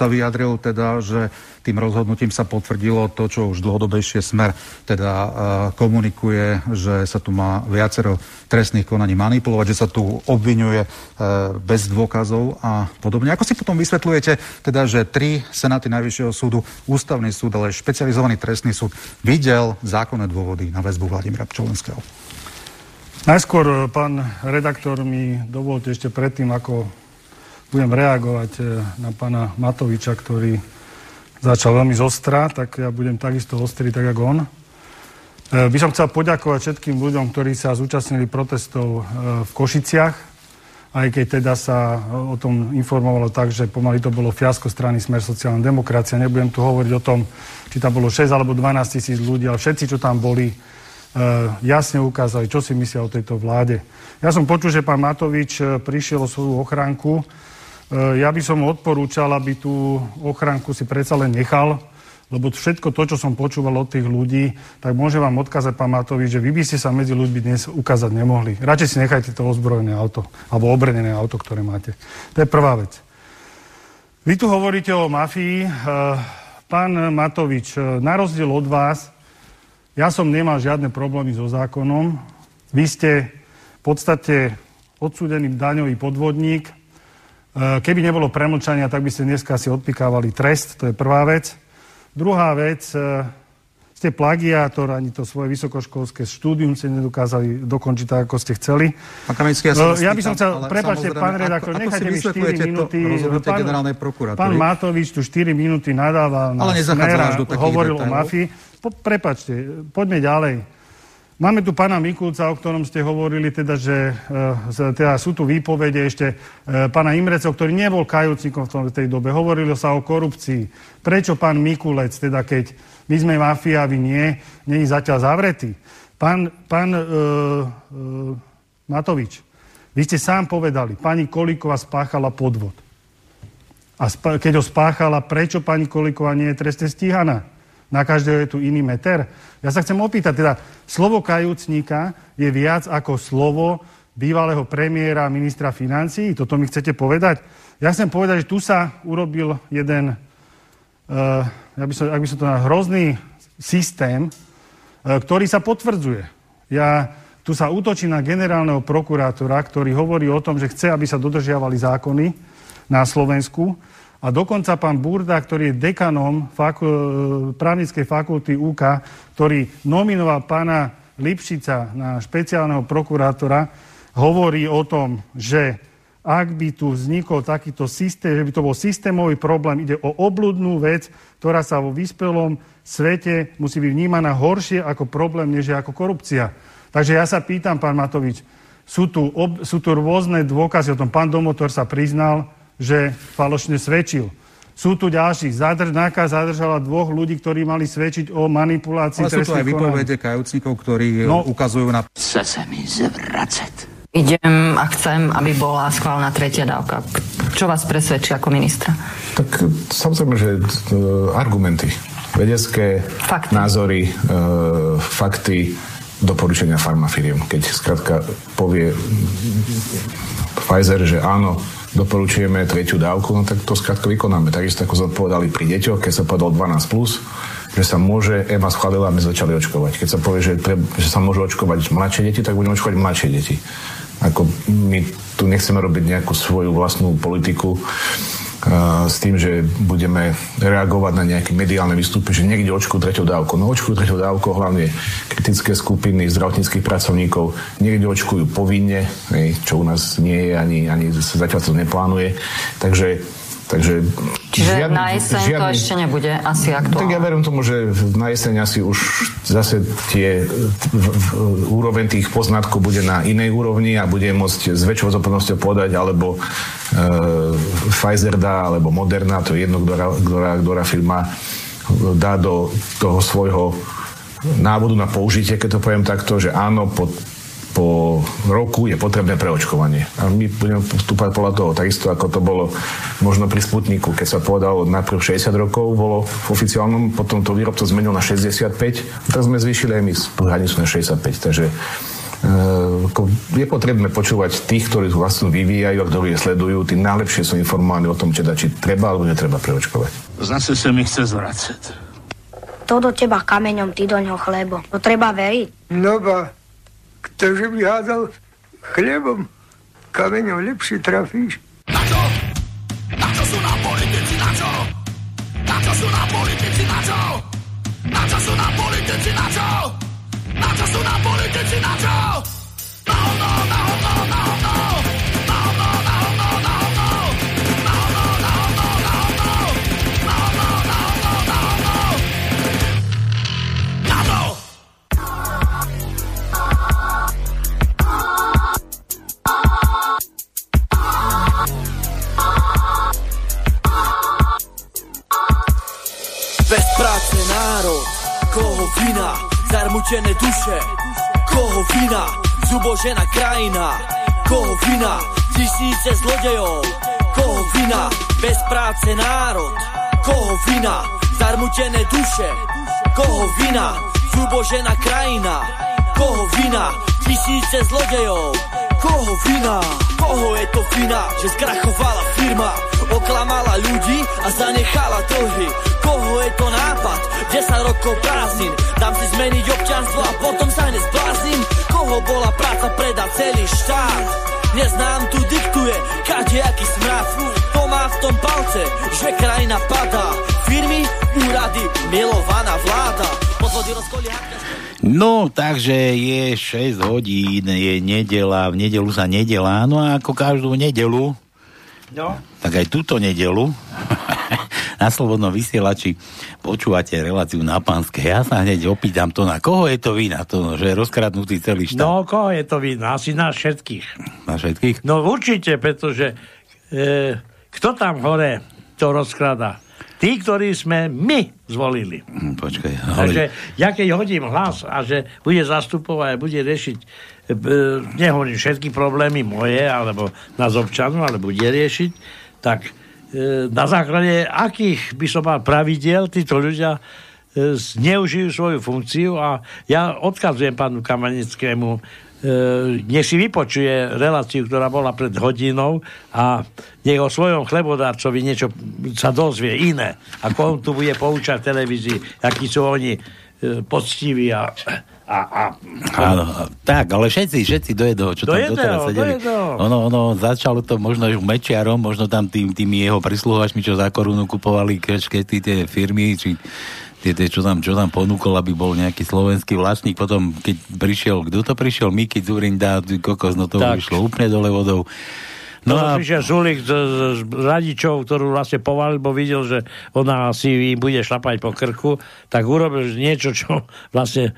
sa vyjadril teda, že tým rozhodnutím sa potvrdilo to, čo už dlhodobejšie smer teda uh, komunikuje, že sa tu má viacero trestných konaní manipulovať, že sa tu obvinuje uh, bez dôkazov a podobne. Ako si potom vysvetľujete, teda, že tri senáty Najvyššieho súdu, ústavný súd, ale špecializovaný trestný súd videl zákonné dôvody na väzbu Vladimira Pčolenského? Najskôr, e, pán redaktor, mi dovolte ešte predtým, ako budem reagovať na pána Matoviča, ktorý začal veľmi zostra, tak ja budem takisto ostrý, tak ako on. E, by som chcel poďakovať všetkým ľuďom, ktorí sa zúčastnili protestov e, v Košiciach, aj keď teda sa o tom informovalo tak, že pomaly to bolo fiasko strany Smer sociálna demokracia. Nebudem tu hovoriť o tom, či tam bolo 6 alebo 12 tisíc ľudí, ale všetci, čo tam boli, e, jasne ukázali, čo si myslia o tejto vláde. Ja som počul, že pán Matovič prišiel o svoju ochránku, ja by som odporúčal, aby tú ochránku si predsa len nechal, lebo všetko to, čo som počúval od tých ľudí, tak môžem vám odkázať, pán Matovič, že vy by ste sa medzi ľuďmi dnes ukázať nemohli. Radšej si nechajte to ozbrojené auto, alebo obrenené auto, ktoré máte. To je prvá vec. Vy tu hovoríte o mafii. Eh, pán Matovič, eh, na rozdiel od vás, ja som nemal žiadne problémy so zákonom. Vy ste v podstate odsúdený daňový podvodník, Eh, keby nebolo premlčania, tak by ste dneska si odpikávali trest, to je prvá vec. Druhá vec, eh, ste plagiátor, ani to svoje vysokoškolské štúdium ste nedokázali dokončiť tak, ako ste chceli. Pán Kamenický, ja, uh, ja by som chcel, prepačte, pán redaktor, nechajte mi 4 minúty. Pán, pán Matovič tu 4 minúty nadával na smera, hovoril detailov. o mafii. Po, prepačte, poďme ďalej. Máme tu pána Mikulca, o ktorom ste hovorili, teda, že e, teda sú tu výpovede ešte e, pána Imrecov, ktorý nebol kajúcnikom v tej dobe. Hovorilo sa o korupcii. Prečo pán Mikulec, teda keď my sme mafia, vy nie, není zatiaľ zavretý. Pán, pán e, e, Matovič, vy ste sám povedali, pani Kolíková spáchala podvod. A sp- keď ho spáchala, prečo pani Kolíková nie je trestne stíhaná? Na každého je tu iný meter. Ja sa chcem opýtať, teda slovo kajúcníka je viac ako slovo bývalého premiéra ministra financí? Toto mi chcete povedať? Ja chcem povedať, že tu sa urobil jeden, uh, ja by som, ak by som to na hrozný systém, uh, ktorý sa potvrdzuje. Ja, tu sa útočí na generálneho prokurátora, ktorý hovorí o tom, že chce, aby sa dodržiavali zákony na Slovensku. A dokonca pán Burda, ktorý je dekanom faku- právnickej fakulty UK, ktorý nominoval pána Lipšica na špeciálneho prokurátora, hovorí o tom, že ak by tu vznikol takýto systém, že by to bol systémový problém, ide o obludnú vec, ktorá sa vo vyspelom svete musí byť vnímaná horšie ako problém, než ako korupcia. Takže ja sa pýtam, pán Matovič, sú tu, ob, sú tu rôzne dôkazy o tom. Pán Domotor sa priznal, že falošne svedčil. Sú tu ďalší. Zadrž, náka zadržala dvoch ľudí, ktorí mali svedčiť o manipulácii Ale sú tu aj vypovede kajúcnikov, ktorí no, ukazujú na... Chce sa mi zvracať. Idem a chcem, aby bola schválna tretia dávka. Čo vás presvedčí ako ministra? Tak samozrejme, že uh, argumenty, vedecké fakty. názory, uh, fakty, doporučenia farmafiriem. Keď skrátka povie Pfizer, že áno, doporučujeme tretiu dávku, no tak to skrátka vykonáme. Takisto ako povedali pri deťoch, keď sa povedal 12+, plus, že sa môže, EMA schválila a my začali očkovať. Keď sa povie, že, pre, že sa môžu očkovať mladšie deti, tak budeme očkovať mladšie deti. Ako my tu nechceme robiť nejakú svoju vlastnú politiku, s tým, že budeme reagovať na nejaké mediálne výstupy, že niekde očkujú treťou dávkou. No očkujú treťou dávkou hlavne kritické skupiny zdravotníckých pracovníkov, niekde očkujú povinne, čo u nás nie je, ani, ani zatiaľ to neplánuje. Takže Takže Čiže žiadny, na jeseň žiadny, to ešte nebude asi aktuálne. Tak ja verím tomu, že na jeseň asi už zase tie v, v, úroveň tých poznatkov bude na inej úrovni a bude môcť s väčšou zodpovednosťou podať, alebo e, Pfizer dá, alebo Moderna, to je jedno, ktorá, ktorá, ktorá firma dá do toho svojho návodu na použitie, keď to poviem takto, že áno, pod po roku je potrebné preočkovanie. A my budeme postúpať podľa toho, takisto ako to bolo možno pri Sputniku, keď sa povedalo najprv 60 rokov, bolo v oficiálnom, potom to výrobca zmenil na 65, a teraz sme zvýšili aj my hranicu na 65, takže e, je potrebné počúvať tých, ktorí tú vlastnú vyvíjajú a ktorí je sledujú, tí najlepšie sú informovaní o tom, či, či treba alebo netreba preočkovať. Zase sa mi chce zvracať. To do teba kameňom, ty do ňoho chlebo. To treba veriť. No ba, ktože by hádal chlebom, kameňom lepšie trafíš. Na čo? Na čo sú na politici, na čo? Na čo sú na politici, na čo? Na čo sú na politici, na čo? Na čo sú na politici, na čo? Na hovno, na hovno, na hovno! Bez práce národ, koho vina, zarmučené duše, koho vina, zubožená krajina, koho vina, tisíce zlodejov, koho vina, bez práce národ, koho vina, zarmučené duše, koho vina, zubožená krajina, koho vina, tisíce zlodejov, koho vina, koho je to vina, že skrachovala firma, oklamala ľudí a zanechala dlhy. Koho je to nápad? 10 rokov prázdnin, dám si zmeniť občanstvo a potom sa nezbláznim. Koho bola práca predať celý štát? Neznám, tu diktuje aký smrad. To má v tom palce, že krajina padá. Firmy, úrady, milovaná vláda. Podvody rozkolia... No, takže je 6 hodín, je nedela, v nedelu sa nedelá, no a ako každú nedelu No. Tak aj túto nedelu na Slobodnom vysielači počúvate reláciu na pánske. Ja sa hneď opýtam to, na koho je to vina, to, že je rozkradnutý celý štát. No, koho je to vina? Asi na všetkých. Na všetkých? No určite, pretože e, kto tam hore to rozkrada? Tí, ktorí sme my zvolili. Hm, počkaj. Ale... Takže ja keď hodím hlas a že bude zastupovať a bude riešiť nehovorím všetky problémy moje, alebo nás občanov, ale bude riešiť, tak e, na základe akých by som mal pravidel, títo ľudia e, zneužijú svoju funkciu a ja odkazujem pánu Kamanickému, nech si vypočuje reláciu, ktorá bola pred hodinou a nech o svojom chlebodárcovi niečo sa dozvie iné, ako on tu bude poučať v televízii, akí sú oni poctiví a a, a, Áno, tak, ale všetci, všetci do jedného, čo do tam jedného, doteraz sedeli. Do ono, ono, začalo to možno už Mečiarom, možno tam tým, tými jeho prisluhovačmi, čo za korunu kupovali keškety, tie firmy, či tie, tie, čo, tam, čo tam ponúkol, aby bol nejaký slovenský vlastník. Potom, keď prišiel, kto to prišiel? Miky Zurinda, kokos, no to tak. išlo úplne dole vodou. No a... prišiel Žulik z, z, radičov, ktorú vlastne povalil, bo videl, že ona si im bude šlapať po krku, tak urobil niečo, čo vlastne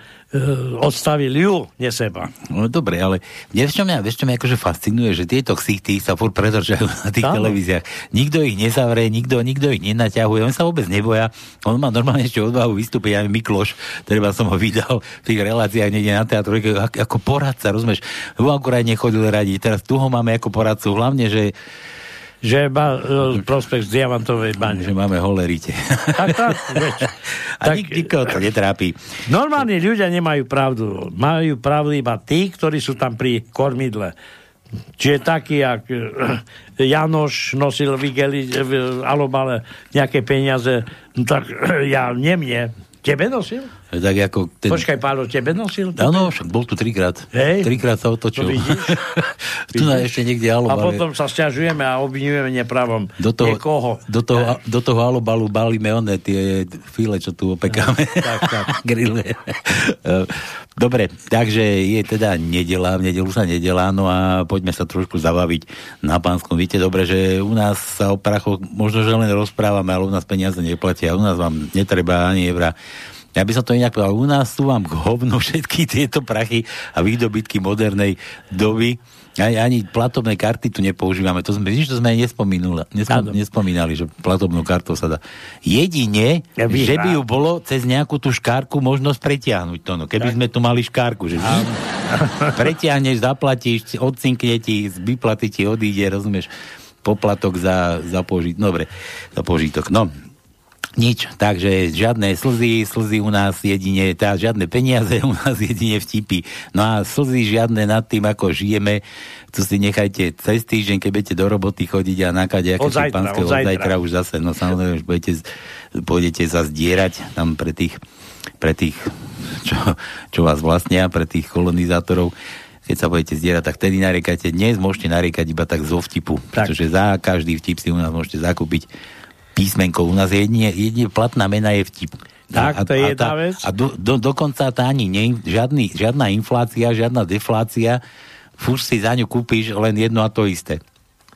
odstavil ju, nie seba. No dobre, ale vieš, čo mňa, vieš, čo mňa akože fascinuje, že tieto ksichty sa furt predržajú na tých Áno. televíziách. Nikto ich nezavrie, nikto, nikto ich nenaťahuje, oni sa vôbec neboja. On má normálne ešte odvahu vystúpiť, aj Mikloš, treba som ho vydal v tých reláciách niekde na teatru, ako poradca, rozumieš? Vo akurát nechodil radiť, teraz tu ho máme ako poradcu, hlavne, že že má uh, prospekt z diamantovej bane. Že máme holerite. Tak, tak. A tak, nik, nikoho to netrápi. Normálni ľudia nemajú pravdu. Majú pravdu iba tí, ktorí sú tam pri kormidle. Čiže taký, jak eh, Janoš nosil vigeli, alebo ale nejaké peniaze, no tak ja, nie mne. Tebe nosil? Tak ako ten... Počkaj, Pálo, tebe nosil? Áno, však bol tu trikrát. Hej. Trikrát sa otočil. No, vidíš? tu na ešte niekde alobalu. A potom sa stiažujeme a obvinujeme nepravom do toho, niekoho. Do toho, do toho alobalu balíme one, tie file, čo tu opekáme. tak, tak. Grillujeme. Dobre, takže je teda nedela, v nedelu sa nedelá, no a poďme sa trošku zabaviť na pánskom. Víte dobre, že u nás sa o prachoch možno, že len rozprávame, ale u nás peniaze neplatia, u nás vám netreba ani evra ja by som to inak povedal, u nás sú vám k hovnu všetky tieto prachy a výdobytky modernej doby. Ani, ani platobné karty tu nepoužívame. To sme, nič to sme aj nespomínali, nespom, nespomínali, že platobnú kartu sa dá. Jedine, ja že by ju bolo cez nejakú tú škárku možnosť pretiahnuť to. No. Keby tak. sme tu mali škárku, že pretiahneš, zaplatíš, odcinkne ti, z výplaty ti odíde, rozumieš, poplatok za, za požitok. Dobre, za požitok. No, nič, takže žiadne slzy, slzy u nás jedine, tá, žiadne peniaze u nás jedine vtipy. No a slzy žiadne nad tým, ako žijeme, tu si nechajte cez týždeň, keď budete do roboty chodiť a nakade aké šimpanské, od, od zajtra už zase, no samozrejme, už budete, pôjdete sa zdierať tam pre tých, pre tých čo, čo vás vlastnia, pre tých kolonizátorov keď sa budete zdierať, tak vtedy nariekajte. Dnes môžete nariekať iba tak zo vtipu, tak. pretože za každý vtip si u nás môžete zakúpiť písmenkou. U nás jedine, jedine platná mena je vtip. Tak, to je jedna vec. A do, do, dokonca tá ani nie, žiadny, žiadna inflácia, žiadna deflácia, fúr si za ňu kúpiš len jedno a to isté.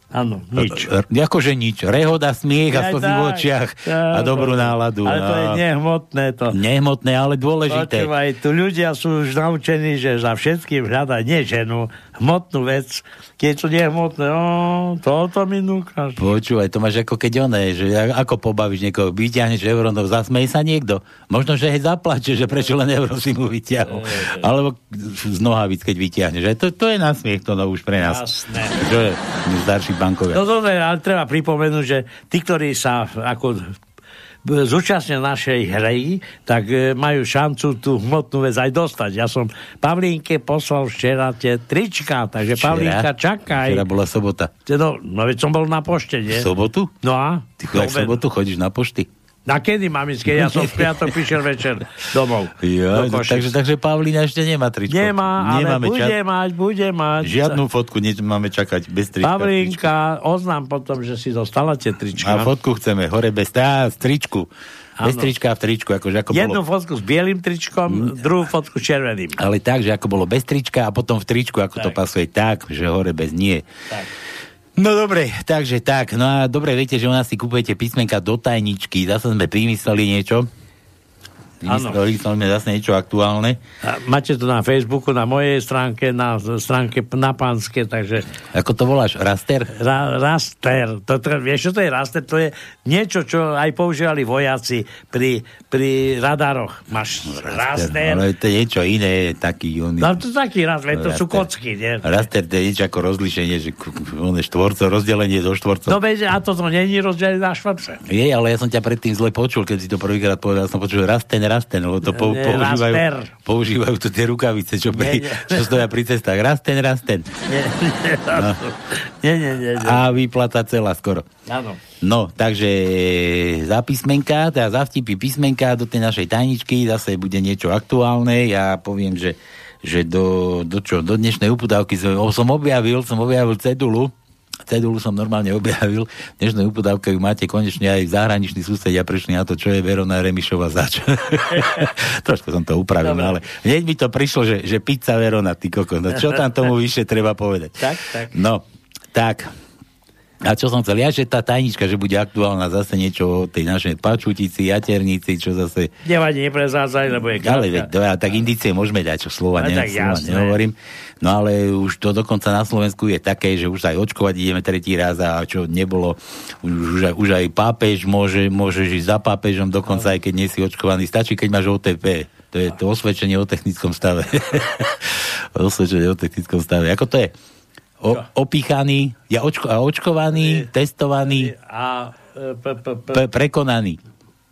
Áno, nič. Akože nič. Rehoda, smiech a slzy v očiach a dobrú náladu. Ale to je nehmotné to. Nehmotné, ale dôležité. Počúvaj, tu ľudia sú už naučení, že za všetkým hľadať nie ženu, hmotnú vec. Keď to nehmotné, o, toto mi núkaš. Počúvaj, to máš ako keď oné, že ako pobavíš niekoho, vyťahneš euro, no zasmej sa niekto. Možno, že hej zaplače, že prečo len euro si mu vyťahol. Alebo z nohavic, keď vyťahneš. To, to je nasmiech to no už pre nás. Jasné. Že, starší bankovia. No dobre, ale treba pripomenúť, že tí, ktorí sa ako zúčastnia našej hry, tak e, majú šancu tú hmotnú vec aj dostať. Ja som Pavlínke poslal včera tie trička, takže včera? Pavlínka, čakaj. Včera bola sobota. No, no veď som bol na pošte, nie? V sobotu? No a? Ty v sobotu chodíš na pošty? Na kedy, mamičke? Ja som v piatok prišiel večer domov. Jo, do takže, takže Pavlína ešte nemá tričko. Nemá, Nemáme ale bude ča- mať, bude mať. Žiadnu fotku nemáme čakať bez trička. Pavlínka, oznám potom, že si dostala tie trička. A fotku chceme, hore bez, tá, tričku. Bez ano. trička a v tričku. Akože ako Jednu bolo... fotku s bielým tričkom, mm. druhú fotku s červeným. Ale tak, že ako bolo bez trička a potom v tričku, ako tak. to pasuje tak, že hore bez nie. Tak. No dobre, takže tak. No a dobre, viete, že u nás si kupujete písmenka do tajničky. Zase sme vymysleli niečo. Vymysleli sme zase niečo aktuálne. A máte to na Facebooku, na mojej stránke, na stránke na pánske, takže... Ako to voláš? Raster? Ra, raster. To, to, vieš, čo to je raster? To je niečo, čo aj používali vojaci pri, pri radaroch. Máš raster. raster. Ale to je niečo iné, taký... On... No to taký raster, to sú kocky, nie? Raster to je niečo ako rozlišenie, že on je štvorco, rozdelenie do štvorcov. No veď, a toto není rozdelenie na štvorce. Je, ale ja som ťa predtým zle počul, keď si to prvýkrát povedal, som počul raster, rasten, lebo to pou, používajú, používajú to tie rukavice, čo, pri, nie, nie. čo stoja pri cestách. Rasten, rasten. Nie, nie, no. nie, nie, nie, nie. A výplata celá skoro. Áno. No, takže za písmenka, teda za vtipy písmenka do tej našej tajničky zase bude niečo aktuálne. Ja poviem, že, že do, do, čo, do dnešnej upudávky som, som objavil, som objavil cedulu, cedulu som normálne objavil. Dnešné upodávke máte konečne aj zahraniční susedia prišli na to, čo je Verona Remišova zač. Trošku som to upravil, Dobre. ale hneď mi to prišlo, že, že pizza Verona, ty koko. No čo tam tomu vyššie treba povedať? Tak, tak. No, tak, a čo som chcel, ja, že tá tajnička, že bude aktuálna zase niečo o tej našej pačutici, jaternici, čo zase... Nevadí, neprezádzaj, lebo je Ale veď, tak indície môžeme dať, čo slova, ne, slova nehovorím. No ale už to dokonca na Slovensku je také, že už aj očkovať ideme tretí raz a čo nebolo, už, už, aj, už aj pápež môže, môže žiť za pápežom, dokonca aj keď nie si očkovaný. Stačí, keď máš OTP. To je to osvedčenie o technickom stave. osvedčenie o technickom stave. Ako to je? O, opíchaný, ja očko, očkovaný, testovaný a e, prekonaný.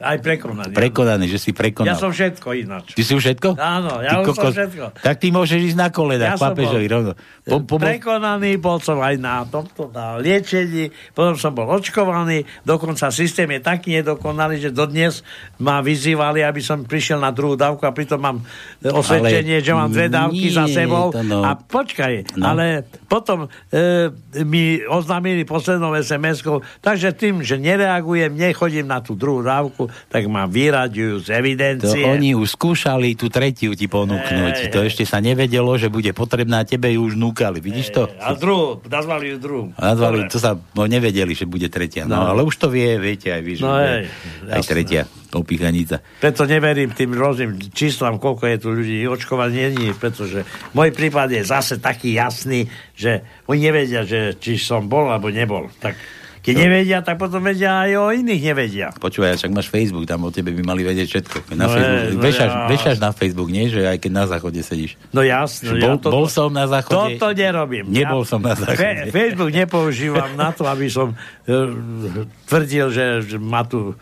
Aj prekonaný. Prekonaný, že si prekonal. Ja som všetko ináč. Ty si už všetko? Áno, ja ty už som všetko. Tak ty môžeš ísť na kolenách, ja pápežovi rovno. Po, po, prekonaný, bol som aj na tomto, na liečení, potom som bol očkovaný, dokonca systém je taký nedokonalý, že dodnes ma vyzývali, aby som prišiel na druhú dávku a pritom mám osvedčenie, ale že mám dve dávky nie, za sebou. No. A počkaj, no. ale potom e, mi oznámili poslednou SMS-kou, takže tým, že nereagujem, nechodím na tú druhú dávku, tak ma vyraďujú z evidencie. To oni už skúšali tú tretiu ti ponúknuť. Ej, to ešte sa nevedelo, že bude potrebná, tebe ju už núkali. Vidíš to? A druhú, nazvali ju druhú. Nazvali, to sa no, nevedeli, že bude tretia. No, no, ale už to vie, viete aj vy, že no, ej, aj tretia opíchanica. Preto neverím tým rôznym číslam, koľko je tu ľudí očkovaní, nie, pretože môj prípad je zase taký jasný, že oni nevedia, že či som bol alebo nebol. Tak keď nevedia, tak potom vedia aj o iných nevedia. Počúvaj, však máš Facebook, tam o tebe by mali vedieť všetko. Na no Facebook, je, no vešaš, ja... vešaš na Facebook, nie? Že aj keď na záchode sedíš. No jasne. Bol, ja toto, bol som na záchode. Toto nerobím. Nebol ja, som na záchode. Fe, Facebook nepoužívam na to, aby som uh, tvrdil, že, ma tu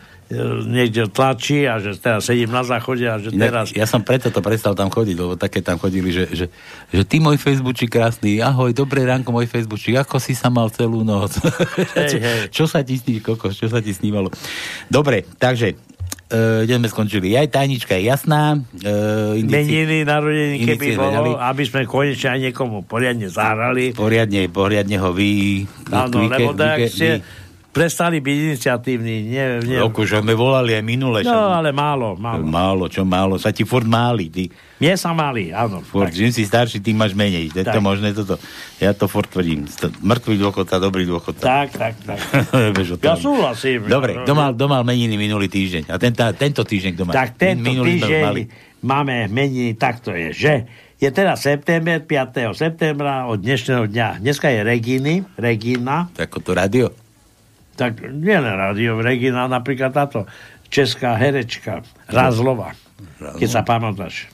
niekde tlačí a že teraz sedím na záchode a že teraz... Ja, ja som preto to prestal tam chodiť, lebo také tam chodili, že, že, že ty môj Facebookčík krásny, ahoj, dobré ránko môj Facebookčík, ako si sa mal celú noc? Hej, čo, hej. čo sa ti sní, kokos, čo sa ti snívalo? Dobre, takže uh, kde sme skončili. Aj tajnička je jasná. Uh, indici, Meniny, narodení, keby bolo, aby sme konečne aj niekomu poriadne zahrali. Poriadne, poriadne ho vy... Áno, lebo tak ste, prestali byť iniciatívni. Nie, nie. Roku, že sme volali aj minule. No, ale málo, málo. Málo, čo málo. Sa ti furt máli, ty. Mne sa mali, áno. Furt, čím si starší, tým máš menej. Je to možné toto? Ja to furt tvrdím. Mŕtvý dôchodca, dobrý dôchodca. Tak, tak, tak. ja súhlasím. Dobre, kto mal, kto mal meniny minulý týždeň? A tento, tento týždeň kto má? Tak tento minulý týždeň máme meniny, tak to je, že je teraz september, 5. septembra od dnešného dňa. Dneska je Reginy, Regina. Ako to radio? Tak nie len rádio, Regina, napríklad táto česká herečka, Razlova. Keď sa pamätáš.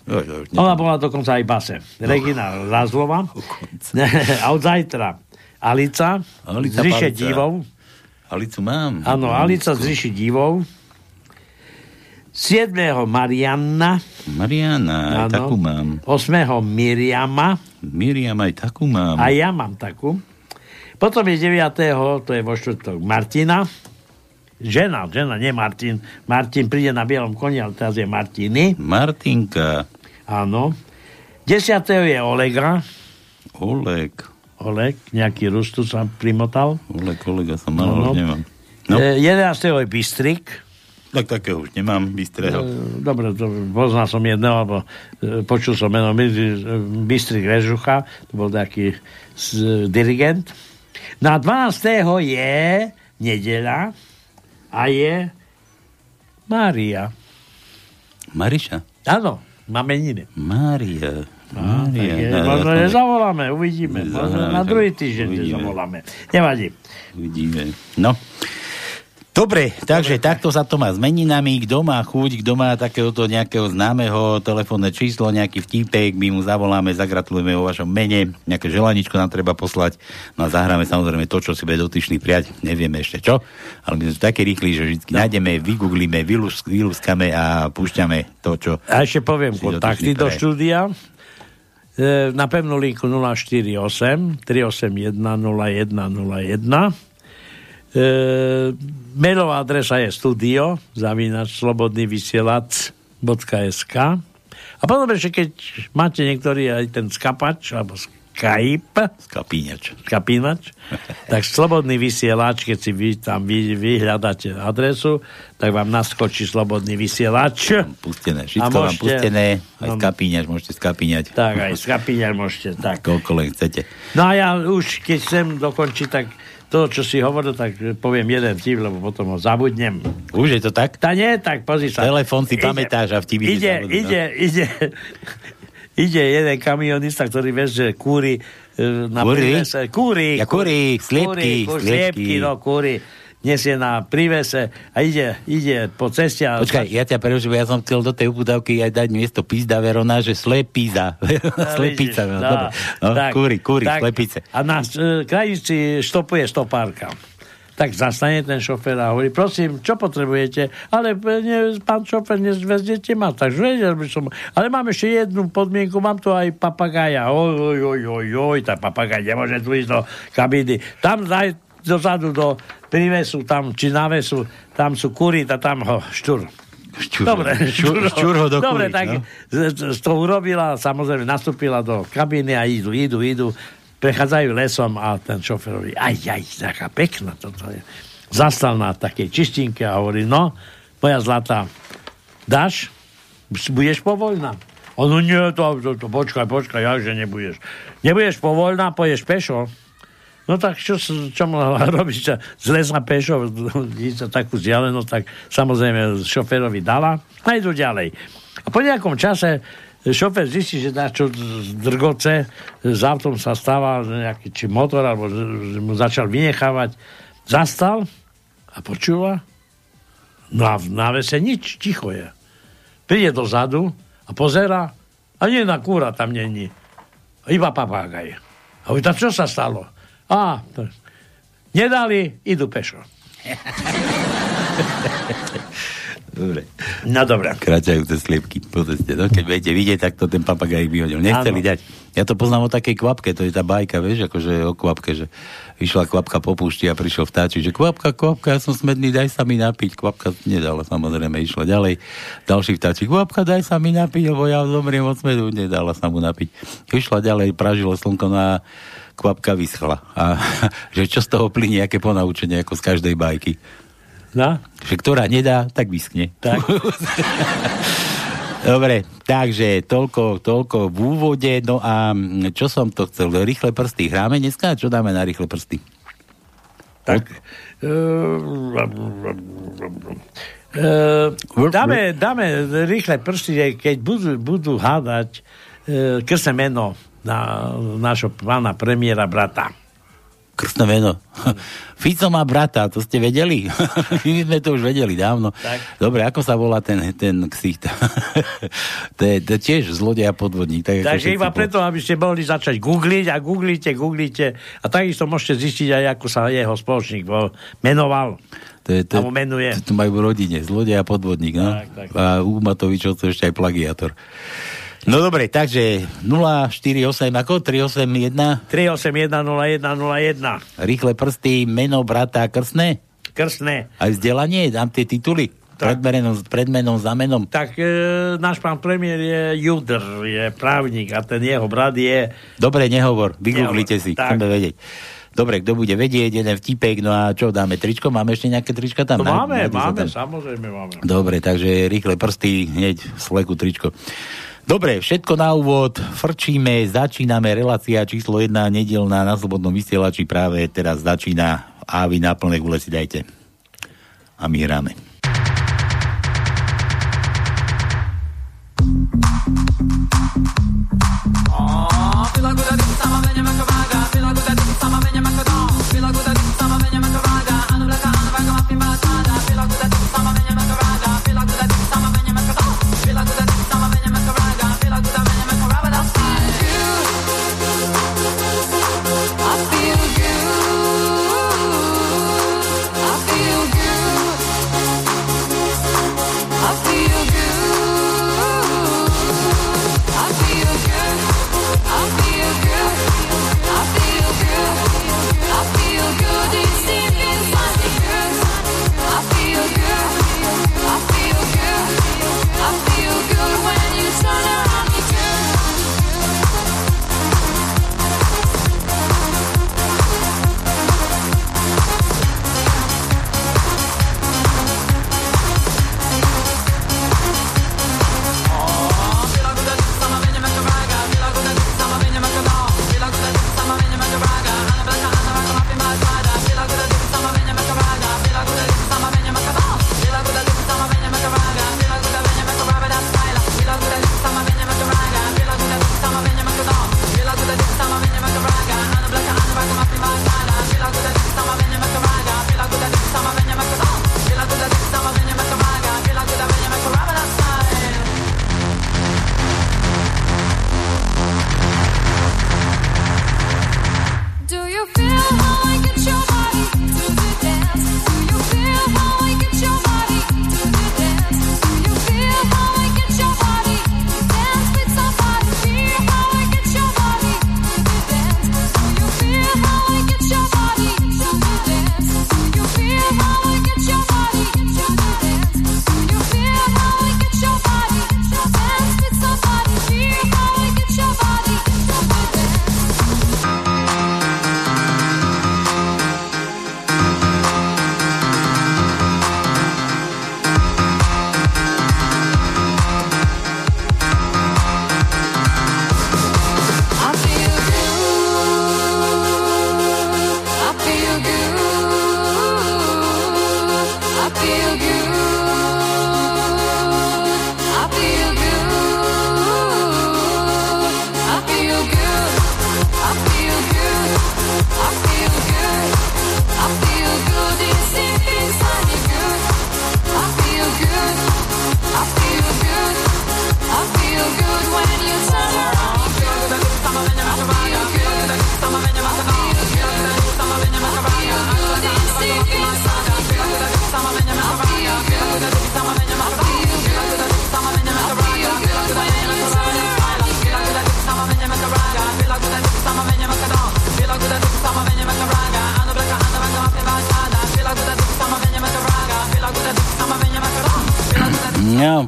Ona bola dokonca aj base. Regina Razlova. a od zajtra Alica, Alica z Ríše divov. Alicu mám. Áno, Alica z Ríši divov. 7. Marianna. Mariana, aj takú mám. 8. Miriama. Miriam, aj takú mám. A ja mám takú. Potom je 9. to je vo štvrtok Martina. Žena, žena, nie Martin. Martin príde na bielom koni, ale teraz je Martiny. Martinka. Áno. 10. je Olega. Oleg. Oleg, nejaký Rus tu sa primotal. Oleg, Olega som mal, no, no. nemám. No. 11. je Bystrik. Tak takého už nemám, Bystrého. E, dobre, to, poznal som jedného, alebo e, počul som meno Bystrik Režucha, to bol taký dirigent. Na 12. je nedela a je Mária. Mariša? Áno, máme ininy. Mária. Mária. Je, no, možno nezavoláme, uvidíme. Možno na druhý týždeň zavoláme. Nevadí. Uvidíme. No. Dobre, takže Dobre. takto sa to má s meninami. Kto má chuť, kto má takéhoto nejakého známeho telefónne číslo, nejaký vtipek, my mu zavoláme, zagratulujeme o vašom mene, nejaké želaničko nám treba poslať. No a zahráme samozrejme to, čo si bude dotyčný prijať. Nevieme ešte čo, ale my sme také rýchli, že vždy no. nájdeme, vygooglíme, vylúskame a púšťame to, čo... A ešte poviem kontakty do štúdia e, na pevnú linku 048 381 0101 E, mailová adresa je studio zavinač slobodný vysielač.sk a potom ešte keď máte niektorý aj ten skapač alebo Skype skapínač, skapínač tak slobodný vysielač keď si vy tam vy, vyhľadáte adresu tak vám naskočí slobodný vysielač. Pustené, všetko môžete, vám pustené. Aj skapínač môžete skapíňať. Tak aj skapíňať môžete tak. koľko len chcete. No a ja už keď chcem dokončiť tak to, čo si hovoril, tak poviem jeden vtip, lebo potom ho zabudnem. Už je to tak? Tá nie, tak pozri sa. Telefón si ide, pamätáš a vtipy ide, ide, ide, ide, ide jeden kamionista, ktorý vieš, že kúri e, na kúri? Prívese. Kúri. Ja kúri, sliepky, kúri, sliepky. no kúri nesie na prívese a ide, ide po ceste. A... Počkaj, ja ťa preruším, ja som chcel do tej uputavky aj dať miesto pizda Verona, že slepíza. Slepica. No, no, tak, kúri, kúri, tak, slepice. A na uh, krajnici štopuje stopárka. tak zastane ten šofér a hovorí, prosím, čo potrebujete? Ale nie, pán šofér, nezvezdete ma, tak vedel by som. Ale mám ešte jednu podmienku, mám tu aj papagája. Oj, oj, oj, oj, oj, tá papagaj nemôže tu ísť do kabíny. Tam daj dozadu do privesu, tam, či navesu, tam sú kury a tam ho štúr. Šťur, Dobre, šťur, šťur ho do Dobre, tak no? toho urobila, samozrejme nastúpila do kabíny a idú, idú, idú prechádzajú lesom a ten šofer hovorí, aj, aj, taká pekná toto je. Zastal na takej čistinke a hovorí, no, moja zlatá, dáš? Budeš povoľná? On, no nie, to, to, to, počkaj, počkaj, ja, že nebudeš. Nebudeš povoľná, poješ pešo? No tak čo, čo mohla robiť? Z lesa pešo, takú vzdialenosť, tak samozrejme šoferovi dala a idú ďalej. A po nejakom čase šofer zistí, že na čo drgoce s autom sa stáva nejaký či motor, alebo že mu začal vynechávať. Zastal a počúva. No a v návese nič, ticho je. Príde dozadu a pozera a nie na kúra tam není. Iba papágaj. A hovorí, čo sa stalo? A, nedali, idú pešo. Dobre. No dobré. Kráčajúce sliepky po ceste. No, keď budete vidieť, tak to ten papagaj vyhodil. Nechceli ano. dať. Ja to poznám o takej kvapke, to je tá bajka, vieš, akože o kvapke, že išla kvapka po púšti a prišiel vtáčik, že kvapka, kvapka, ja som smedný, daj sa mi napiť. Kvapka nedala, samozrejme, išla ďalej. Další vtáčik, kvapka, daj sa mi napiť, lebo ja zomriem od smedu, nedala sa mu napiť. Išla ďalej, pražilo slnko na kvapka vyschla. A že čo z toho plynie, aké ponaučenie, ako z každej bajky. No? Že ktorá nedá, tak vyschne. Tak. Dobre, takže toľko, toľko v úvode. No a čo som to chcel? Rýchle prsty. Hráme dneska? Čo dáme na rýchle prsty? Tak. Uh, dáme, dáme rýchle prsty, keď budú, budú hádať uh, krse meno na nášho pána premiéra brata krstné meno. Fico má brata, to ste vedeli? My sme to už vedeli dávno. Tak. Dobre, ako sa volá ten, ten ksicht? to, je, to je tiež zlodej a podvodník. Tak Takže iba po... preto, aby ste mohli začať googliť a googlite, googlite a takisto môžete zistiť aj, ako sa jeho spoločník menoval. To je, to, menuje. To, to majú v rodine, zlodej a podvodník. No? Tak, tak. A u Matovičov to ešte aj plagiátor. No dobre, takže 048 ako? 381? 381 Rýchle prsty, meno brata krstné? Krstné. Aj vzdelanie, dám tie tituly? Tak. Predmenom, predmenom, zamenom? Tak e, náš pán premiér je Judr, je právnik a ten jeho brat je... Dobre, nehovor, vygooglite si, tak. chceme vedieť. Dobre, kto bude vedieť, jeden vtipek, no a čo, dáme tričko? Máme ešte nejaké trička tam? No máme, máme, tam? samozrejme máme. Dobre, takže rýchle prsty, hneď sleku tričko. Dobre, všetko na úvod, frčíme, začíname, relácia číslo 1, nedelná na Slobodnom vysielači práve teraz začína a vy na plné gule si dajte. A my hráme.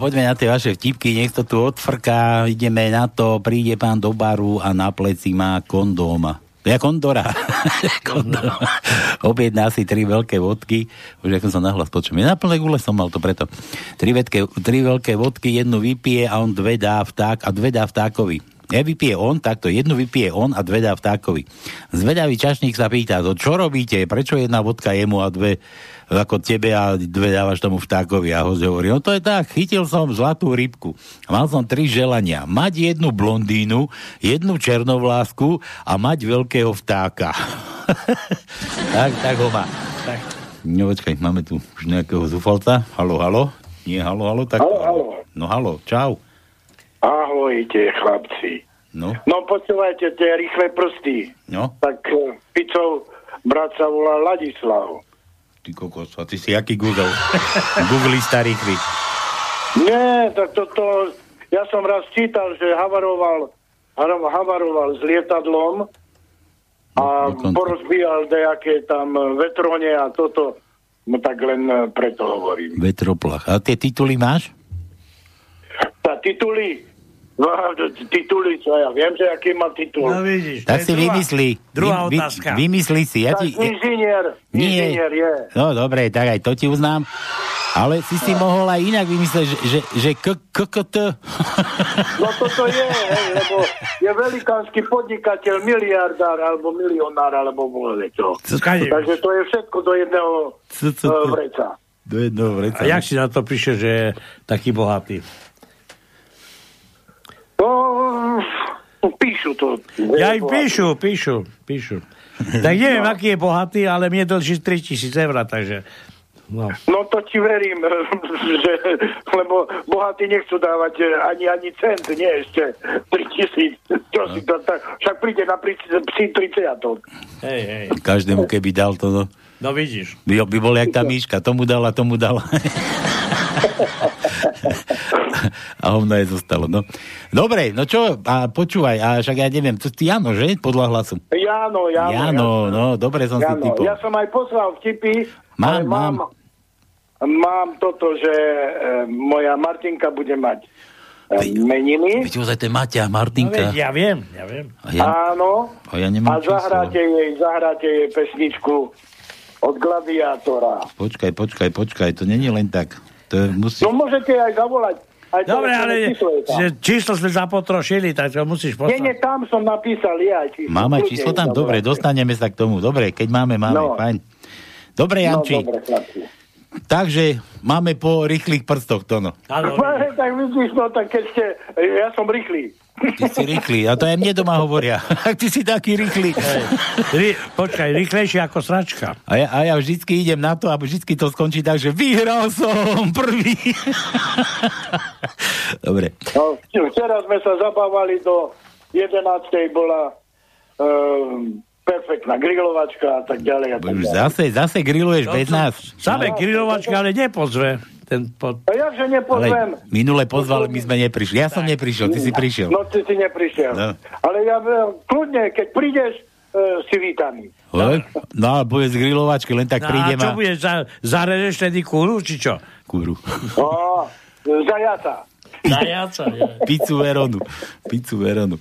Poďme na tie vaše vtipky, nech to tu odfrká, ideme na to, príde pán do baru a na pleci má kondóma. Ja kondora. kondora. Objedná si tri veľké vodky. Už ako som nahlas počujem. Na plné gule som mal to preto. Tri, vedke, tri veľké vodky, jednu vypije a on dve dá vták a dve dá vtákovi. Ja vypije on, takto jednu vypije on a dve dá vtákovi. Zvedavý čašník sa pýta, to čo robíte, prečo jedna vodka jemu a dve ako tebe a dve dávaš tomu vtákovi a host hovorí, no to je tak, chytil som zlatú rybku. Mal som tri želania. Mať jednu blondínu, jednu černovlásku a mať veľkého vtáka. tak, tak ho má. Tak. No počkaj, máme tu už nejakého zúfalca. Halo, halo. Nie, halo, halo. Tak... Halo, halo. No halo, čau. Ahojte, chlapci. No. No počúvajte, tie rýchle prsty. No. Tak uh, Picov brat sa volá Ladislav. Ty kokos, a ty si aký Google? Starý rýchly. Nie, tak toto... Ja som raz čítal, že havaroval, havaroval s lietadlom a Dokonca. porozbíjal nejaké tam vetrone a toto. No tak len eh, preto hovorím. Vetroplach. A tie tituly máš? Tá tituly, no, tituly, čo ja viem, že aký má titul. No vidíš, Tak si vymyslí. druhá vy, otázka. Vy, vymyslí si. Ja tak ti, inžinier, Nie. inžinier je. No dobre, tak aj to ti uznám. Ale si si mohol aj inak vymyslieť, že, že, že k, k, k, t. No toto je, hej, lebo je velikánsky podnikateľ, miliardár, alebo milionár, alebo čo. Skade. Takže to je všetko do jedného C, c, c. vreca. Do jedného vreca. A jak si na to píše, že je taký bohatý? No, píšu to. Ja ich píšu, píšu, píšu. Tak neviem, aký je bohatý, ale mne dlží 3000 eur, takže... No. No to ti verím, že, lebo bohatí nechcú dávať ani, ani cent, nie ešte 3000. Čo si to, tak, však príde na psi 30 Hej, hej. Každému keby dal to, no. No vidíš. By, by bol jak tá myška, tomu dala, tomu dala. a hovno je zostalo, no. Dobre, no čo, a počúvaj, a však ja neviem, to ty Jano, že? Podľa hlasu. Jano, Jano. Jano, no, dobre som si Jano. typol. Ja som aj poslal vtipy, Mám, mám. mám, mám toto, že e, moja Martinka bude mať e, meniny. Veď ozaj to je Maťa, No Martinka. veď, ja viem, ja viem. A ja, Áno. a ja nemám A zahráte jej, zahráte jej pesničku od Gladiátora. Počkaj, počkaj, počkaj, to není len tak. To je, musí... No môžete aj zavolať. Aj Dobre, ale číslo je tam. že číslo sme zapotrošili, tak to musíš Nie, nie, poslať. tam som napísal ja aj číslo. Máme číslo tam? Dobre, dostaneme sa k tomu. Dobre, keď máme, máme, No. fajn. Dobre, No, Janči, dobre, chlapci. takže máme po rýchlych prstoch, Tono. Áno, tak vidíš, no tak keď ste, ja som rýchly. Ty si rýchly, a to aj mne doma hovoria. Ty si taký rýchly. Ry, počkaj, rýchlejšie ako sračka. A ja, a ja vždycky idem na to a vždycky to skončí tak, že vyhral som prvý. Dobre. No, včera sme sa zabávali do 11. bola um, perfektná grilovačka a tak ďalej. A tak ďalej. zase, zase grilluješ No, bez nás. Same grilovačka, ale nepozve. Ten pod... A jakže nepozvem? Ale minule pozval, my sme neprišli. Ja som neprišiel, ty si prišiel. No ty si neprišiel. No. Ale ja e, kľudne, keď prídeš, e, si vítaný. No a bude z grilovačky, len tak No, a prídem čo a... budeš, za, zarežeš tedy kúru, či čo? Kúru. No, zajaca. Zajaca, ja. Pizzu Veronu. Pizzu Veronu.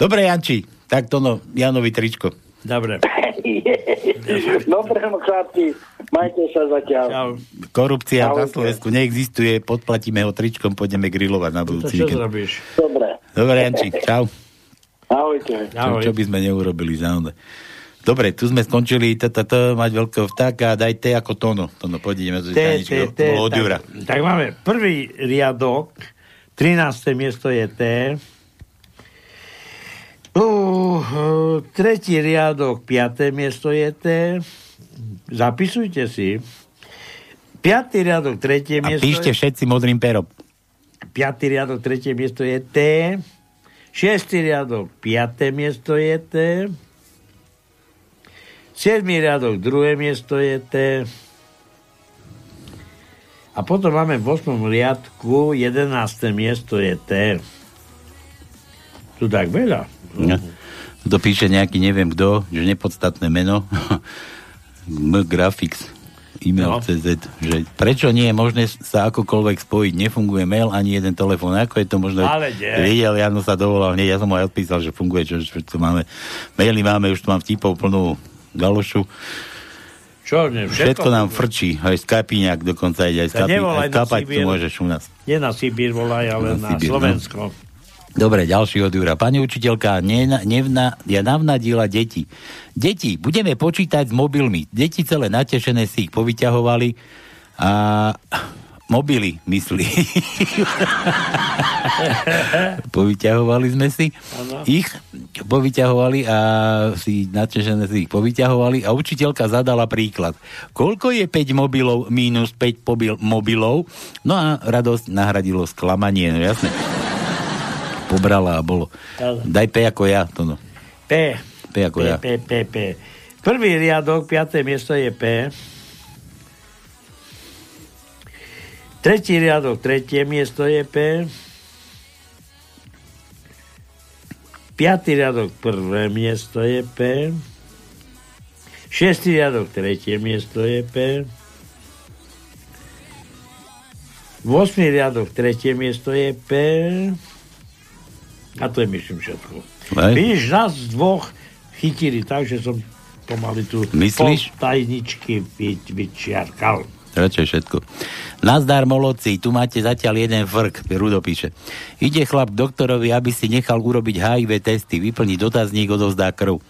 Dobre, Janči, tak to no, Janovi tričko. Dobre. Dobre, no chlapci, majte sa zatiaľ. Čau. Korupcia na Ahojte. Slovensku neexistuje, podplatíme ho tričkom, pôjdeme grilovať na budúci čo víkend. zrobíš? Dobre, Dobre, Janči, čau. ahojte. Čo, Ahoj. čo by sme neurobili za ono. Dobre, tu sme skončili t, t, t, mať veľkého vtáka, daj T ako tono. Tono, poďme z T, tajničky T, T, od Jura. tak, tak máme prvý riadok, 13. miesto je T. Uh, tretí riadok, 5. miesto je T. Zapisujte si. Piatý riadok, tretie A miesto píšte je... všetci modrým perom. Piatý riadok, tretie miesto je T. Šiestý riadok, piaté miesto je T. Siedmý riadok, druhé miesto je T. A potom máme v 8. riadku 11. miesto je T. Tu tak veľa. No. To píše nejaký, neviem kto, že nepodstatné meno. M Graphics. e-mail no. CZ, že prečo nie je možné sa akokoľvek spojiť, nefunguje mail ani jeden telefón, ako je to možno... Ale nie. Videl, Jano sa dovolal hneď, ja som mu aj odpísal, že funguje, čo, čo tu máme, maily máme, už tu mám vtipov plnú galošu. Čo, ne, všetko, všetko nám frčí, aj Skypiňák dokonca ide, aj Skypi, aj Skypať tu môžeš u nás. Nie na Sibír volaj, ale na, na Sibír, no. Slovensko. No. Dobre, ďalší od Jura. Pani učiteľka, nevna, nevna, ja navnadila deti. Deti, budeme počítať s mobilmi. Deti celé natešené si ich povyťahovali a mobily, myslí. povyťahovali sme si ano. ich, povyťahovali a si natešené si ich povyťahovali a učiteľka zadala príklad. Koľko je 5 mobilov minus 5 pobil, mobilov? No a radosť nahradilo sklamanie, no jasné pobrala a bolo. Daj P ako ja. To no. P. P ako P, ja. P, P, P. Prvý riadok, piaté miesto je P. Tretí riadok, tretie miesto je P. Piatý riadok, prvé miesto je P. Šestý riadok, tretie miesto je P. 8. riadok, tretie miesto je P. A to je myslím všetko. Aj. Vidíš, nás dvoch chytili tak, že som pomaly tu Myslíš? tajničky vyčiarkal. Radšej všetko. Nazdar, moloci, tu máte zatiaľ jeden vrk, Rudo píše. Ide chlap doktorovi, aby si nechal urobiť HIV testy, vyplní dotazník, odovzdá krv.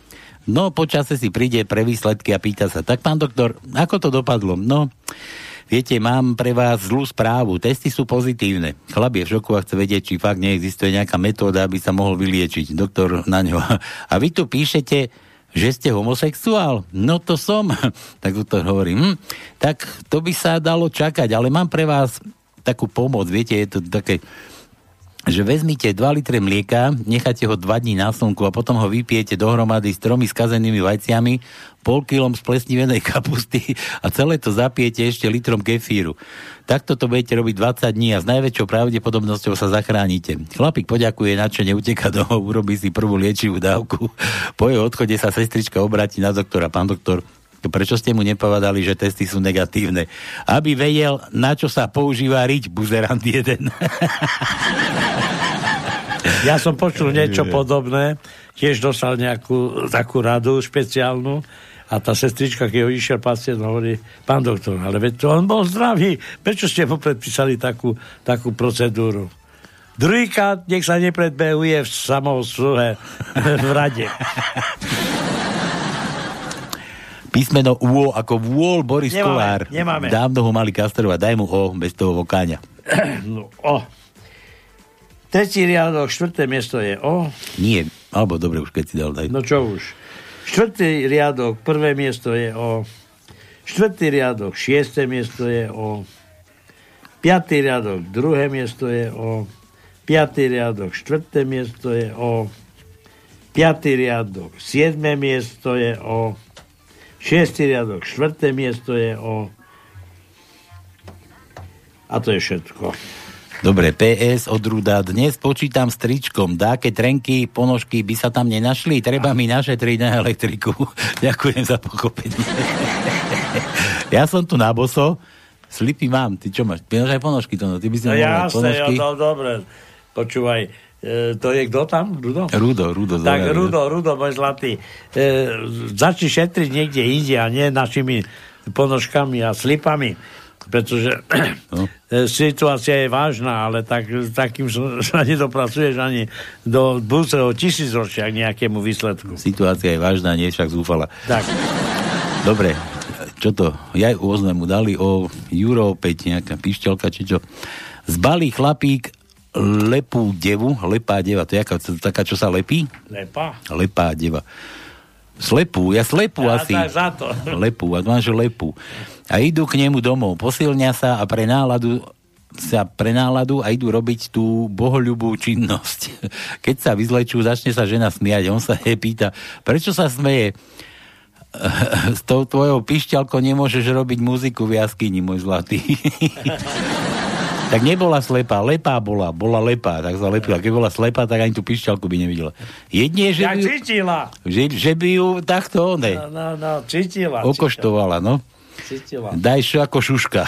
No, počase si príde pre výsledky a pýta sa, tak pán doktor, ako to dopadlo? No, Viete, mám pre vás zlú správu. Testy sú pozitívne. Chlap je v šoku a chce vedieť, či fakt neexistuje nejaká metóda, aby sa mohol vyliečiť. Doktor na ňo. A vy tu píšete, že ste homosexuál? No to som. tak doktor hovorí, hm, tak to by sa dalo čakať, ale mám pre vás takú pomoc. Viete, je to také že vezmite 2 litre mlieka, necháte ho 2 dní na slnku a potom ho vypijete dohromady s tromi skazenými vajciami, pol kilom splesnivenej kapusty a celé to zapijete ešte litrom kefíru. Takto to budete robiť 20 dní a s najväčšou pravdepodobnosťou sa zachránite. Chlapík poďakuje, čo neuteká domov, urobí si prvú liečivú dávku. Po jeho odchode sa sestrička obráti na doktora. Pán doktor, Prečo ste mu nepovedali, že testy sú negatívne? Aby vedel, na čo sa používa riť buzerant jeden. Ja som počul niečo podobné, tiež dostal nejakú takú radu špeciálnu a tá sestrička, keď ho išiel pacient, hovorí, pán doktor, ale veď to on bol zdravý, prečo ste mu predpísali takú, takú procedúru? Druhýkrát nech sa nepredbehuje v sluhe v rade. Písmeno U ako vôľ Boris nemáme, Kolár. Nemáme. Dávno ho mali kastrovať. Daj mu O bez toho vokáňa. No, o. Tretí riadok, štvrté miesto je O. Nie, alebo dobre, už keď si dal, daj. No čo už. Štvrtý riadok, prvé miesto je O. Štvrtý riadok, šiesté miesto je O. Piatý riadok, druhé miesto je O. Piatý riadok, štvrté miesto je O. Piatý riadok, siedme miesto je O. Šiestý riadok, štvrté miesto je O. A to je všetko. Dobre, PS od Ruda. Dnes počítam s tričkom. Dáke trenky, ponožky by sa tam nenašli? Treba mi našetriť na elektriku. Ďakujem za pochopenie. ja som tu na boso. Slipy mám. Ty čo máš? Ty máš aj ponožky, to, no. Ty by si no jasne, ponožky. ja, to dobre. Počúvaj, e, to je kto tam? Rudo? Rudo, Rudo. Tak zaujímavé. Rudo, Rudo, môj zlatý. E, začni šetriť niekde inde a nie našimi ponožkami a slipami pretože no. situácia je vážna, ale tak, takým sa nedopracuješ ani do budúceho tisícročia k nejakému výsledku. Situácia je vážna, nie však zúfala. Tak. Dobre, čo to? Ja mu dali o Euro 5, nejaká pišťalka, či čo. Zbalí chlapík lepú devu, lepá deva, to je jaká, taká, čo sa lepí? Lepa? Lepá deva. Slepú, ja slepú ja, asi. Za to. Lepú, a máš lepú a idú k nemu domov, posilňa sa a pre náladu sa pre náladu a idú robiť tú bohoľubú činnosť. Keď sa vyzlečú, začne sa žena smiať. On sa jej pýta, prečo sa smeje? S tou tvojou pišťalkou nemôžeš robiť muziku v jaskyni, môj zlatý. Tak nebola slepá, lepá bola, bola lepá, tak sa lepila. Keď bola slepá, tak ani tú pišťalku by nevidela. Jedne, že ja by, cítila. Že, že by ju takto, ne, no, no, no, cítila. okoštovala, no. cítila. Daj šo ako šuška.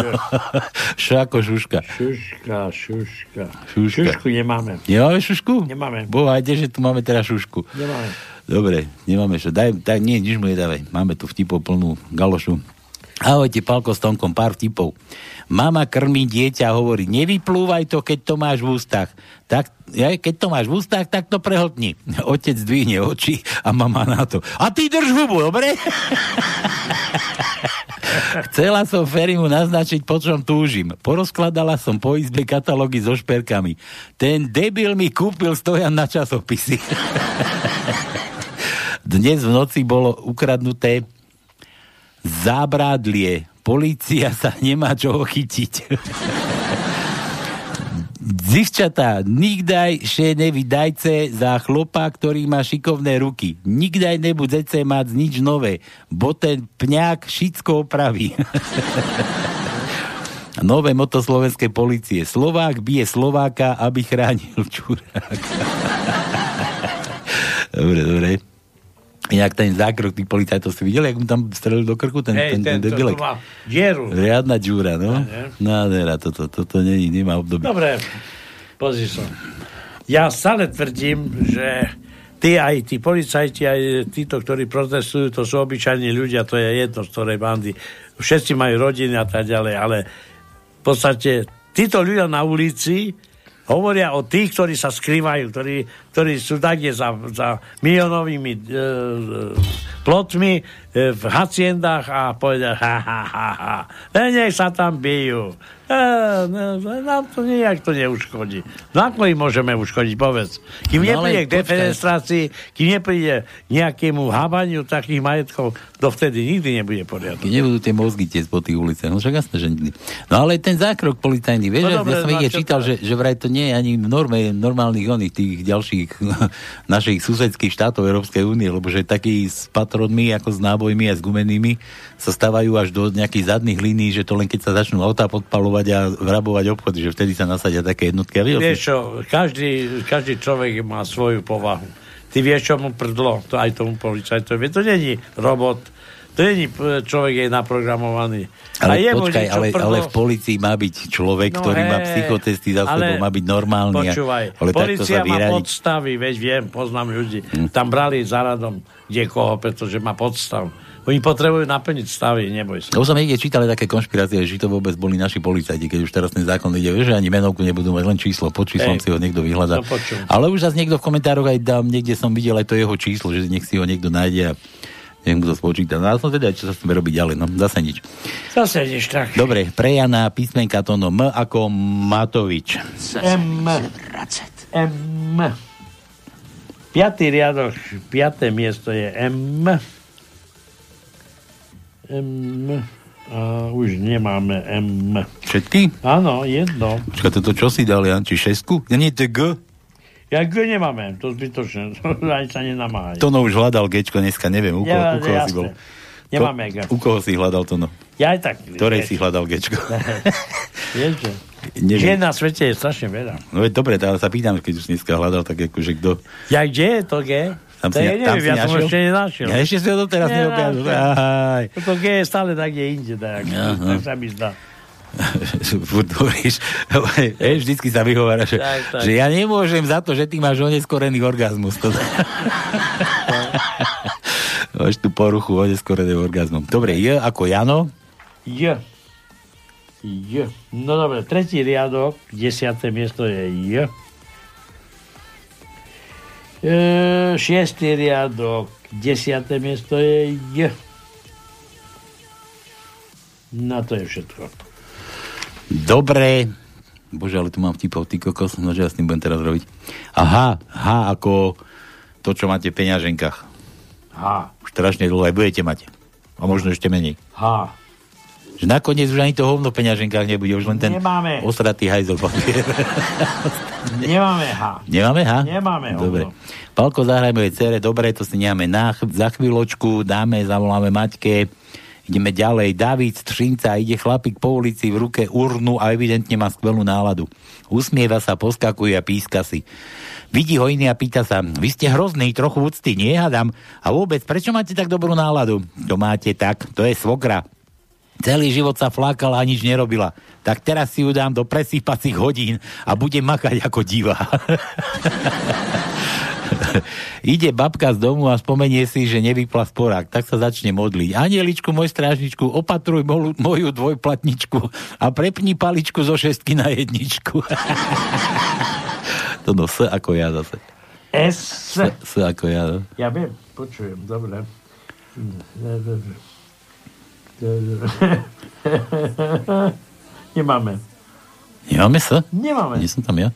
šo ako šuška. Šuška, šuška. Šuška. Šušku nemáme. Nemáme šušku? Nemáme. Bohajte, že tu máme teraz šušku. Nemáme. Dobre, nemáme čo. Daj, tak nie, nič mu nedávaj. Máme tu vtipov plnú galošu. Ahojte, Palko s Tonkom, pár vtipov. Mama krmí dieťa a hovorí, nevyplúvaj to, keď to máš v ústach. Tak, keď to máš v ústach, tak to prehltni. Otec dvihne oči a mama na to. A ty drž hubu, dobre? Chcela som Ferimu naznačiť, po čom túžim. Porozkladala som po izbe katalógy so šperkami. Ten debil mi kúpil stojan na časopisy. Dnes v noci bolo ukradnuté zábrádlie. Polícia sa nemá čoho chytiť. Zivčatá, nikdaj še nevydajce za chlopa, ktorý má šikovné ruky. Nikdaj nebudete mať nič nové, bo ten pňák všetko opraví. Nové moto slovenskej policie. Slovák bije Slováka, aby chránil čuráka. dobre, dobre. Inak ten zákrok tých policajtov ste videli, jak mu tam strelil do krku ten, Hej, ten, ten, ten, debilek? má dieru. Riadna džúra, no. Nádhera, toto, toto není, nemá obdobie. Dobre, pozri sa. Ja stále tvrdím, že tí aj tí policajti, aj títo, ktorí protestujú, to sú obyčajní ľudia, to je jedno z ktorej bandy. Všetci majú rodiny a tak ďalej, ale v podstate títo ľudia na ulici hovoria o tých, ktorí sa skrývajú, ktorí, ktorí sú takde za, za miliónovými e, e, plotmi e, v haciendách a povedia ha, ha, ha, ha. E, nech sa tam bijú. E, no, nám to nejak to neuškodí. No ako im môžeme uškodiť, povedz. Kým No, nepríde k počkaj. defenestrácii, kým nepríde nejakému hábaniu takých majetkov, dovtedy nikdy nebude poriadok. Keď nebudú tie mozgy tiec po tých uliciach. No však jasné, že nikdy. No ale ten zákrok policajný, vieš, No no, dobre, ja som no čítal, to že, že vraj to nie je ani v norme normálnych oných tých ďalších našich susedských štátov Európskej únie, lebo že takí s patronmi, ako s nábojmi a s gumenými, sa stávajú až do nejakých zadných línií, že to len keď sa začnú autá podpalovať a vrabovať obchody, že vtedy sa nasadia také jednotky. A Vieš čo, každý, každý človek má svoju povahu. Ty vieš, čo mu prdlo, to aj tomu policajtovi. To není robot, to p- človek je naprogramovaný. a Ale jemu počkaj, niečo ale, prdlo- ale v policii má byť človek, No ktorý má hej, psychotesty za ale sebou, má byť normálny. a- Počúvaj, ale policia má vyradiť. podstavy, veď viem, poznám ľudí. Tam brali za radom kde koho, pretože má podstav. Oni potrebujú naplniť stavy, neboj sa. Lebo som niekde čítal také konšpirácie, že to vôbec boli naši policajti, keď už teraz ten zákon ide, že ani menovku nebudú mať, len číslo, pod číslom Hej. si ho niekto vyhľadá. No. Ale už zase niekto v komentároch aj dám, niekde som videl aj to jeho číslo, že nech si ho niekto nájde a nech mu to spočíta. No a som teda, čo sa chceme robiť ďalej, no zase nič. Zase ideš tak. Dobre, pre Jana písmenka to no M ako Matovič. M. M. Piatý riadok, piaté miesto je M. M. A už nemáme M. Všetky? Áno, jedno. Počkaj, toto čo si dal, Jan? Či šesku? Ja nie, to G. Ja G nemáme, to zbytočné. Ani sa nenamáhaj. Tono už hľadal Gčko dneska, neviem, u koho, Ja, u koho si bol. Nemáme G. U koho si hľadal Tono? Ja aj tak. Ktorej si hľadal že? Neviem. Žien na svete je strašne veľa. No veď dobre, ale sa pýtam, keď už dneska hľadal, tak akože kto... Ja kde je to G? Tam to si, ja neviem, ja som ešte nenašiel. Ja ešte si ho doteraz neobjavil. To G je stále tak, kde inde. Tak, tak sa mi zdá. Hovoríš, vždycky sa vyhovára, že, Tak, tak. že ja nemôžem za to, že ty máš oneskorený orgazmus. To... Máš tú poruchu oneskoreného orgazmu. Dobre, J ako Jano. J. J. No dobre, tretí riadok, desiaté miesto je J. E, šiestý riadok, desiaté miesto je J. No to je všetko. Dobre. Bože, ale tu mám vtipov, ty kokos, no že ja s tým budem teraz robiť. Aha, H ako to, čo máte v peňaženkách. H. Už strašne dlho aj budete mať. A možno ešte menej. H. Že nakoniec už ani to hovno v peňaženkách nebude, už len ten Nemáme. osratý hajzel papier. Nemáme H. Nemáme, ha? Nemáme hovno. Dobre. Palko, zahrajme jej cere, dobre, to si necháme na, ch- za chvíľočku, dáme, zavoláme Maťke. Ideme ďalej. David Střinca ide chlapík po ulici v ruke urnu a evidentne má skvelú náladu. Usmieva sa, poskakuje a píska si. Vidí ho iný a pýta sa, vy ste hrozný, trochu úcty, nie hadám. A vôbec, prečo máte tak dobrú náladu? To máte tak, to je svokra. Celý život sa flákala a nič nerobila. Tak teraz si ju dám do presýpacích hodín a bude makať ako diva. Ide babka z domu a spomenie si, že nevypla sporák, tak sa začne modliť. Anieličku, môj strážničku, opatruj moju, moju dvojplatničku a prepni paličku zo šestky na jedničku. to no, S ako ja zase. S. S, S ako ja. No. Ja viem, počujem, dobre. Nemáme. Nemáme sa? Nemáme. Nie som tam ja.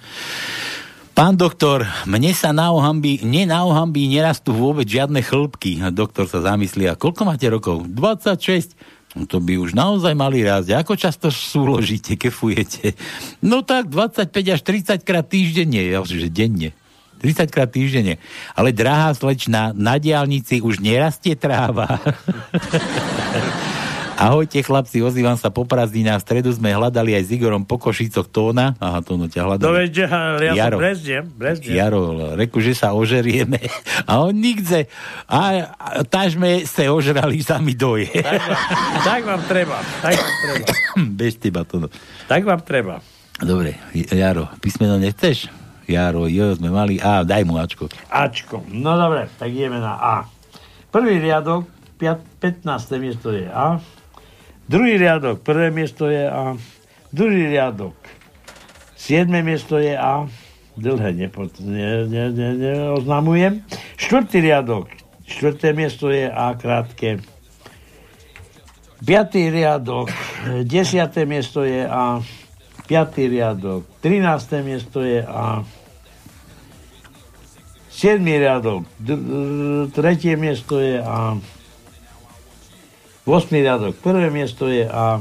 Pán doktor, mne sa na ohambi, nie na ohambi nerastú vôbec žiadne chlpky. Doktor sa zamyslí, a koľko máte rokov? 26. No to by už naozaj mali rásť. Ako často súložíte, kefujete? No tak 25 až 30 krát týždenne. Ja že denne. 30 krát týždenne. Ale drahá slečna, na diálnici už nerastie tráva. Ahojte chlapci, ozývam sa po prázdninách. V stredu sme hľadali aj s Igorom po Košicoch tóna. Aha, Tóno ťa hľadali. To veď, ja Jaro. som brezdiem, brezdiem. Jaro, reku, že sa ožerieme. A on nikde. A, a tažme se ožrali sami doje. Tak vám, tak vám treba. Tak vám treba. Bez teba, Tóno. Tak vám treba. Dobre, Jaro, písmeno nechceš? Jaro, jo, sme mali A, daj mu Ačko. Ačko. No dobre, tak ideme na A. Prvý riadok, 15. miesto je A. Druhý riadok, prvé miesto je A. Druhý riadok, siedme miesto je A. Dlhé nepod, ne, ne, ne, neoznamujem. Štvrtý riadok, štvrté miesto je A, krátke. Piatý riadok, desiaté miesto je A. Piatý riadok, trinácté miesto je A. Siedmý riadok, d- tretie miesto je A. 8. riadok, prvé miesto je A.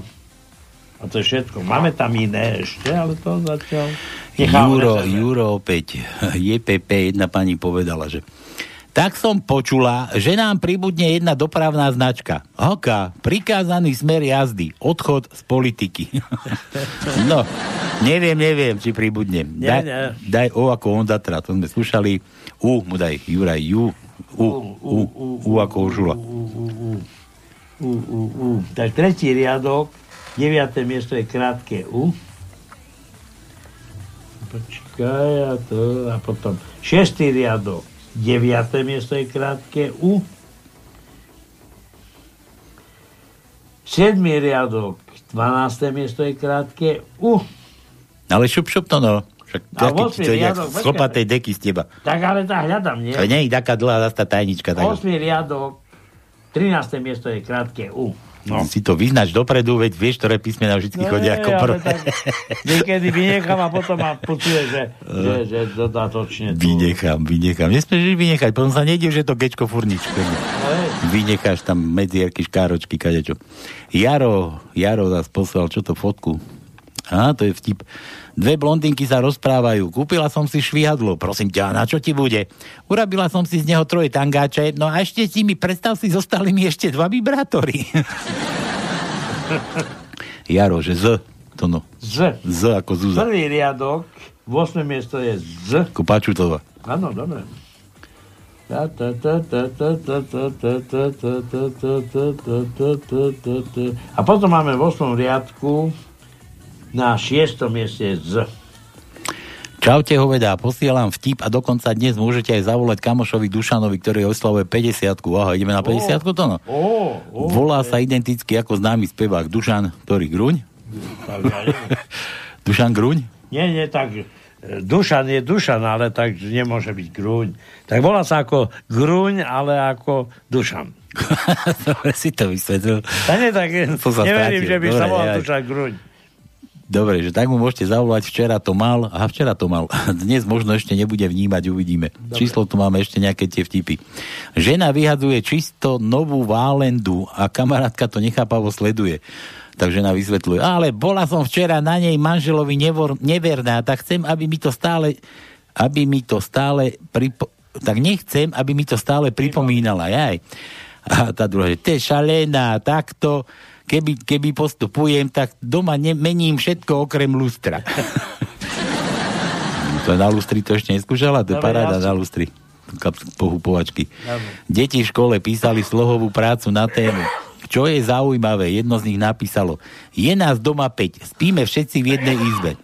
A to je všetko. Máme tam iné ešte, ale to zatiaľ... Juro, Juro opäť, JPP, jedna pani povedala, že tak som počula, že nám pribudne jedna dopravná značka. Hoka, prikázaný smer jazdy, odchod z politiky. no, neviem, neviem, či pribudne. Daj, nie. daj O ako Honda, teda, to sme skúšali. U, mu daj, Juraj, U, U, U, U, U ako Užula. U, U, U. Tak tretí riadok, deviaté miesto je krátke U. Počkaj, a to, a potom šiestý riadok, deviaté miesto je krátke U. Siedmý riadok, 12. miesto je krátke U. Ale šup, šup to no. Však A taký, osmi to je jak riadok, z chlopatej deky z teba. Tak ale tá hľadám, nie? To nie je taká dlhá zase tá tajnička. Tak... 8. riadok, 13. miesto je krátke U. No. Si to vyznač dopredu, veď vieš, ktoré písmena vždy No, chodia ako prvé. tak Niekedy vynechám a potom ma pucuje, že, že, že dodatočne tu. Vynechám, vynechám. Nesmieš vynechať, potom sa nedív, že to gečko furničko. Vynecháš tam medzierky, škáročky, kadečo. Jaro, Jaro zás poslal, čo to fotku? A to je vtip. Dve blondinky sa rozprávajú. Kúpila som si švihadlo. Prosím ťa, na čo ti bude? Urabila som si z neho troje tangáče. No a ešte si mi, predstav si, zostali mi ešte dva vibrátory. Jaro, že z. To no. Z. Z ako Zúza. Prvý riadok, 8. miesto je Z. Kopáčutova. Áno, dobre. A potom máme v 8. riadku na 6. mieste Z. Čaute hoveda, posielam vtip a dokonca dnes môžete aj zavolať kamošovi Dušanovi, ktorý oslavuje 50 Aha, ideme na 50 to no? Volá sa identicky ako známy spevák Dušan, ktorý Gruň? Dušan Gruň? Nie, nie, tak e, Dušan je Dušan, ale tak nemôže byť Gruň. Tak volá sa ako Gruň, ale ako Dušan. Dobre si to vysvetlil. Tak nie, tak To neverím, strátil. že by sa volal ja- Dušan Gruň. Dobre, že tak mu môžete zavolať, včera to mal, aha, včera to mal, dnes možno ešte nebude vnímať, uvidíme. Dobre. Číslo tu máme ešte nejaké tie vtipy. Žena vyhadzuje čisto novú válendu a kamarátka to nechápavo sleduje. Tak žena vysvetľuje, ale bola som včera na nej manželovi nevor, neverná, tak chcem, aby mi to stále, aby mi to stále pripo, tak nechcem, aby mi to stále pripomínala. Jaj. A tá druhá, že to je šalená, takto, keby, keby postupujem, tak doma mením všetko okrem lustra. to na lustri to ešte neskúšala? To je paráda na lustri. Pohupovačky. Deti v škole písali slohovú prácu na tému. Čo je zaujímavé, jedno z nich napísalo. Je nás doma 5, spíme všetci v jednej izbe.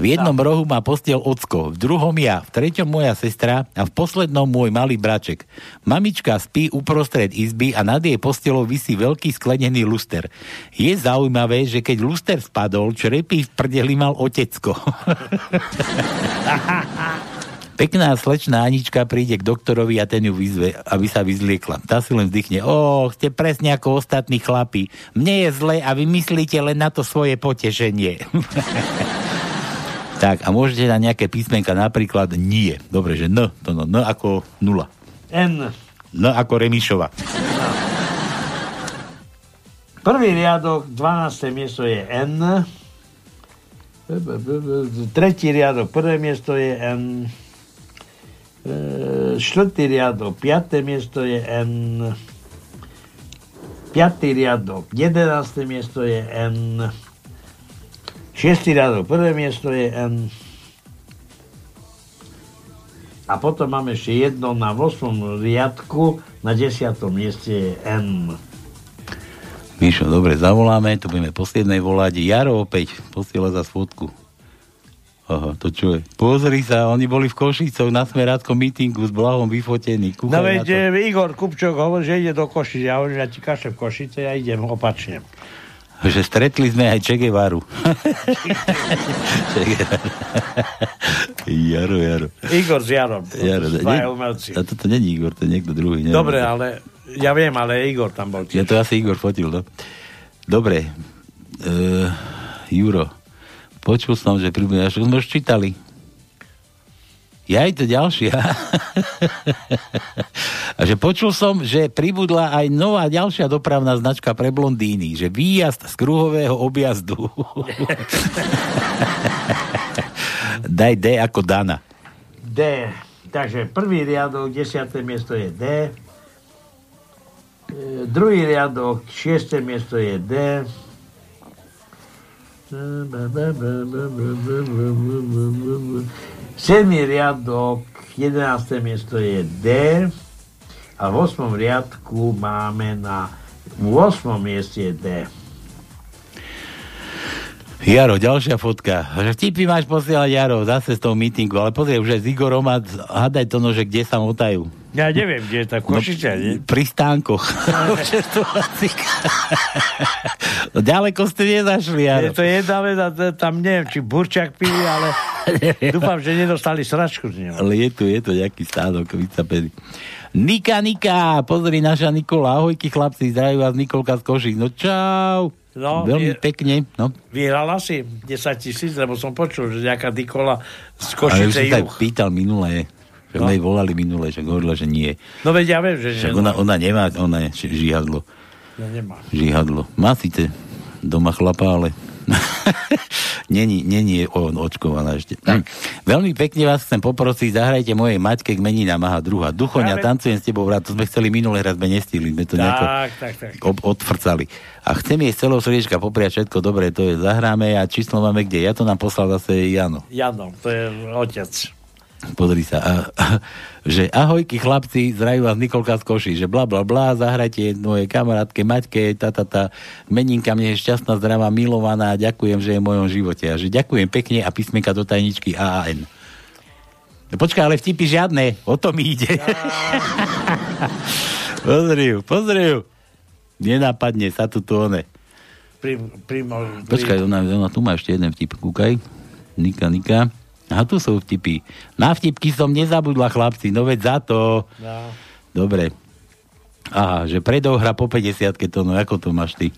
V jednom rohu má postiel ocko, v druhom ja, v treťom moja sestra a v poslednom môj malý braček. Mamička spí uprostred izby a nad jej postelou vysí veľký sklenený luster. Je zaujímavé, že keď luster spadol, črepy v prdeli mal otecko. Pekná slečná Anička príde k doktorovi a ten ju vyzve, aby sa vyzliekla. Tá si len vzdychne. Ó, ste presne ako ostatní chlapi. Mne je zle a vy myslíte len na to svoje potešenie. Tak, a môžete na nejaké písmenka, napríklad nie. Dobre, že N, to no, N ako nula. N. N ako Remišova. Prvý riadok, 12. miesto je N. Tretí riadok, prvé miesto je N. Štvrtý riadok, piaté miesto je N. Piatý riadok, jedenácté miesto je N. Šiestý riadok, prvé miesto je N. A potom máme ešte jedno na 8. riadku, na 10. mieste je N. Mišo, dobre, zavoláme, tu budeme poslednej volať. Jaro opäť posiela za fotku. Aha, to čo je? Pozri sa, oni boli v Košicoch na smeráckom mítingu s Blahom vyfotení. Kúkaj no veď, Igor Kupčok hovorí, že ide do Košic. Ja hovorím, ja ti kašem v Košice, ja idem opačne že stretli sme aj Che Guevaru. Jaro, Jaro. Igor s Jarom. Jaro, nie, a toto není Igor, to je niekto druhý. Neviem, Dobre, ale ja viem, ale Igor tam bol tiež. Ja to asi Igor fotil, no. Dobre. Uh, Juro, počul som, že približne, už sme už čítali. Ja aj to ďalšia. a že počul som, že pribudla aj nová ďalšia dopravná značka pre blondíny, že výjazd z kruhového objazdu. Daj D ako Dana. D. Takže prvý riadok, desiaté miesto je D. E, druhý riadok, šiesté miesto je D. 7. riadok, 11. miesto je D a v 8. riadku máme na 8. mieste D. Jaro, ďalšia fotka. Vtipy máš posielať, Jaro, zase z toho meetingu, ale pozrie, už aj z Igorom a hádaj to, no, kde sa motajú. Ja neviem, kde je tá Košice, no, nie? Pri stánkoch. no, ďaleko ste nezašli, Jaro. Je to jedna vec tam neviem, či Burčak pili, ale dúfam, že nedostali sračku z neho. Ale je tu, je tu nejaký stánok, vycapený. Nika, Nika, pozri naša Nikola, ahojky chlapci, zdraví vás Nikolka z Košic. No čau. No, Veľmi je, pekne. No. Vyhrala si 10 tisíc, lebo som počul, že nejaká Nikola z Košice Ale už pýtal minulé. Že no. jej volali minule, že hovorila, že nie. No veď ja viem, že Však ona, ona nemá, ona je žihadlo. Ja nemá. Žihadlo. Má síce doma chlapa, ale není, není on očkovaná ešte. Tak. Veľmi pekne vás chcem poprosiť, zahrajte mojej maťke k meninám, aha, druhá. Duchoňa, ja, tancujem s tebou, vrát, to sme chceli minulé raz, sme nestihli, sme to nejako tak, tak. Ob, odfrcali. A chcem jej celého srdiečka popriať všetko dobré, to je zahráme a číslo máme kde? Ja to nám poslal zase Jano. Jano, to je otec. Pozri sa, a, a, že ahojky chlapci, zdraví vás Nikolka z Koši, že bla bla bla, zahrajte mojej kamarátke Maťke, tá, tá, tá, meninka mne je šťastná, zdravá, milovaná ďakujem, že je v mojom živote. A že ďakujem pekne a písmenka do tajničky AAN. No, počkaj, ale vtipy žiadne, o to mi ide. pozri ju, pozri ju. Nenápadne sa tu to one. Prim, prim, prim. Počkaj, ona, ona tu má ešte jeden vtip, kúkaj. Nika, Nika. A tu sú vtipy. Na vtipky som nezabudla, chlapci, no veď za to. No. Dobre. Aha, že predohra po 50 to, no ako to máš ty?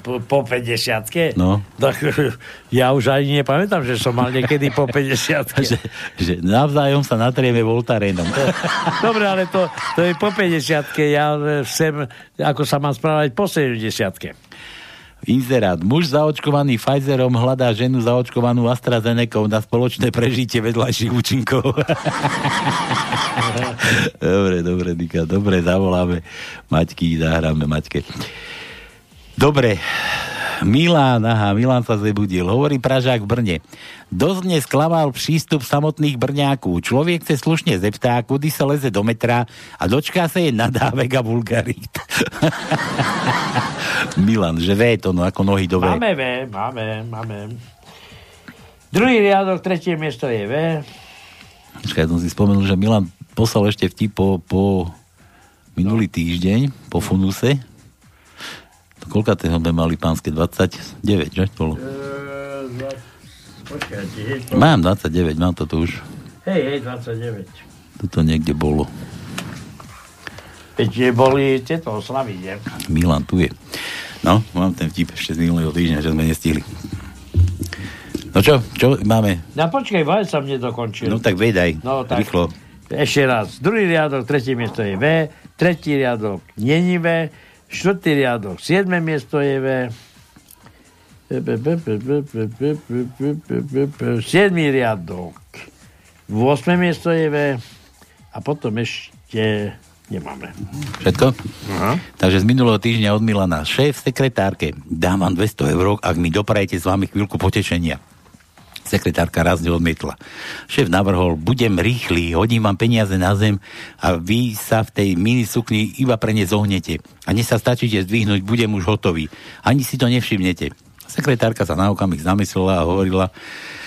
Po, po 50 No. Tak ja už ani nepamätám, že som mal niekedy po 50 že, že navzájom sa natrieme voltarénom. Dobre, ale to, to je po 50 ja sem, ako sa mám správať po 70 Inzerát. Muž zaočkovaný Pfizerom hľadá ženu zaočkovanú AstraZeneca na spoločné prežitie vedľajších účinkov. dobre, dobre, Dika, dobre, zavoláme Maťky, zahráme Maťke. Dobre, Milán, aha, Milán sa zebudil. Hovorí Pražák v Brne. Dosť mne sklamal prístup samotných Brňákov. Človek chce slušne zeptá, kudy sa leze do metra a dočká sa je nadávek a vulgarit. Milan, že vie to, no ako nohy do Máme V, máme, máme. Druhý riadok, tretie miesto je V. Počkaj, som si spomenul, že Milan poslal ešte vtip po, po minulý týždeň, po Funuse, Koľka toho sme mali pánske? 29, že? Bolo? Počkajte, Mám 29, mám to tu už. Hej, hej, 29. Tuto niekde bolo. Veď boli tieto oslavy, nie? Milan tu je. No, mám ten vtip ešte z minulého týždňa, že sme nestihli. No čo, čo máme? No počkaj, Vaj sa mne dokončil. No tak vedaj, no, tak, rýchlo. Ešte raz. Druhý riadok, tretie miesto je V, tretí riadok není V, štvrtý riadok, siedme miesto je V, siedmý riadok, 8 miesto je V a potom ešte nemáme. Všetko? Aha. Takže z minulého týždňa od Milana. Šéf sekretárke, dám vám 200 eur, ak mi doprajete s vami chvíľku potešenia. Sekretárka raz odmietla. Šéf navrhol, budem rýchly, hodím vám peniaze na zem a vy sa v tej mini sukni iba pre ne zohnete. A ne sa stačíte zdvihnúť, budem už hotový. Ani si to nevšimnete. Sekretárka sa na okamih zamyslela a hovorila,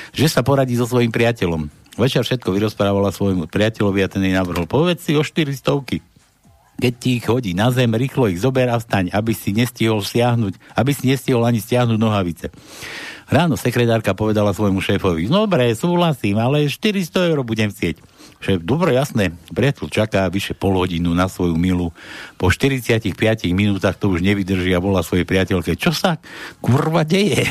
že sa poradí so svojím priateľom. Večer všetko vyrozprávala svojmu priateľovi a ten jej navrhol, povedz si o 400 keď ti ich hodí na zem, rýchlo ich zober a vstaň, aby si nestihol siahnuť, aby si nestihol ani stiahnuť nohavice. Ráno sekretárka povedala svojmu šéfovi, dobre, súhlasím, ale 400 eur budem chcieť že dobre, jasné, priateľ čaká vyše pol hodinu na svoju milu. Po 45 minútach to už nevydrží a volá svojej priateľke, čo sa kurva deje?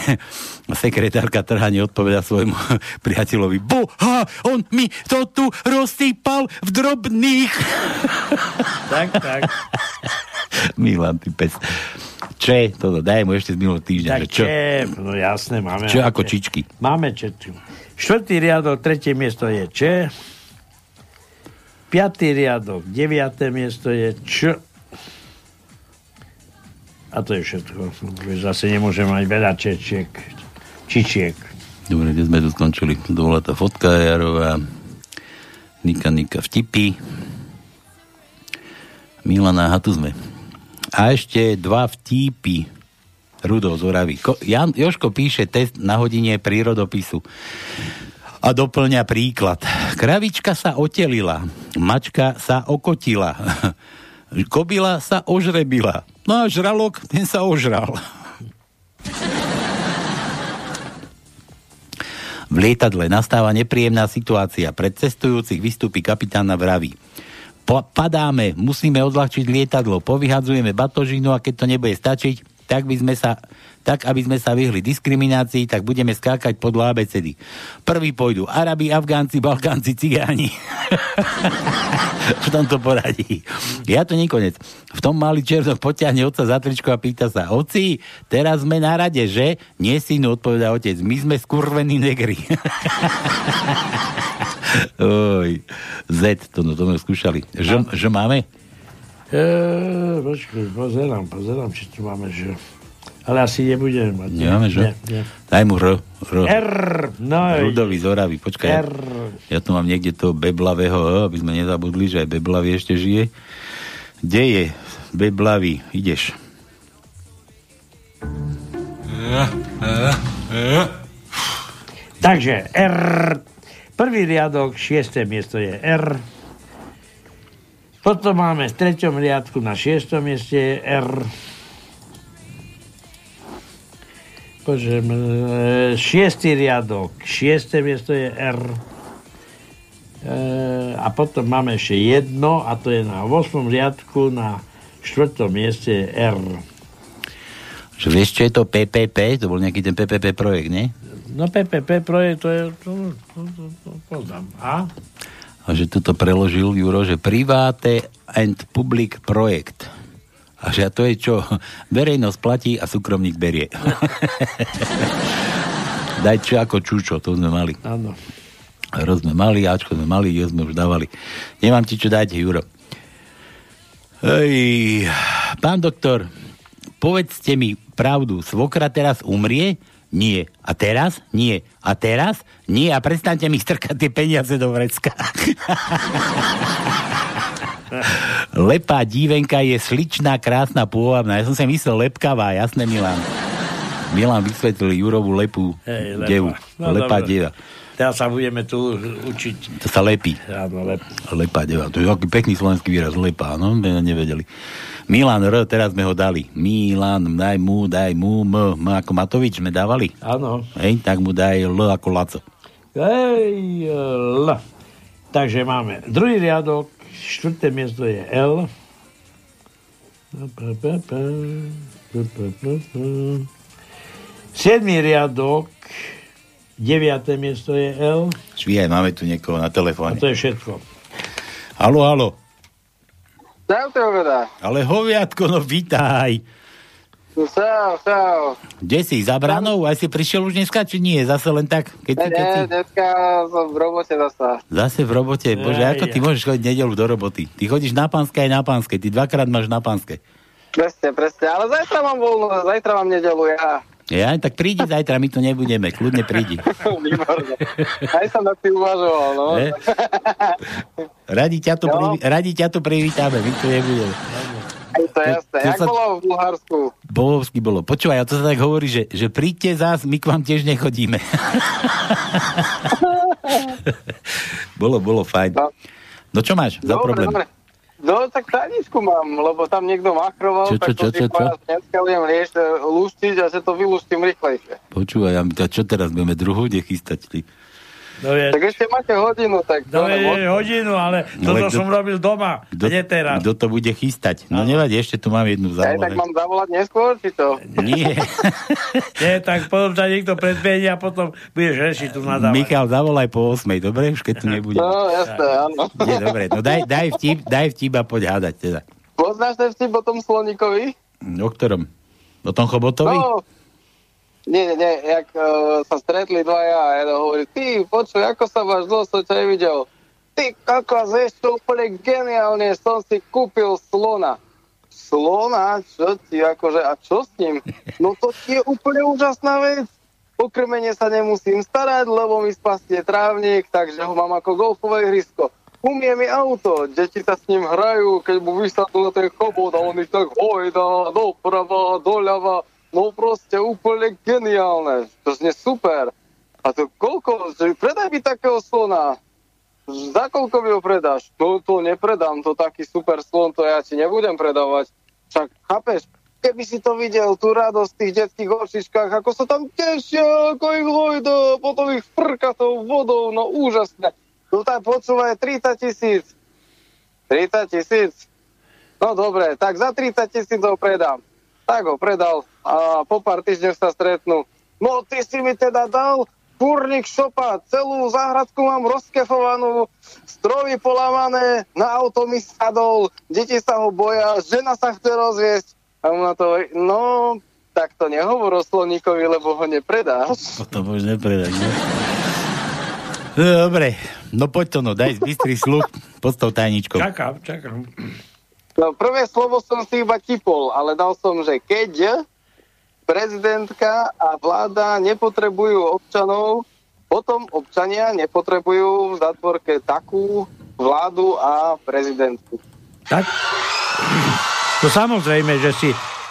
Sekretárka trha neodpoveda svojmu priateľovi, boha, on mi to tu rozsýpal v drobných. tak, tak. Milan, ty pes. Če, toto, daj mu ešte z minulého týždňa. Tak, čo? Če, no jasné, máme. Čo ako čičky? Máme četu. Štvrtý riadok, tretie miesto je Če. 5. riadok, 9. miesto je Č. A to je všetko. Zase nemôžem mať veľa čečiek. Čičiek. Dobre, kde sme tu skončili? To tá fotka Jarová. Nika, Nika vtipy. Milana, a tu sme. A ešte dva vtípy. Rudo z Jan, Joško píše test na hodine prírodopisu a doplňa príklad. Kravička sa otelila, mačka sa okotila, kobila sa ožrebila, no a žralok, ten sa ožral. V lietadle nastáva nepríjemná situácia. Pred cestujúcich vystúpi kapitán na vraví padáme, musíme odľahčiť lietadlo, povyhadzujeme batožinu a keď to nebude stačiť, tak, by sme sa, tak aby sme sa vyhli diskriminácii, tak budeme skákať podľa ABCD. Prvý pôjdu Arabi, Afgánci, Balkánci, Cigáni. v tomto poradí. Ja to nekonec. V tom malý čertok potiahne otca za tričko a pýta sa, oci, teraz sme na rade, že? Nie, synu, odpovedá otec, my sme skurvení negri. Oj, Z, to, no, to sme skúšali. Ž, ž máme? E, počkej, pozerám, pozerám, či tu máme Ž. Ale asi nebudeme mať. Nemáme Ž? Nie, nie. Daj mu R. R. R. No, Rudovi z Oravy. Počkaj. R. Ja tu mám niekde toho beblavého, aby sme nezabudli, že aj beblavý ešte žije. Kde je beblavý? Ideš. Takže R Prvý riadok, šiesté miesto je R. Potom máme v treťom riadku na šiestom mieste R. Poďme, e, šiestý riadok, šiesté miesto je R. E, a potom máme ešte jedno a to je na 8. riadku na štvrtom mieste je R. Že vieš, čo je to PPP? To bol nejaký ten PPP projekt, nie? No PPP projekt, to je... To, to, to, to poznám. A? A že toto preložil Juro, že private and public projekt. A že to je čo? Verejnosť platí a súkromník berie. Daj čo ako čučo, to sme mali. Áno. Roz sme mali, Ačko sme mali, jo sme už dávali. Nemám ti čo dať, Juro. Ej, pán doktor, povedzte mi pravdu, svokra teraz umrie? Nie. A teraz? Nie. A teraz? Nie. A prestaňte mi strkať tie peniaze do vrecka. Lepá dívenka je sličná, krásna, pôvabná. Ja som si myslel lepkavá, jasné Milan. Milan vysvetlil Jurovú lepú Hej, devu. No, lepá dobre. deva. Teraz sa budeme tu učiť. To sa lepí. Áno, lep. Lepá deva. To je taký pekný slovenský výraz. Lepá, no, nevedeli. Milan R, teraz sme ho dali. Milan, daj mu, daj mu, M, M ako Matovič sme dávali. Áno. Hej, tak mu daj L ako Laco. Ej, L. Takže máme druhý riadok, štvrté miesto je L. Siedmý riadok, deviaté miesto je L. Švíhaj, máme tu niekoho na A telefóne. to je všetko. Halo, halo. Čaute, oveda. Ale hoviatko, no vítaj. Čau, čau. Kde si, za branou? Aj si prišiel už dneska, či nie? Zase len tak? Keď si, Ne, keď si... ne, dneska som v robote zasa. Zase v robote. Bože, Aj, ako ty aj. môžeš chodiť nedelu do roboty? Ty chodíš na pánske aj na pánske. Ty dvakrát máš na pánske. Presne, presne. Ale zajtra mám voľno, zajtra mám nedelu ja. Ja, tak prídi zajtra, my tu nebudeme. Kľudne prídi. Aj som nad tým uvažoval, no. Ne? Radi ťa tu, Jo. priví, radi ťa privítame, my tu nebudeme. Je to jasné. to Jak sa- bolo v Bulharsku? Bohovsky bolo. Počúvaj, a to sa tak hovorí, že, že príďte zás, my k vám tiež nechodíme. bolo, bolo fajn. No. No čo máš za Dobre, problém? dobre. No, tak tajničku mám, lebo tam niekto makroval, Čo, čo, tak čo, to čo, čo? že dneska budem rieš, e, luštiť a že to vyluštím rýchlejšie. Počúvaj, a čo teraz budeme druhú nechystať? Ty? No je, Tak ešte máte hodinu, tak... no to je môžem- hodinu, ale No, ale toto som robil doma, Kto, nie teraz. kto to bude chystať? No nevadí, ešte tu mám jednu Aj tak zálohu. mám zavolať neskôr, či to? Nie, Nie, tak potom ťa niekto predbehne a potom budeš rešiť tu nadávať. Michal, zavolaj po 8, dobre? Už keď tu nebude. No, jasné, áno. Nie, dobre, no daj, daj vtip, daj vtip a poď hádať teda. Poznáš ten vtip o tom sloníkovi? O ktorom? O tom Chobotovi? No, nie, nie, jak uh, sa stretli dvaja a jeden hovorí, ty, počuj, ako sa máš dlho, som ťa nevidel. Ty, kokos, vieš čo, úplne geniálne, som si kúpil slona. Slona? Čo ti, akože, a čo s ním? No to ti je úplne úžasná vec. O krmenie sa nemusím starať, lebo mi spastie trávnik, takže ho mám ako golfové hrysko. Umie mi auto, deti sa s ním hrajú, keď mu vysadnú na ten chobot a on ich tak hojda, doprava, doľava. No proste úplne geniálne. To znie super. A to koľko, predaj mi takého slona. Za koľko mi ho predáš? No to nepredám, to taký super slon, to ja ti nebudem predávať. Však chápeš, keby si to videl, tú radosť v tých detských očičkách, ako sa tam tešia, ako ich hojda, potom ich frka tou vodou, no úžasné. No tak počúvaj, 30 tisíc. 30 tisíc? No dobre, tak za 30 tisíc ho predám. Tak ho predal a po pár týždňoch sa stretnú. No ty si mi teda dal kurník šopa, celú záhradku mám rozkefovanú, stromy polámané, na auto mi sadol, deti sa ho boja, žena sa chce rozviesť. A mu na to no, tak to nehovor o sloníkovi, lebo ho nepredáš. Potom už nepredať, ne? No, Dobre, no poď to, no, daj bystrý sluch, postav tajničkou. Čakám, čakám. No, prvé slovo som si iba tipol, ale dal som, že keď prezidentka a vláda nepotrebujú občanov, potom občania nepotrebujú v zatvorke takú vládu a prezidentku. Tak? No samozrejme, že si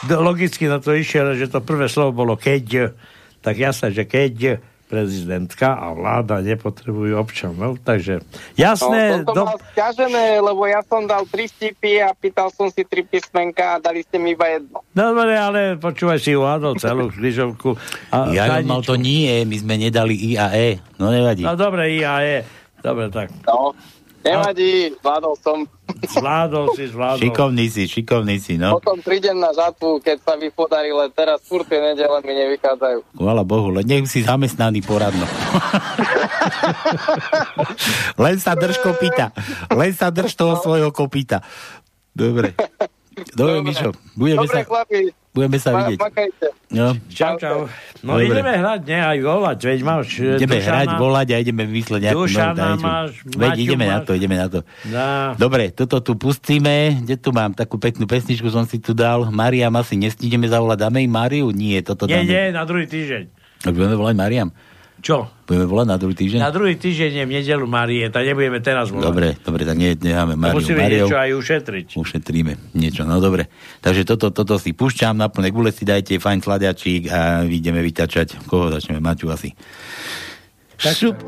logicky na to išiel, že to prvé slovo bolo keď, tak jasné, že keď prezidentka a vláda nepotrebujú občanov, takže jasné, no, toto do... mal sťažené, lebo ja som dal tri vtipy a pýtal som si tri písmenka a dali ste mi iba jedno. Dobre, ale počúvaj si uhádol celú križovku. A Ja tajničku. mal to nie, my sme nedali I a E, no nevadí. No dobre, I a E. Dobre, tak. No, nevadí, zvládol som. Zvládol si, zvládol. Šikovný si, šikovný si, no. Potom prídem na žatvu, keď sa mi podarí, len teraz furt tie nedele mi nevychádzajú. Chvála Bohu, len nech si zamestnaný poradno. len sa drž kopita. Len sa drž toho svojho kopita. Dobre. Dobre, Mišo, budeme Dobre, sa, chlapi. budeme sa Ma- vidieť. Makajte. No. Čau, čau. No Dobre. ideme hrať, ne, aj volať, veď máš... e, Ideme Dušana. hrať, volať a ideme vymysleť nejakú Dušana novú tanečnú. máš, Veď Maťu ideme na máš. to, ideme na to. Dá. Dobre, toto tu pustíme. Kde tu mám? Takú peknú pesničku som si tu dal. Mariam asi nestídeme zavolať. Dáme im Mariu? Nie, toto Nie, dáme. nie, na druhý týždeň. Tak budeme volať Mariam. Čo? Budeme volať na druhý týždeň? Na druhý týždeň je v nedelu Marie, tak nebudeme teraz volať. Dobre, dobre, tak ne, necháme Mariu. Musíme Mariou. niečo aj ušetriť. Ušetríme niečo, no dobre. Takže toto, toto si púšťam, na plné gule si dajte fajn sladiačík a ideme vytačať. Koho začneme? Maťu asi. Šup.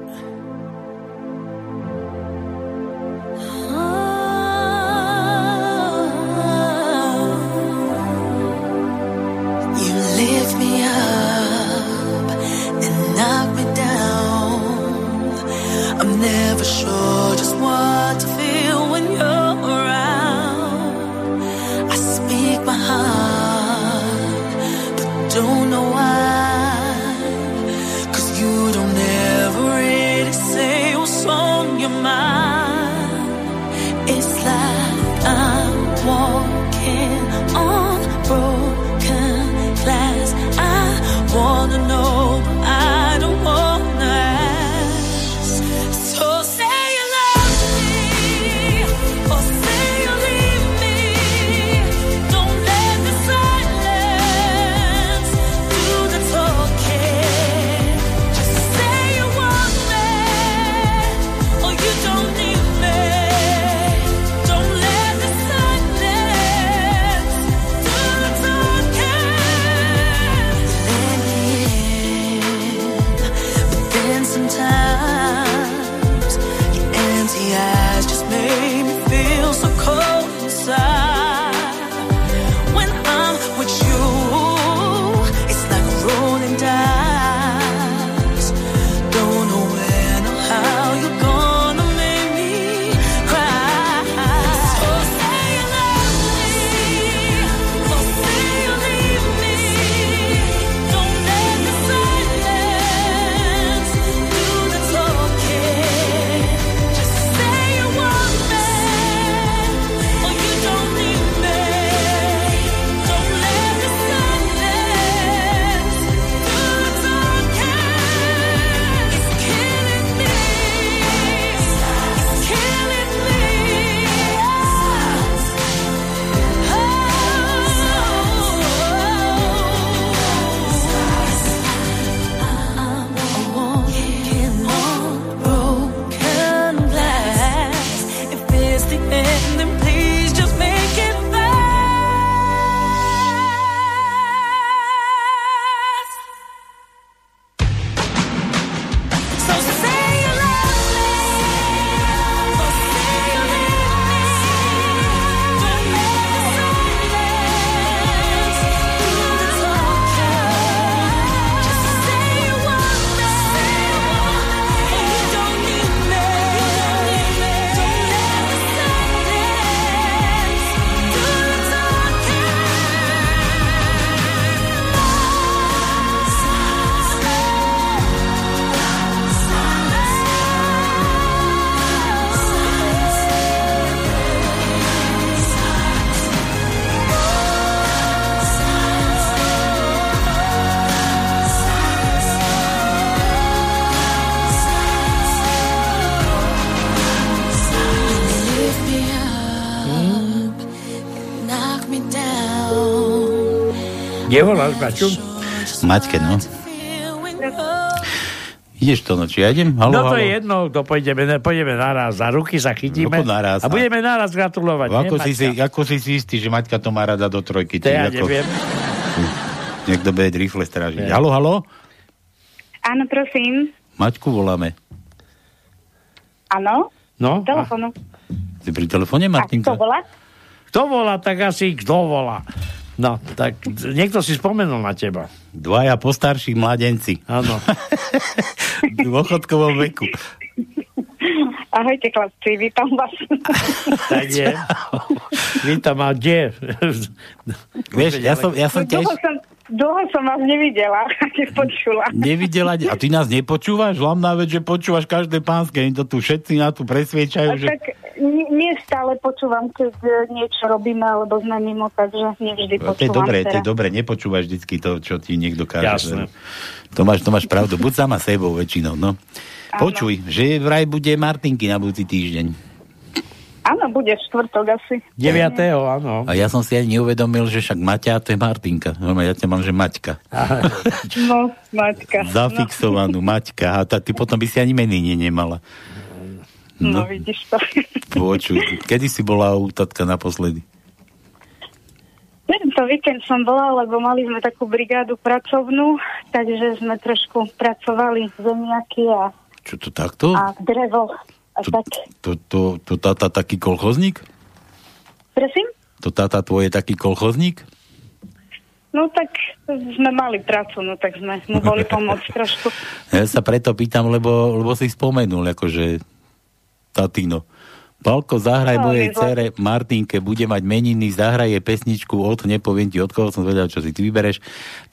Sure just what to feel when you're around. I speak my heart, but don't know why. Kde voláš, Maťu? Maťke, no. Ideš to, no, či ja idem? Halo, no to halo. je jedno, to pôjdeme, pôjdeme naraz, za ruky sa chytíme naraz, a budeme naraz gratulovať. Ako nie, si, ako si si istý, že Maťka to má rada do trojky? To ja ako... neviem. Niekto bude rýchle strážiť. Halo, halo? Áno, prosím. Maťku voláme. Áno? No, Telefónu. Ty pri telefóne, Martinka? Kto volá? Kto volá, tak asi kto volá. No, tak niekto si spomenul na teba. Dvaja postarší mladenci. Áno. v dôchodkovom veku. Ahojte, chlapci, vítam vás. Tak je. Vítam, a kde? Vieš, ja som, ja som tiež Dlho som, dlho som vás nevidela, nepočula. nevidela, a ty nás nepočúvaš? Hlavná vec, že počúvaš každé pánske, oni to tu všetci na tu presviečajú, A že... tak nie, stále počúvam, keď e, niečo robíme, alebo sme mimo, takže nevždy To je počúvam. dobré, to je dobré, nepočúvaš vždycky to, čo ti niekto káže. Jasné. To máš, to máš pravdu, buď sama sebou väčšinou, no. Počuj, že vraj bude Martinky na budúci týždeň. Áno, bude štvrtok asi. 9. áno. A ja som si ani neuvedomil, že však Maťa to je Martinka. No, ja ťa mám, že Maťka. No, Maťka. Zafixovanú Maťka. A tá, ty potom by si ani meniny nemala. No, no No, vidíš to. počuj. Kedy si bola u tatka naposledy? Tento víkend som bola, lebo mali sme takú brigádu pracovnú, takže sme trošku pracovali zemiaky a, Čo to takto? a drevo. A tak, To, to, to táta taký kolchozník? prosím? To táta tvoj je taký kolchozník? No tak sme mali prácu, no tak sme mu boli pomôcť trošku. Ja sa preto pýtam, lebo, lebo si spomenul, akože tatino. Palko, zahraj No, mojej cere Martinke, bude mať meniny, zahraje pesničku od, nepoviem ti od koho, som zvedal, čo si ty vybereš.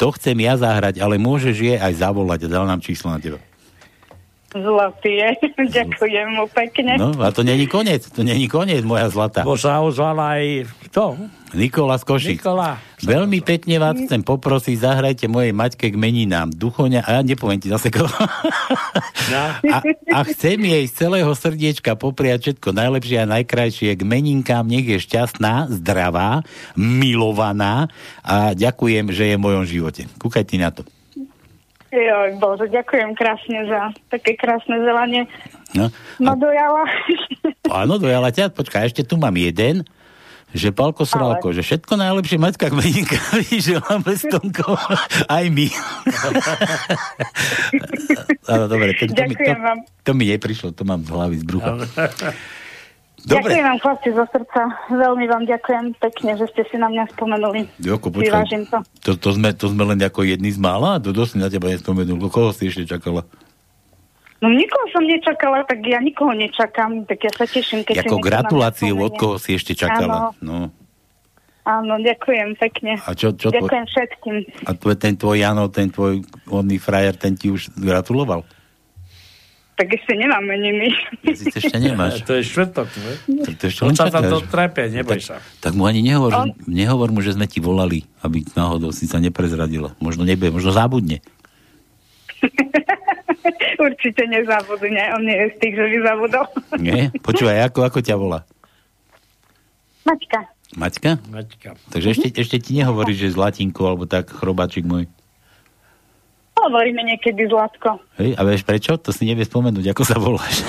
To chcem ja zahrať, ale môžeš je aj zavolať a dal nám číslo na teba. Zlatý je. Ďakujem mu pekne. No, a to není koniec, to není koniec, moja zlatá. Bo sa ozvala aj kto? Nikola z Košic. Nikola. Veľmi pekne vás chcem poprosiť, zahrajte mojej maťke k meninám. Duchoňa, a ja nepoviem ti zase koho. A, a chcem jej z celého srdiečka popriať všetko najlepšie a najkrajšie k meninkám. Nech je šťastná, zdravá, milovaná a ďakujem, že je v mojom živote. Kúkaj ti na to. Joj, Bože, ďakujem krásne za také krásne zelanie. No. Ma dojala. Áno, dojala ťa. Počkaj, ešte tu mám jeden. Že Palko Sralko, že všetko najlepšie Maťka k meninkávi želáme s Tonkou. Aj my. Áno, dobre. To, to, mi, to, to mi neprišlo, to mám z hlavy, z brucha. Dobre. Ďakujem vám chlapci zo srdca. Veľmi vám ďakujem pekne, že ste si na mňa spomenuli. Joko, počkaj. To. To, to, sme, to sme len ako jedni z mála? To dosť na teba nespomenul. Koho si ešte čakala? No nikoho som nečakala, tak ja nikoho nečakám, tak ja sa teším, keď si Ako niekto na mňa gratuláciu, od koho si ešte čakala? Áno. No. Áno, ďakujem pekne. A čo- čo tvoj- ďakujem všetkým. A tvoj, ten tvoj Jano, ten tvoj onný frajer, ten ti už gratuloval? Tak ešte nemám meniny. Ty ešte nemáš. To je štvrtok, ne? To ešte On sa to trepe, neboj tak, sa. tak mu ani nehovor, že, nehovor mu, že sme ti volali, aby náhodou si sa neprezradila. Možno nebude, možno zabudne. Určite nezabudne, on nie je z tých, že by zabudol. Nie? Počúvaj, ako, ako ťa volá? Maťka, Maťka? Maťka. Takže ešte, ešte ti nehovorí, že Zlatinko, alebo tak, chrobáčik môj. Hovoríme niekedy Zlatko. Hej, a vieš prečo? To si nevie spomenúť, ako sa voláš.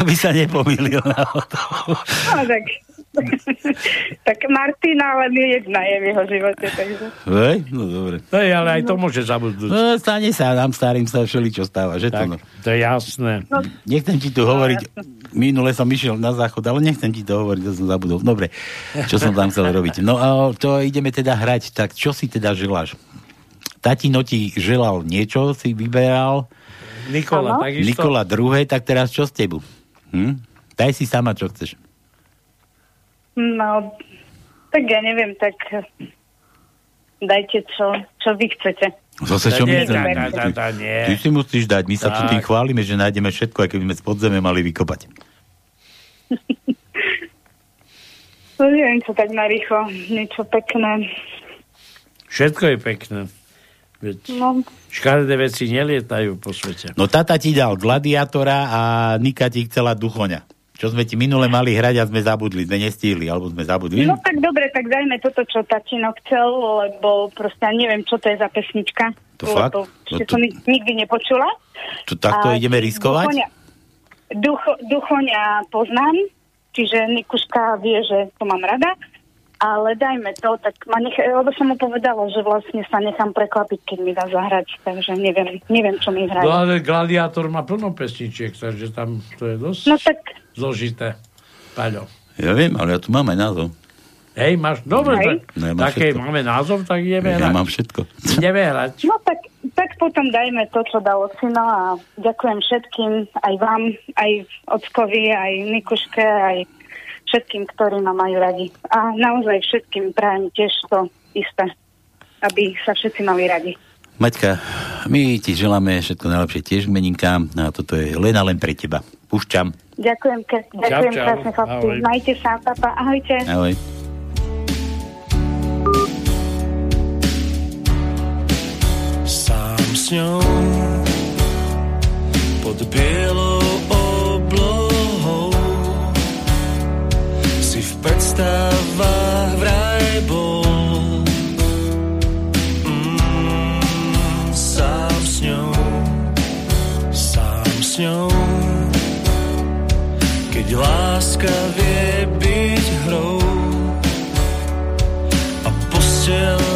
Aby sa nepomýlil náhodou. No tak, tak Martina len je jedna je v jeho živote, takže... Hej? No dobre. To je, ale aj to môže zabudnúť. No, stane sa, nám starým sa všeli, čo stáva, že to no. To je jasné. Nechcem ti tu hovoriť, minule som išiel na záchod, ale nechcem ti to hovoriť, to som zabudol. Dobre, čo som tam chcel robiť. No a to ideme teda hrať, tak čo si teda želáš? Tatino ti želal niečo, si vyberal. Nikola, takisto. Nikola druhé, tak teraz čo s tebu? Hm? Daj si sama, čo chceš. No, tak ja neviem, tak dajte, čo, čo vy chcete. Zase čo my chceme? Ty si musíš dať, my sa tu tým chválime, že nájdeme všetko, aj keby sme z podzeme mali vykopať. No neviem, čo tak narýchlo, niečo pekné. Všetko je pekné. Veď No, škaredé veci nelietajú po svete. No tata ti dal gladiátora a Nika ti chcela duchoňa. Čo sme ti minule mali hrať a sme zabudli, sme nestihli, alebo sme zabudli. no tak dobre, tak dajme toto, čo tatino chcel, lebo proste ja neviem, čo to je za pesnička. To fakt? Lebo No ešte to- som ni- nikdy nepočula. To, takto A ideme riskovať? Duchoňa, ducho, duchoňa poznám, čiže Nikuška vie, že to mám rada, ale dajme to, tak ma nech, lebo som mu povedala, že vlastne sa nechám prekvapiť, keď mi dá zahrať, takže neviem, neviem čo mi hraje. No ale Gladiátor má plno pesničiek, takže tam to je dosť No tak, zložité. Paľo. Ja viem, ale ja tu mám aj názov. Hej, máš, dobre, Hej. tak, No, ja mám také všetko. máme názov, tak ideme Ja hrať. mám všetko. Ideme hrať. no tak, tak potom dajme to, čo dal Ocino a ďakujem všetkým, aj vám, aj Ockovi, aj Nikuške, aj všetkým, ktorí ma majú radi. A naozaj všetkým prajem tiež to isté, aby sa všetci mali radi. Maťka, my ti želáme všetko najlepšie tiež k meninkám a toto je len a len pre teba. Púšťam. Ďakujem, ke, ďakujem čau. krásne chlapci. Ahoj. Majte sa, papa, ahojte. Ahoj. Sám s ňou pod bielou oblohou si v predstavách vraj bol. Mm, sám s ňou, sám s ňou, keď láska vie byť hrou. A postel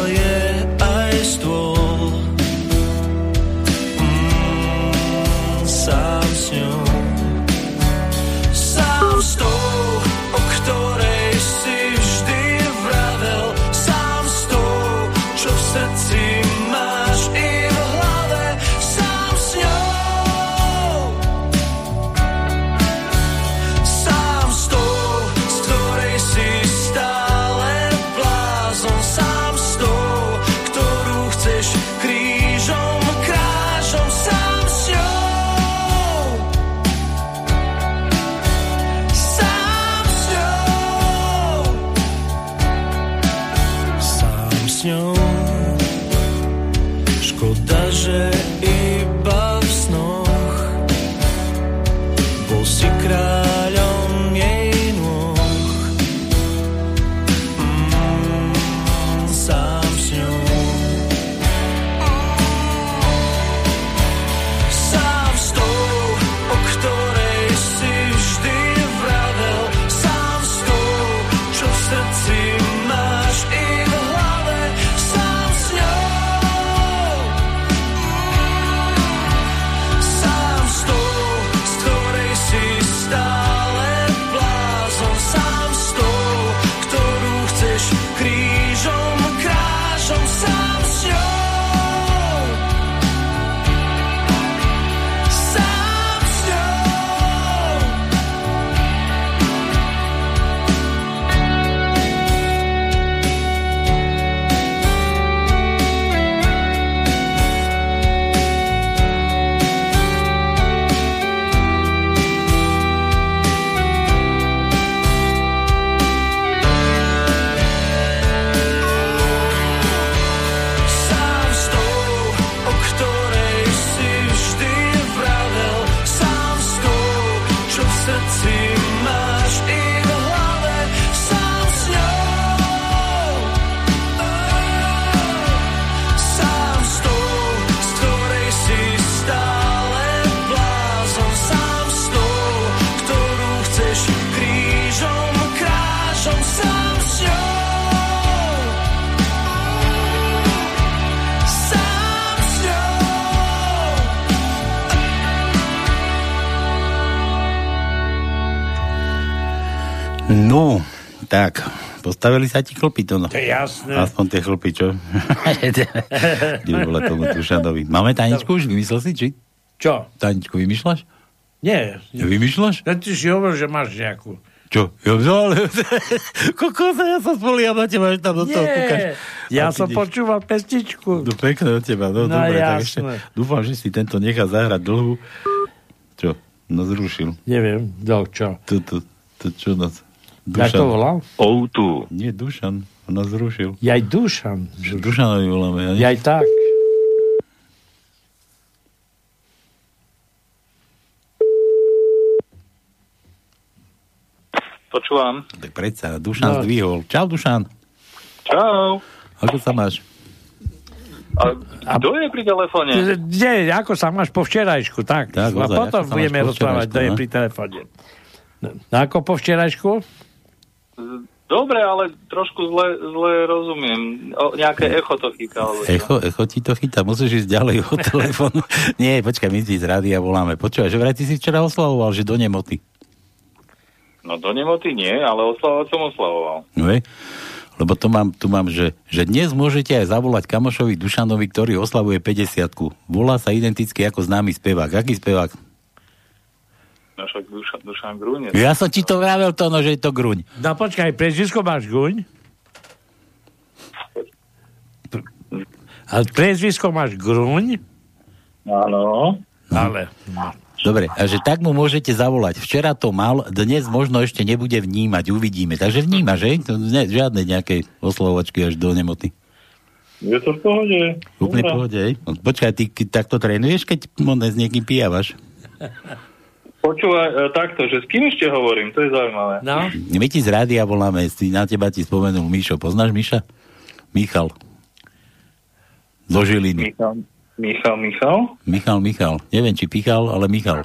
postavili sa ti chlpy to no. To je jasné. Aspoň tie chlpy, čo? Ty vole tomu Tušanovi. Máme tajničku už? Vymyslel si, či? Čo? Tajničku vymýšľaš? Nie. Vymýšľaš? Ja ty si hovoril, že máš nejakú. Čo? Ja, no, ale... Kokosa, ja sa spoliam na teba, že tam do toho kúkaš. Ja som ideš- počúval pestičku. No pekné od teba, no, No, dobre, tak ešte dúfam, že si tento nechá zahrať dlhú. Čo? No zrušil. Neviem, do čo. To, to, to čo nás... Jak to volal? Outu. Nie, Dušan. On nás zrušil. Jaj Dušan. Dušanovi voláme. Ja, Jaj tak. Počúvam. Tak predsa, Dušan No. zdvihol. Čau, Dušan. Čau. Ako sa máš? A kto je pri telefóne? Kde, ako sa máš po včerajšku, tak. Tak, a ozaj, potom sa máš budeme rozprávať, kto je pri no? telefóne. No, ako po včerajšku? Dobre, ale trošku zle, zle rozumiem. O, nejaké echo to chytá. alebo? Echo, echo ti to chytá, musíš ísť ďalej od telefónu. Nie, počkaj, my ti z rádia voláme. Počúvaj, že vraj ty si včera oslavoval, že do nemoty. No do nemoty nie, ale oslavovať som oslavoval. No hej? Lebo to mám, tu mám, že, že dnes môžete aj zavolať kamošovi Dušanovi, ktorý oslavuje 50 Volá sa identicky ako známy spevák. Aký spevák? No však Dušan, Dušan Grúnec. Ja som ti to vravel to, no, že je to Gruň. No počkaj, prezvisko máš Guň? A prezvisko máš Gruň? Áno. Ale, no. Dobre, a že tak mu môžete zavolať. Včera to mal, dnes možno ešte nebude vnímať, uvidíme. Takže vníma, že? To ne, žiadne nejaké oslovovačky až do nemoty. Je to v pohode. Úplne v pohode, hej? No, Počkaj, ty takto trénuješ, keď s niekým pijavaš? Počúvaj, e, takto, že s kým ešte hovorím, to je zaujímavé. No. My ti z rádia voláme, na teba ti spomenul Mišo. Poznáš Miša? Michal. Do Žiliny. Michal, Michal, Michal? Michal, Michal. Neviem, či Pichal, ale Michal.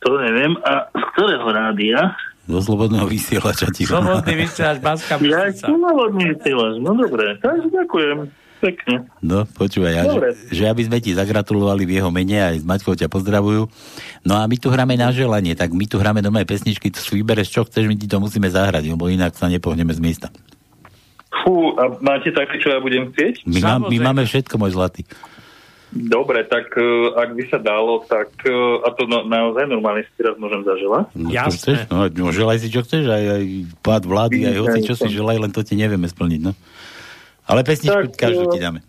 To neviem. A z ktorého rádia? Do slobodného vysielača ti Slobodný vysielač Banská Ja slobodný vysielač, no dobre. Takže ďakujem. Pekne. No, počúvaj, ja, Dobre. že, že aby sme ti zagratulovali v jeho mene, aj s Maťkou ťa pozdravujú. No a my tu hráme na želanie, tak my tu hráme doma aj pesničky, tu si vybereš, čo chceš, my ti to musíme zahrať, lebo inak sa nepohneme z miesta. Fú, a máte také, čo ja budem chcieť? My, mám, my máme všetko, môj zlatý. Dobre, tak uh, ak by sa dalo, tak uh, a to no, naozaj normálne si teraz môžem zaželať. No, čo chceš? No, no, želaj si, čo chceš, aj, aj pád vlády, aj hoci, čo si želaj, len to ti nevieme splniť, no. Ale pesničku Tak, každú eh, ti dáme.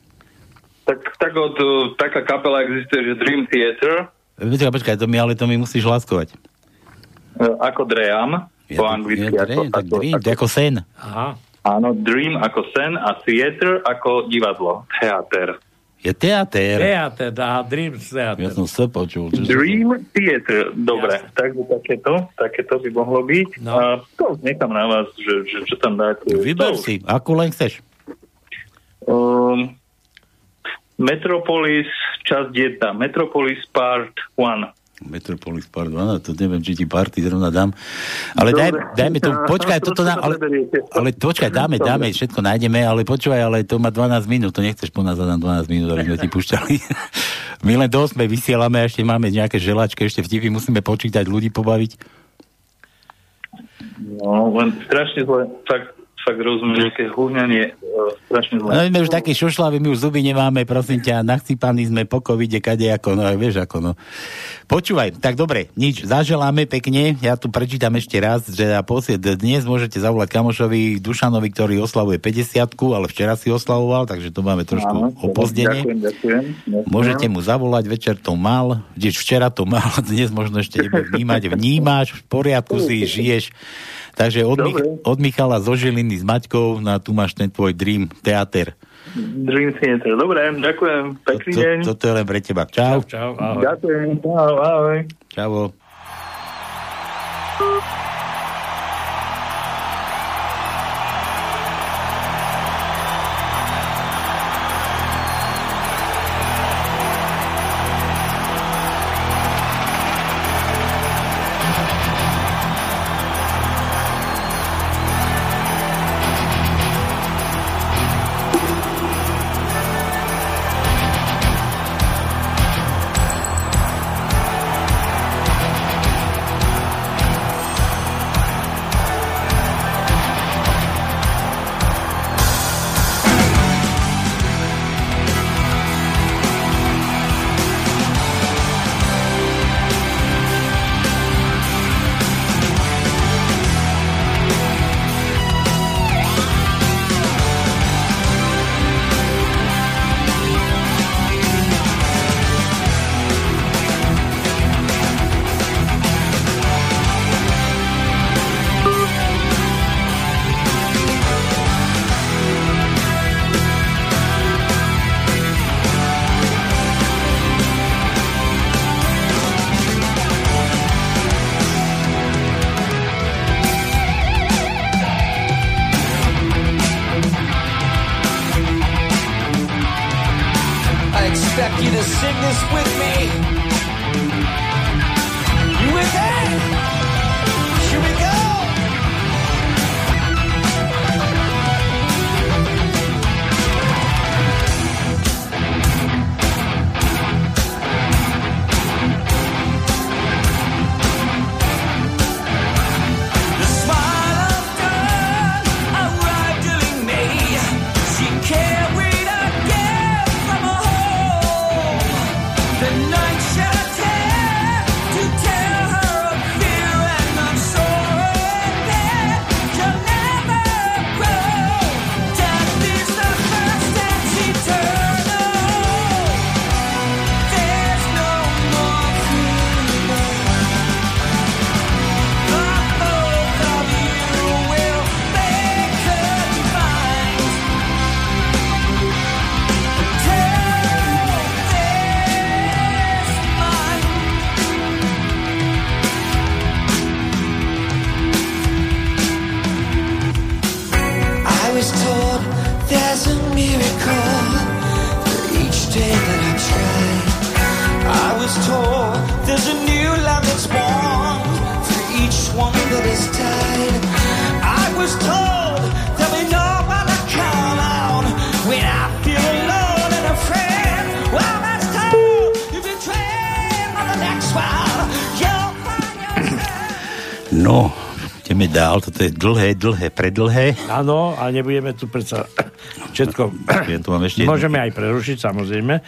Tak, tak od, uh, taká kapela existuje, že Dream Theater, Počkaj, počkaj, to mi, ale to mi musíš láskovať. uh, ako Dream, Je po anglicky. Dream, tak Dream, to je ako sen. Aha. Áno, Dream ako sen a Theater ako divadlo, teater. Je teatér. Teater, dá, Dream Theater. Ja som sa počul. Že... Dream Theater, dobre, takže takéto, takéto by mohlo byť. No. A to nechám na vás, že, že čo tam dáte. Vyber To- si, akú len chceš. Um, Metropolis, časť 1. Metropolis Part 1. Metropolis, pardon, no, to neviem, či ti party zrovna dám. Ale daj, dajme to, počkaj, toto dám, ale, ale počkaj, dáme, dáme, všetko nájdeme, ale počúvaj, ale to má 12 minút, to nechceš po nás za 12 minút, aby sme ti pušťali. My len do 8 vysielame ešte máme nejaké želačky, ešte vtipy, musíme počítať, ľudí pobaviť. No, len strašne zle, fakt, fakt rozumiem, nejaké húňanie, uh, strašne zle. No, my už také šošlaví, my už zuby nemáme, prosím ťa, nachcípaní sme po covide, kade ako, no vieš ako, no. Počúvaj, tak dobre, nič, zaželáme pekne, ja tu prečítam ešte raz, že a posied, dnes môžete zavolať kamošovi Dušanovi, ktorý oslavuje 50 ale včera si oslavoval, takže to máme trošku Áno, opozdenie. Ďakujem, ďakujem. ďakujem. Môžete mu zavolať, večer to mal, kdež včera to mal, dnes možno ešte nebude vnímať, vnímaš, v poriadku si žiješ. Takže od, Mich- od Michala zo Žiliny s Maťkou, na tu máš ten tvoj Dream Theater. Dream Theater, dobre, ďakujem, pekný To, deň. toto je len pre teba. Čau. Čau, ahoj. Ďakujem, ahoj, ahoj. Čau. Sing this with dlhé, dlhé, predlhé. Áno, a nebudeme tu predsa všetko... Ja tu mám ešte Môžeme aj prerušiť, samozrejme.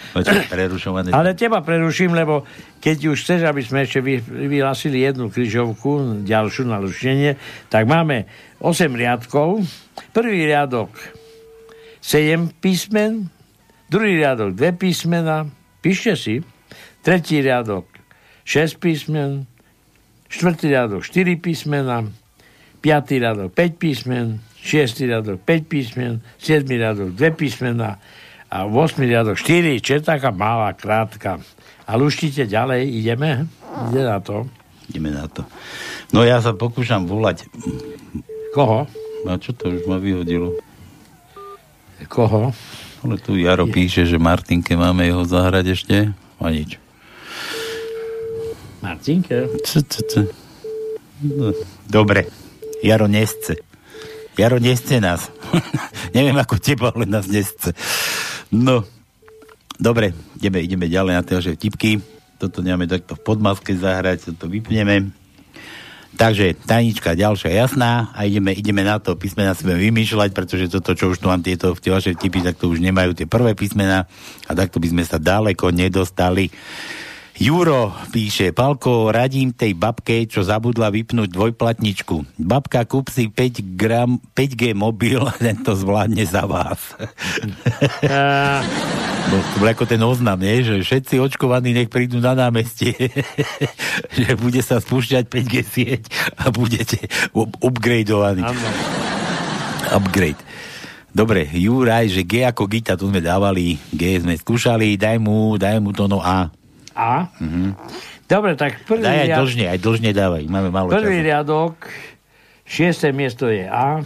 Prerušované. Ale teba preruším, lebo keď už chceš, aby sme ešte vy- vyhlásili jednu križovku, ďalšiu na rušenie, tak máme 8 riadkov. Prvý riadok 7 písmen, druhý riadok 2 písmena, píšte si, tretí riadok 6 písmen, štvrtý riadok 4 písmena, piatý riadok 5 písmen, šiestý riadok 5 písmen, siedmý riadok 2 písmena a 8 riadok 4, čo je taká malá, krátka. A luštite ďalej, ideme? Ide na to. Ideme na to. No ja sa pokúšam volať. Koho? A čo to už ma vyhodilo? Koho? Ale tu Jaro píše, že Martinke máme jeho zahrať ešte. A nič. Martinke? C, c, c. No, Dobre. Jaro nesce. Jaro nesce nás. Neviem ako teba, ale nás nesce. No. Dobre, ideme, ideme ďalej na tie vaše vtipky. Toto nemáme takto v podmaske zahrať, toto vypneme. Takže tajnička ďalšia jasná a ideme, ideme na to písmena si vymýšľať, pretože toto, čo už tu mám tieto tie vaše vtipy, tak to už nemajú tie prvé písmena a takto by sme sa daleko nedostali. Juro píše, Palko, radím tej babke, čo zabudla vypnúť dvojplatničku. Babka, kúp si 5 gram, 5G mobil, ten to zvládne za vás. Bo, to bol ako ten oznam, nie? že všetci očkovaní nech prídu na námestie, že bude sa spúšťať 5G sieť a budete up- upgradeovaní. Upgrade. Dobre, Juraj, že G ako Gita, tu sme dávali, G sme skúšali, daj mu, daj mu to no A. A? Mhm. Dobre, tak prvý Daj aj riad- dlžne, aj dlžne dávaj, máme málo Prvý času. riadok, šiesté miesto je A.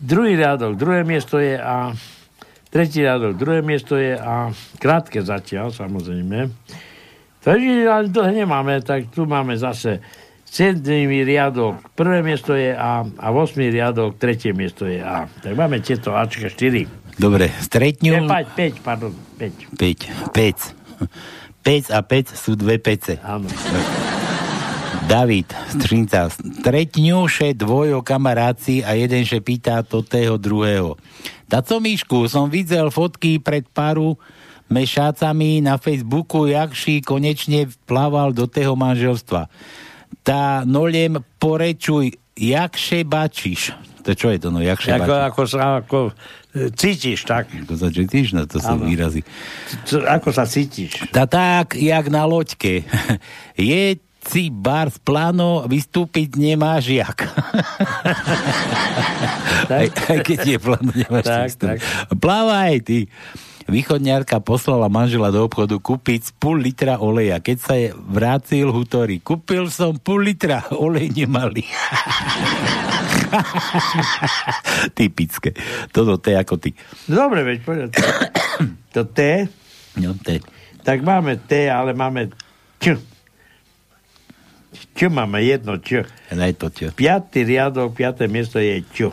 Druhý riadok, druhé miesto je A. Tretí riadok, druhé miesto je A. Krátke zatiaľ, samozrejme. Ale dlhé nemáme, tak tu máme zase 7. riadok, prvé miesto je A a 8. riadok, tretie miesto je A. Tak máme tieto Ačka 4. Dobre, stretňu... 5, 5, pardon, 5. 5. 5. 5 a 5 sú dve pece. Áno. David Strinca. Stretňuše dvojo kamaráci a jeden še pýta to tého druhého. Taco Mišku, som videl fotky pred paru mešácami na Facebooku, jak si konečne plával do tého manželstva. Tá noliem porečuj, jak še bačíš. To čo je to, no, jak še Ako, ako sa ako, e, cítiš, tak. Ako sa cítiš, no to sú Áno. výrazy. C- Ako sa cítiš? Tá tak, jak na loďke. Je si bar z pláno, vystúpiť nemáš jak. aj, aj keď je pláno, nemáš Tak, tak, Plávaj, ty. Východňarka poslala manžela do obchodu kúpiť pol litra oleja. Keď sa je vrácil hutorí, kúpil som pol litra, olej nemali. Typické. Toto to je ako ty. Dobre, veď povedať. To T, No, je. tak máme T, ale máme Č. Č máme jedno Č. Daj to čo. Piatý riadok, piaté miesto je Č.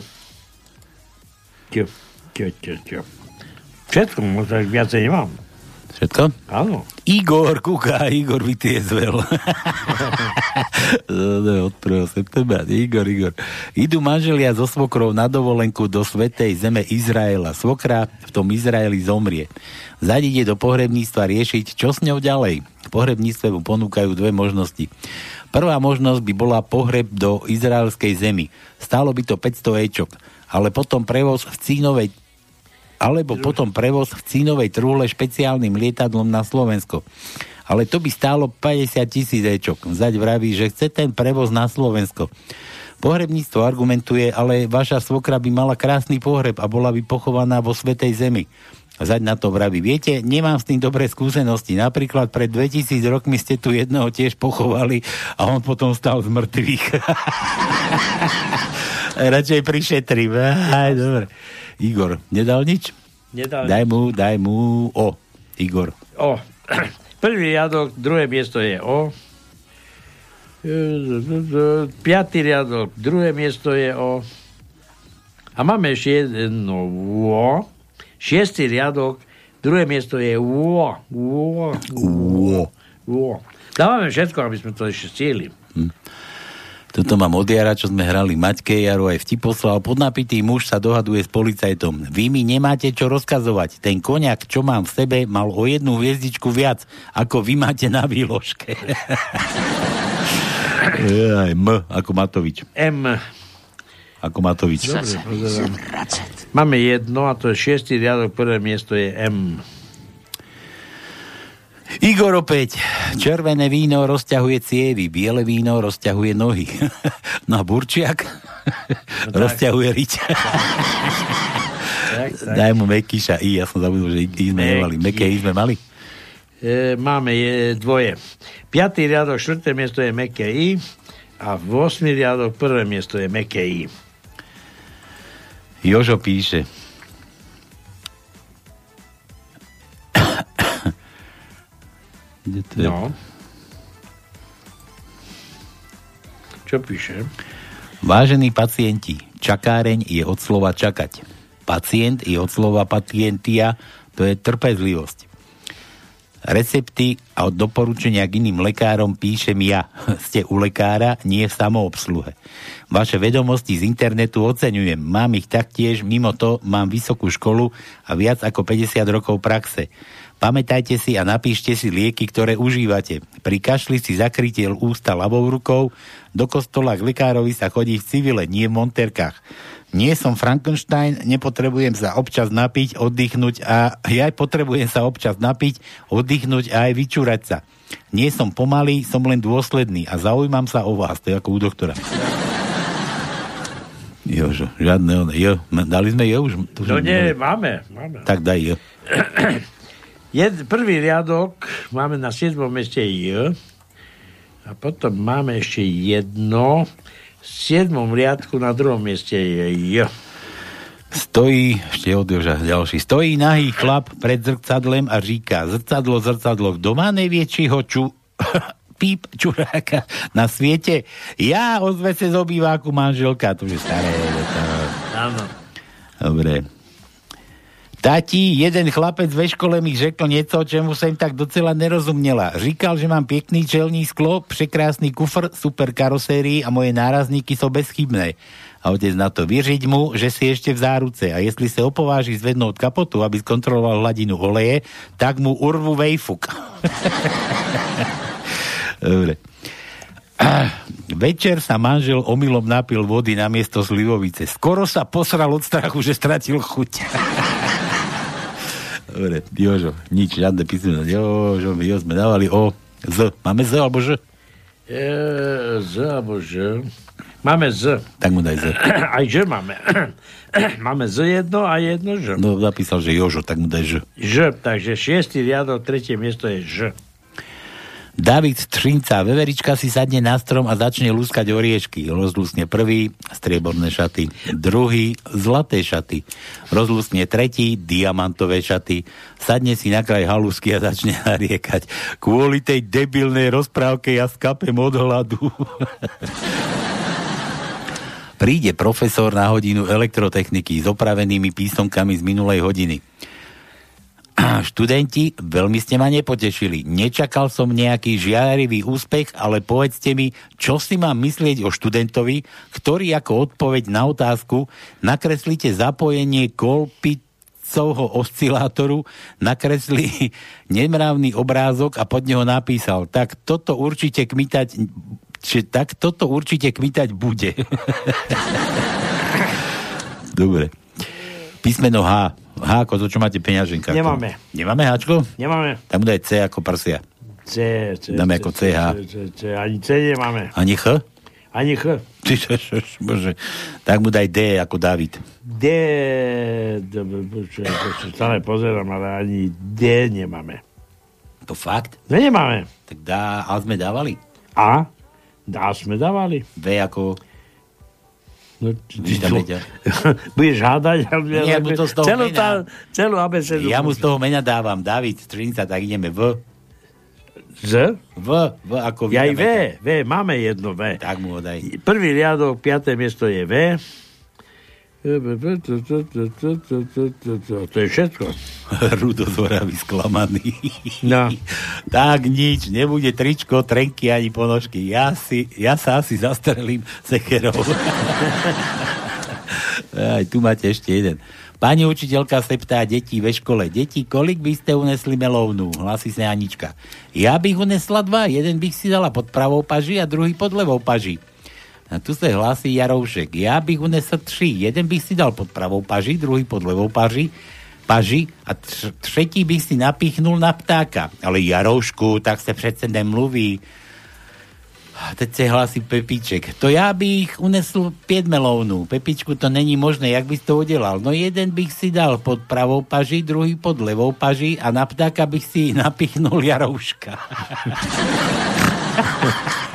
Č, Č, Č, Č. Všetko, možno viacej nemám. Všetko? Áno. Igor, kúka, Igor je od 1. septembra. Igor, Igor. Idú manželia so svokrou na dovolenku do svetej zeme Izraela. Svokra v tom Izraeli zomrie. Ide do pohrebníctva riešiť, čo s ňou ďalej. V pohrebníctve mu ponúkajú dve možnosti. Prvá možnosť by bola pohreb do izraelskej zemi. Stálo by to 500 ečok, ale potom prevoz v cínovej alebo potom prevoz v cínovej trúhle špeciálnym lietadlom na Slovensko. Ale to by stálo 50 tisíc ečok. Zať vraví, že chce ten prevoz na Slovensko. Pohrebníctvo argumentuje, ale vaša svokra by mala krásny pohreb a bola by pochovaná vo Svetej Zemi. Zaď na to vraví, viete, nemám s tým dobré skúsenosti. Napríklad pred 2000 rokmi ste tu jedného tiež pochovali a on potom stal z mŕtvych. Radšej prišetrím. Aj, dobre. Igor, nedal nič? Nedal Daj mu, daj mu O. Igor. O. Prvý riadok, druhé miesto je O. Piatý riadok, druhé miesto je o... A máme ešte jedno vo. Šiestý riadok, druhé miesto je vo. Vo. Vo. Vo. Dávame všetko, aby sme to ešte stihli. Toto mám od jara, čo sme hrali Maťke Jaro aj vtip poslal. Podnapitý muž sa dohaduje s policajtom. Vy mi nemáte čo rozkazovať. Ten koniak, čo mám v sebe, mal o jednu hviezdičku viac, ako vy máte na výložke. Aj M, ako Matovič. M. Ako Matovič. Dobre. Máme jedno a to je šiestý riadok, prvé miesto je M. Igor opäť. Červené víno rozťahuje cievy, biele víno rozťahuje nohy. No a Burčiak No rozťahuje riť. Daj mu Mekyša I, ja som zabudol, že I sme nemali. Meké I sme mali. E, máme je dvoje. Piatý riadok, štvrté miesto je meké I a v 8. riadok, prvé miesto je meké I. Jožo píše. Kde to je? No. Čo píše? Vážení pacienti, čakáreň je od slova čakať. Pacient je od slova pacientia, to je trpezlivosť. Recepty a od doporučenia k iným lekárom píšem ja. Ste u lekára, nie v samoobsluhe. Vaše vedomosti z internetu oceňujem. Mám ich taktiež, mimo to mám vysokú školu a viac ako 50 rokov praxe. Pamätajte si a napíšte si lieky, ktoré užívate. Pri kašli si zakrytie ústa ľavou rukou, do kostola k lekárovi sa chodí v civile, nie v monterkách. Nie som Frankenstein, nepotrebujem sa občas napiť, oddychnúť a ja potrebujem sa občas napiť, oddychnúť a aj vyčúrať sa. Nie som pomalý, som len dôsledný a zaujímam sa o vás, to je ako u doktora. Jožo, žiadne ono. Jo, dali sme jo už? Tu No už- nie, máme, máme. Tak daj jo. Jed, prvý riadok máme na 7. meste J a potom máme ešte jedno v 7. riadku na druhom mieste je J. Stojí, ešte od Joža ďalší, stojí nahý chlap pred zrcadlem a říká, zrcadlo, zrcadlo, kto má najväčšieho ču... píp čuráka na svete? Ja ozve se z obýváku manželka, to je staré. Áno. Dobre. Tati, jeden chlapec ve škole mi řekl něco, čemu jsem tak docela nerozuměla. Říkal, že mám pěkný čelní sklo, překrásný kufr, super karosérii a moje nárazníky jsou bezchybné. A otec na to vyřiť mu, že si ešte v záruce a jestli se opováži zvednout kapotu, aby skontroloval hladinu oleje, tak mu urvu vejfuk. Dobre. Večer sa manžel omylom napil vody na miesto slivovice. Skoro sa posral od strachu, že stratil chuť. Dobre, Jožo, nič, žiadne písmeno. Jožo, jo sme dávali o Z. Máme Z alebo Ž? E, z alebo Ž. Máme Z. Tak mu daj Z. Aj Ž máme. máme Z jedno a jedno Ž. No, napísal, že Jožo, tak mu daj Ž. Ž, takže šiestý riadok, tretie miesto je Ž. David Trinca, veverička si sadne na strom a začne lúskať oriešky. Rozlúsne prvý, strieborné šaty. Druhý, zlaté šaty. Rozlúsne tretí, diamantové šaty. Sadne si na kraj halusky a začne nariekať. Kvôli tej debilnej rozprávke ja skapem od hladu. Príde profesor na hodinu elektrotechniky s opravenými písomkami z minulej hodiny. Študenti, veľmi ste ma nepotešili. Nečakal som nejaký žiarivý úspech, ale povedzte mi, čo si mám myslieť o študentovi, ktorý ako odpoveď na otázku nakreslíte zapojenie kolpicovho oscilátoru, nakreslí nemravný obrázok a pod neho napísal, tak toto určite kmitať že tak toto určite kmitať bude. Dobre. Písmeno H. H ako to, čo máte peňaženka. Nemáme. Nemáme Hčko? Nemáme. Tam daj C ako prsia. C, C, Dáme C, ako C, CH. C, C, C, Ani C nemáme. Ani Ch? Ani Ch. Ty, bože. Tak mu daj D ako David. D, stále pozerám, ale ani D nemáme. To fakt? No nemáme. Tak dá, A sme dávali? A? A sme dávali. V ako... No, Víš tam vedia. Budeš hádať? Nie, mu to z toho celú, mena. tá, celú abecedu. Ja mu z toho mena dávam David Trinca, tak ideme V. Z? V, v ako Ja aj V. V, máme jedno V. Tak mu ho daj. Prvý riadok, piaté miesto je V. To je všetko. Rudo Zoravý sklamaný. No. tak nič, nebude tričko, trenky ani ponožky. Ja, si, ja sa asi zastrelím sekerou. Aj, tu máte ešte jeden. Pani učiteľka sa ptá detí ve škole. Deti, kolik by ste unesli melovnú? Hlasí sa Anička. Ja bych unesla dva. Jeden bych si dala pod pravou paži a druhý pod levou paži. A tu sa hlási Jaroušek. Ja bych unesl tři. Jeden bych si dal pod pravou paži, druhý pod levou paži, paži a tř- třetí bych si napichnul na ptáka. Ale Jaroušku, tak se přece nemluví. A Teď se hlási Pepíček. To já bych unesl pět melounů. Pepičku, to není možné, jak bys to udělal? No jeden bych si dal pod pravou paži, druhý pod levou paži a na ptáka bych si napichnul Jarouška.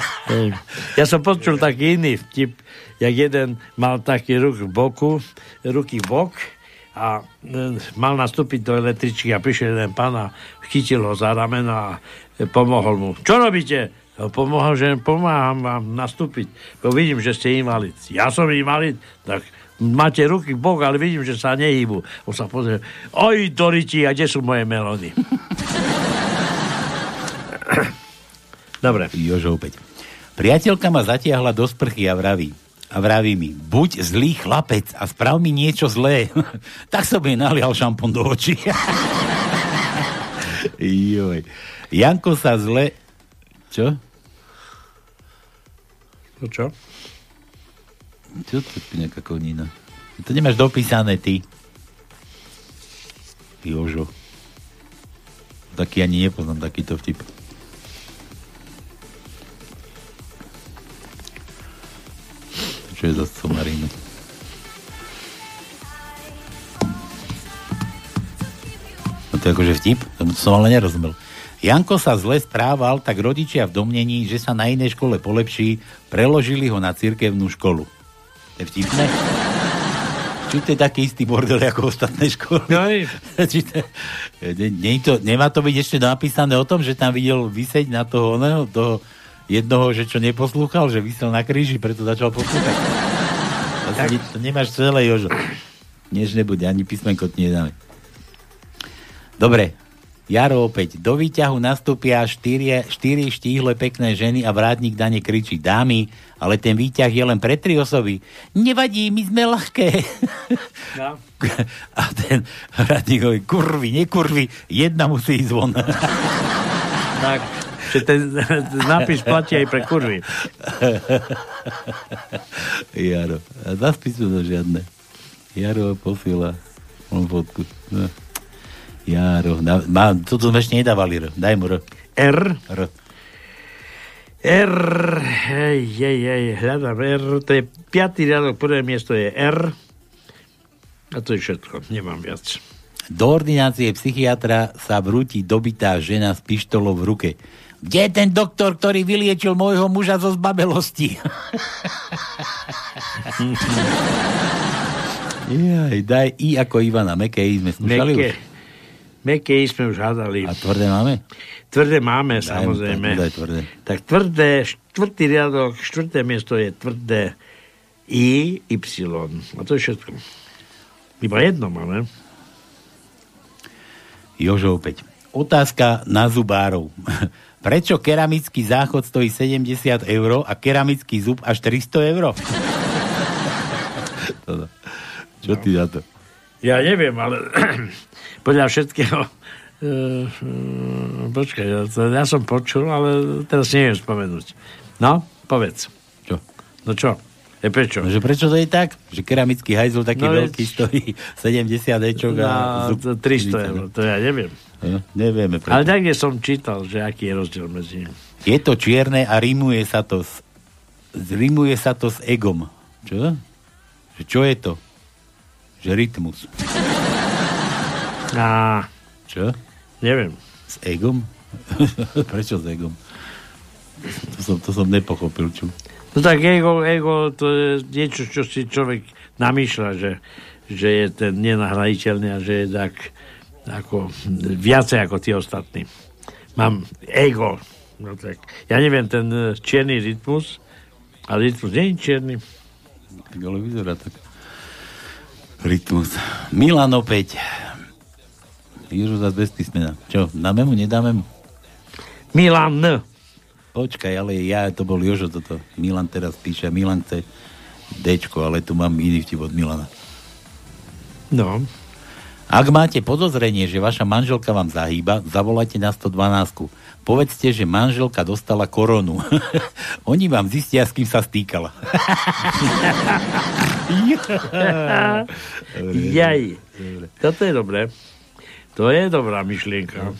Ja som počul taký iný vtip, jak jeden mal taký ruk v boku, ruky v bok a e, mal nastúpiť do električky a prišiel jeden pán a chytil ho za rameno a e, pomohol mu. Čo robíte? A Pomohol, že pomáham vám nastúpiť. Bo vidím, že ste invalid. Ja som invalid? Tak máte ruky v bok, ale vidím, že sa nehýbu. On sa pozrie, oj, Doriti, a kde sú moje melódy? Dobre. Jožo opäť. Priateľka ma zatiahla do sprchy a vraví. A vraví mi, buď zlý chlapec a sprav mi niečo zlé. tak som jej nalial šampón do očí. Joj. Janko sa zle... Čo? To čo? Čo to je nejaká konina? To nemáš dopísané ty. Jožo. Taký ani nepoznám takýto vtip. Čo je za somarinu? No to je akože vtip? To som ale nerozumel. Janko sa zle správal, tak rodičia v domnení, že sa na inej škole polepší, preložili ho na cirkevnú školu. To je vtipné? Či to je taký istý bordel ako ostatné školy? No, Či to, ne, nie to, nemá to byť ešte napísané o tom, že tam videl vyseť na toho, oného, toho jednoho, že čo neposlúchal, že vysel na kríži, preto začal poslúchať. To, tak. to nemáš celé, Jožo. Než nebude, ani písmenko ti nedáme. Dobre, Jaro opäť. Do výťahu nastúpia štyrie, štyri štíhle pekné ženy a vrátnik dane kričí dámy, ale ten výťah je len pre tri osoby. Nevadí, my sme ľahké. No. A ten vrátnik hovorí, kurvy, nekurvy, jedna musí ísť von. Tak, že ten nápis platí aj pre kurvy. Jaro. A zaspisu to žiadne. Jaro posiela on fotku. No. Jaro. Na, má, toto sme ešte nedávali R. Daj mu R. R. R. R. Hej, hej, hej, hľadám R. To je piatý riadok, prvé miesto je R. A to je všetko, nemám viac. Do ordinácie psychiatra sa vrúti dobitá žena s pištolou v ruke. Kde je ten doktor, ktorý vyliečil môjho muža zo zbabelosti? Jaj, daj I ako Ivana, meké I sme skúšali Meké. už. Meké I sme už hádali. A tvrdé máme? Tvrdé máme, Daj, samozrejme. tak daj tvrdé. Tak tvrdé, štvrtý riadok, štvrté miesto je tvrdé I, Y. A to je všetko. Iba jedno máme. Jožo opäť. Otázka na zubárov. Prečo keramický záchod stojí 70 eur a keramický zub až 300 eur? Čo ty za to? Ja neviem, ale podľa všetkého Uh, uh, počkaj, ja, ja som počul, ale teraz neviem spomenúť. No, povedz. Čo? No čo? Je prečo? No, že prečo to je tak? Že keramický hajzl taký No, veľký stojí 70 ečok a Na zub 300 eur, to ja neviem. No, nevieme prečo. Ale niekde som čítal, že aký je rozdiel medzi nimi. Je to čierne a rimuje sa to s, rimuje sa to s egom. Čo? Že čo je to? Že rytmus. A, Čo? neviem. S egom? Prečo s egom? To som, to som nepochopil, čo? No tak ego, ego to je niečo, čo si človek namýšľa, že, že je ten nenahraditeľný a že je tak ako viacej ako tí ostatní. Mám ego. No tak, ja neviem, ten e, čierny rytmus, ale rytmus nie je čierny. Tak ale vyzerá tak. Rytmus. Milan opäť. Južo za bez písmena. Čo, dáme mu, nedáme mu? Milan. Počkaj, ale ja, to bol Jožo toto. Milan teraz píše, Milan chce Dčko, ale tu mám iný vtip od Milana. No. Ak máte podozrenie, že vaša manželka vám zahýba, zavolajte na 112. Povedzte, že manželka dostala koronu. Oni vám zistia, s kým sa stýkala. Jaj. Toto je dobré. To je dobrá myšlienka.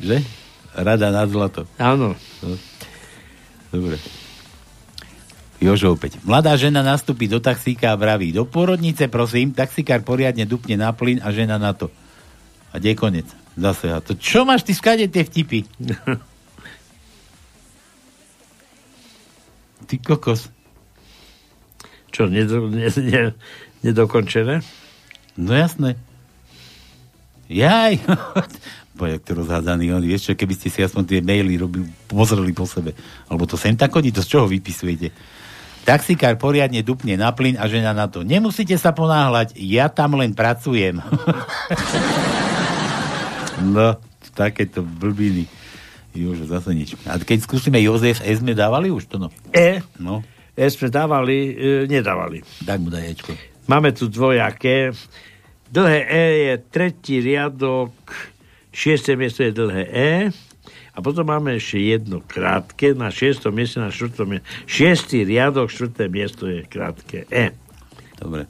Že? Rada na zlato. Áno. Dobre. Jožo opäť. Mladá žena nastúpi do taxíka a vraví, do porodnice prosím, taxikár poriadne dupne na plyn a žena na to. A kde je konec? Zase. A to čo máš ty skade tie vtipy? ty kokos. Čo, nedo, ne, ne, nedokončené? No jasné. Jaj! Bo jak to rozhádzaný, on, vieš čo, keby ste si aspoň tie maily robili, pozreli po sebe. Alebo to sem tak chodí, to z čoho vypisujete? Taxikár poriadne dupne na plyn a žena na to. Nemusíte sa ponáhľať, ja tam len pracujem. no, takéto blbiny. Už zase nič. A keď skúsime Jozef, S sme dávali už to no? E? No. E sme dávali, e, nedávali. Tak mu daj Ečko. Máme tu dvojaké. Dlhé E je tretí riadok, šiesté miesto je dlhé E. A potom máme ešte jedno krátke na šiestom mieste, na štvrtom mieste. Šiestý riadok, štvrté miesto je krátke E. Dobre.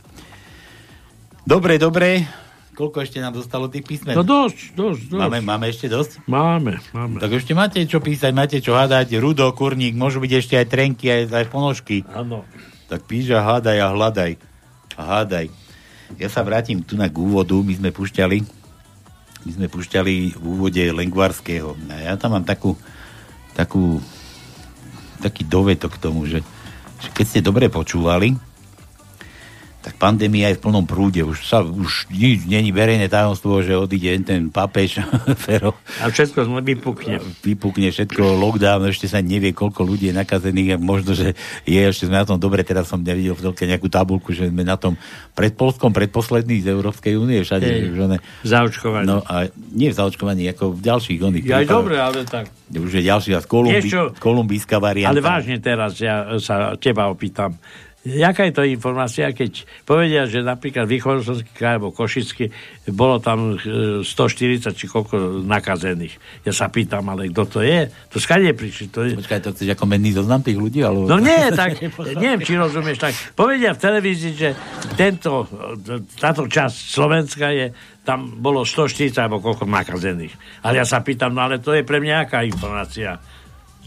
Dobre, dobre. Koľko ešte nám zostalo tých písmen? No dosť, dosť, dosť. Máme, máme ešte dosť? Máme, máme. Tak ešte máte čo písať, máte čo hádať. Rudo, kurník, môžu byť ešte aj trenky, aj, aj ponožky. Áno. Tak píš a hádaj a hľadaj. A hádaj. Ja sa vrátim tu na k úvodu. My sme pušťali my sme pušťali v úvode Lengvarského. A ja tam mám takú, takú taký dovetok k tomu, že, že keď ste dobre počúvali, pandémia je v plnom prúde. Už sa, už nič, není verejné tajomstvo, že odíde ten papež Fero. A všetko vypukne. Vypukne všetko, lockdown, ešte sa nevie, koľko ľudí je nakazených a možno, že je, ešte sme na tom dobre, teraz som nevidel v telke nejakú tabulku, že sme na tom pred Polskom, predposledný z Európskej únie, všade. Hej, že ne, zaočkovaní. No a nie v zaočkovaní, ako v ďalších oných. Ja aj dobre, ale tak. Už je ďalší raz Kolumbi, kolumbijská varianta. Ale vážne teraz ja sa teba opýtam. Jaká je to informácia, keď povedia, že napríklad východoslovenský kraj alebo Košický bolo tam 140 či koľko nakazených. Ja sa pýtam, ale kto to je? To skade prišli? To je... Počkaj, to chceš ako menný zoznam tých ľudí? Ale... No nie, tak neviem, či rozumieš. Tak povedia v televízii, že tento, táto časť Slovenska je tam bolo 140 alebo koľko nakazených. Ale ja sa pýtam, no ale to je pre mňa aká informácia?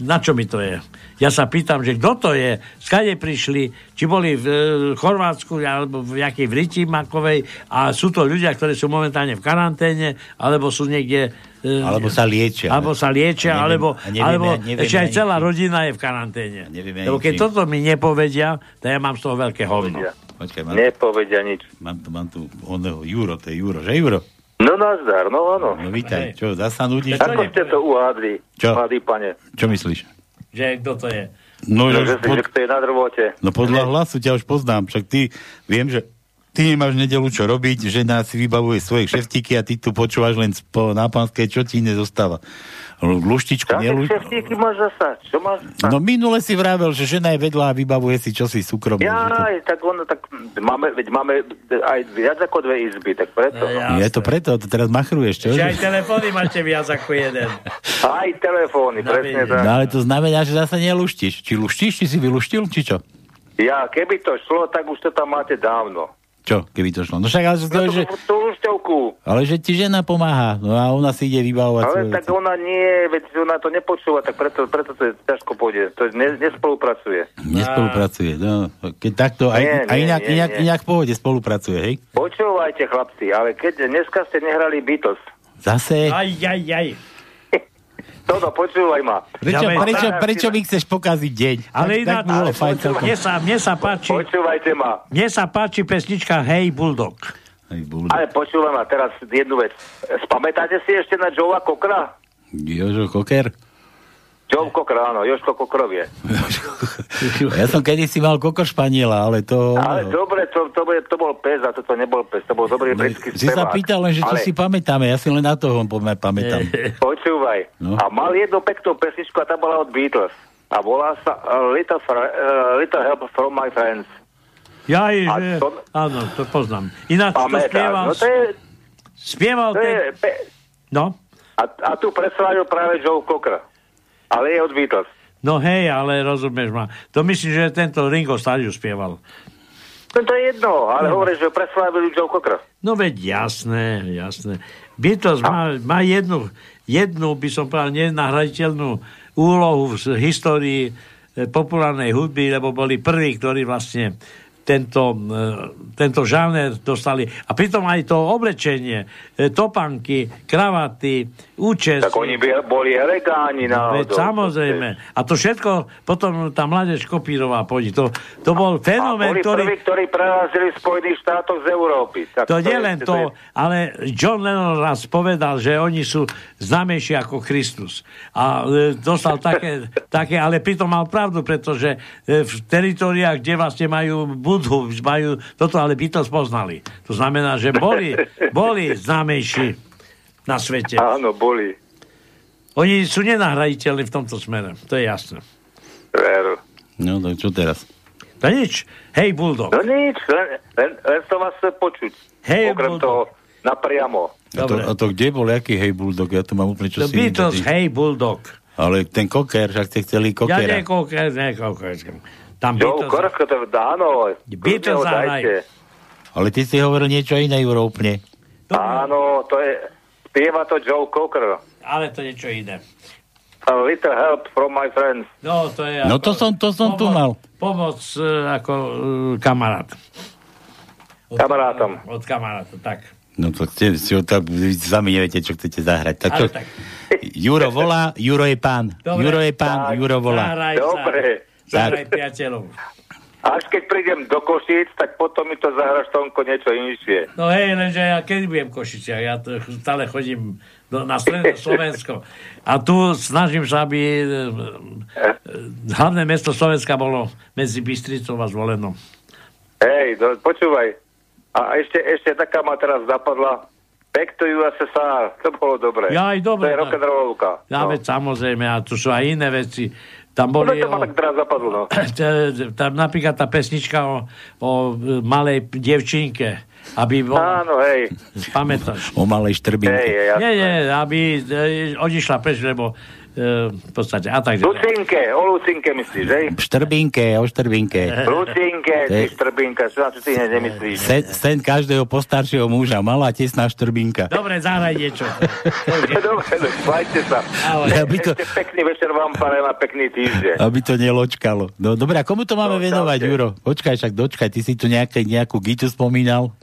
Na čo mi to je? Ja sa pýtam, že kto to je, skade prišli, či boli v e, Chorvátsku alebo v jakej v Riti Makovej a sú to ľudia, ktorí sú momentálne v karanténe, alebo sú niekde... E, alebo sa liečia. Alebo sa liečia, neviem, alebo, neviem, alebo neviem, ešte aj celá rodina je v karanténe. Lebo keď toto mi nepovedia, to ja mám z toho veľké hovno. Počkaj, mám, Nepovedia nič. Mám tu, mám tu oného Juro, to je Juro, že Juro? No nazdar, no áno. No vítaj, čo, zasa nudí? Ako ste to uhádli, čo? mladý pane? Čo myslíš? Že kto to je? No, no že, pod... že kto je na drvote. No podľa hlasu ťa už poznám, však ty, viem, že ty nemáš nedelu čo robiť, že nás si vybavuje svoje šeftíky a ty tu počúvaš len po nápanskej, čo ti nezostáva. Luštičku šeftíky máš zasa? Čo máš zasa? No minule si vravel, že žena je vedľa a vybavuje si čosi súkromné. Ja, to... tak ono, tak máme, veď máme aj viac ako dve izby, tak preto. No, je to preto, to teraz machruješ, čo? Že aj telefóny máte viac ako jeden. Aj telefóny, no, presne tak. No ale to znamená, že zase neluštíš. Či luštíš, či si vyluštil, či čo? Ja, keby to šlo, tak už to tam máte dávno. Čo, keby to šlo? No však ale, no, že, tú ale že ti žena pomáha, no a ona si ide vybavovať Ale tak veci. ona nie, veď ona to nepočúva, tak preto, preto to je ťažko pôjde. To ne, nespolupracuje. Nespolupracuje, no. Keď takto, aj, Nie, aj inak, nie, inak, nie. inak pohode spolupracuje, hej? Počúvajte, chlapci, ale keď dneska ste nehrali Beatles, Zase? Aj, aj, aj. Toto počúvaj ma. Prečo, Ja, prečo, prečo mi chceš pokaziť deň? Ale tak, iná, tak bolo fajn mne, sa, mne sa páči, Počúvajte ma. mne sa páči pesnička Hey Bulldog. Hej, buldo. Ale počúvaj ma teraz jednu vec. Spamätáte si ešte na Joea Kokra? Jožo Koker? Joe Cocker, áno, Jožko Kokrovie. Ja som kedysi mal Kokor Španiela, ale to... Ale dobre, to, to, bol, to bol pes a toto nebol pes, to bol dobrý britský Si sa spevák. pýtal len, že či Ale si pamätáme, ja si len na toho pamätám. Počúvaj. No. A mal jednu peknú pesničku a tá bola od Beatles. A volá sa uh, Little, Fr- uh, Little Help from my friends. Ja, že... A to- Áno, to poznám. Ináč to spieval... No to je... Spieval To je ten... pe- No? a, a tu predstavil práve Joe Cocker. Ale je od Beatles. No hej, ale rozumieš ma. To myslím, že tento Ringo Starr spieval. No to je jedno, ale hovorí, že preslavili Joe Cocker. No veď jasné, jasné. Beatles má, má jednu, jednu, by som povedal, nenahraditeľnú úlohu v histórii eh, populárnej hudby, lebo boli prví, ktorí vlastne tento, tento žáner dostali. A pritom aj to oblečenie, eh, topanky, kravaty, účes. Tak oni by, boli elegáni na Veď samozrejme. A to všetko potom tá mládež kopírová pôjde. To, to bol fenomén, ktorý... prví, ktorí prerazili Spojených štátov z Európy. Tak To je- nie len to, ale John Lennon raz povedal, že oni sú známejší ako Kristus. A e, dostal také, také, ale pritom mal pravdu, pretože e, v teritoriách, kde vlastne majú Budhu, majú toto, ale Beatles poznali. To znamená, že boli, boli známejší na svete. Áno, boli. Oni sú nenahraditeľní v tomto smere, to je jasné. Veru. No, tak čo teraz? To nič. Hej, Bulldog. No nič, len, len, len som vás chcel počuť. Hej, Okrem Bulldog. toho napriamo. A to, a to kde bol, aký hej bulldog? Ja to mám úplne čo The si... Beatles, hej, Bulldog. Ale ten koker, však ste chceli Ja kokera. nie koker, nie koker. Tam Joe Beatles, Korko, to áno. Beatles. Ale ty si hovoril niečo iné, Juro, úplne. Áno, to je, spieva to Joe Cocker. ale to je niečo iné. A little help from my friends. No, to je No to som, to som tu mal. pomoc e, ako e, kamarát. Od, Kamarátom. Od kamaráta, tak. No to ste, si, tak, vy sami neviete, čo chcete zahrať. Tak Ale tak. Juro volá, Juro je pán. Dobre. Juro je pán, Tak, Juro volá. Dobre. Zahraj priateľov. Až keď prídem do Košíc, tak potom mi to zahraš Tonko niečo inšie. No hej, lenže ja kedy budem v Košiciach? Ja to stále chodím do, na stredné Slovensko. A tu snažím sa, aby e, e, hlavné mesto Slovenska bolo medzi Bystricou a Zvolenom. Hej, do, počúvaj. A ešte, ešte taká ma teraz zapadla. Back to USSR. To bolo dobre. Ja aj dobre, To je rock'n'rollovka. Ja, No. veď samozrejme, a tu sú aj iné veci. Tam No, boli to ma tak teraz zapadlo, no. tam napríklad tá pesnička o, o malej dievčinke, aby bola, Áno, hej. pamätáš? O malej štrbinke. Hej, hej, Nie, nie, aby e, odišla preč, lebo v podstate, a takže. Lucinke, o Lucinke myslíš, hej? Štrbinke, o štrbinke. Lucinke, ty štrbinka, čo na čo ty nemyslíš? Sen, sen každého postaršieho muža, malá tesná štrbinka. Dobre, zahraj niečo. Dobre, no, majte sa. Ahoj. Aby to, Ešte pekný večer vám prajem a pekný týždeň. aby to neločkalo. No dobre, a komu to máme No, venovať, čaute. Juro? Počkaj, však dočkaj, ty si tu nejaké, nejakú Gitu spomínal?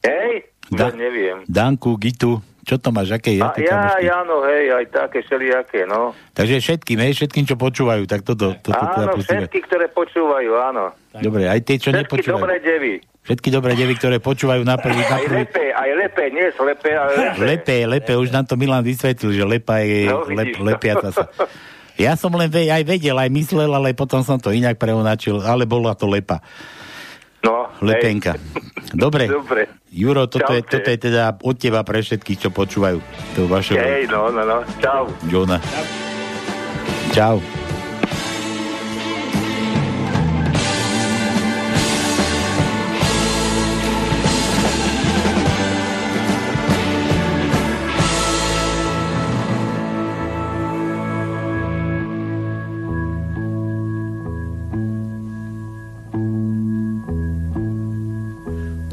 Hej? Da- Da. neviem. Danku, Gitu, čo to máš, aké je? A to ja, ja, no hej, aj také všelijaké, no. Takže všetkým, hej, všetkým, čo počúvajú, tak toto, toto teda Áno, pustíme. všetky, ktoré počúvajú, áno. Dobre, aj tie, čo Všetky nepočúvajú. dobré devy. Všetky dobré devy, ktoré počúvajú na prvý, na Aj prvý. lepe, aj lepe, nie slepe, ale lepe. Lepe, lepe, už nám to Milan vysvetlil, že lepa je No, lep, to. lepiaca sa. Ja som len ve, aj vedel, aj myslel, ale potom som to inak preonačil, ale bola to lepa. No, Lepenka. Dobre. Dobre. Juro, toto je, Čaute. toto je teda od teba pre všetkých, čo počúvajú. To vaše Hej, no, no, no. Čau. Johna. Čau.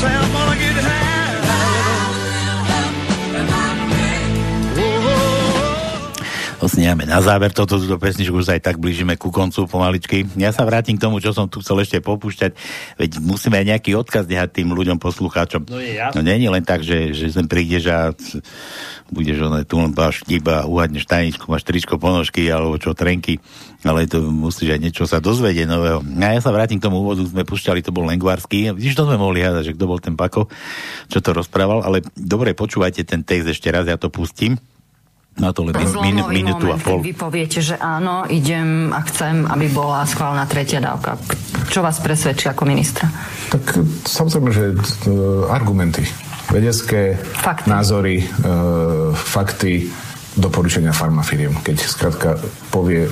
say I'm gonna get sniame na záver toto túto pesničku, už aj tak blížime ku koncu pomaličky. Ja sa vrátim k tomu, čo som tu chcel ešte popúšťať, veď musíme aj nejaký odkaz nehať tým ľuďom, poslucháčom. No je jasné. No je len tak, že, že sem prídeš a budeš oné, tu len máš iba uhadneš tajničku, máš tričko, ponožky alebo čo, trenky, ale to musíš aj niečo sa dozvedieť nového. A ja sa vrátim k tomu úvodu, sme pušťali, to bol Lengvarský, vidíš, to sme mohli hádať, že kto bol ten Pako, čo to rozprával, ale dobre, počúvajte ten text ešte raz, ja to pustím. Na to len min, minútu a pol. keď vy poviete, že áno, idem a chcem, aby bola schválená tretia dávka. Čo vás presvedčí ako ministra? Tak samozrejme, že e, argumenty, vedecké fakty. názory, e, fakty, doporučenia farmafiriem. Keď skrátka povie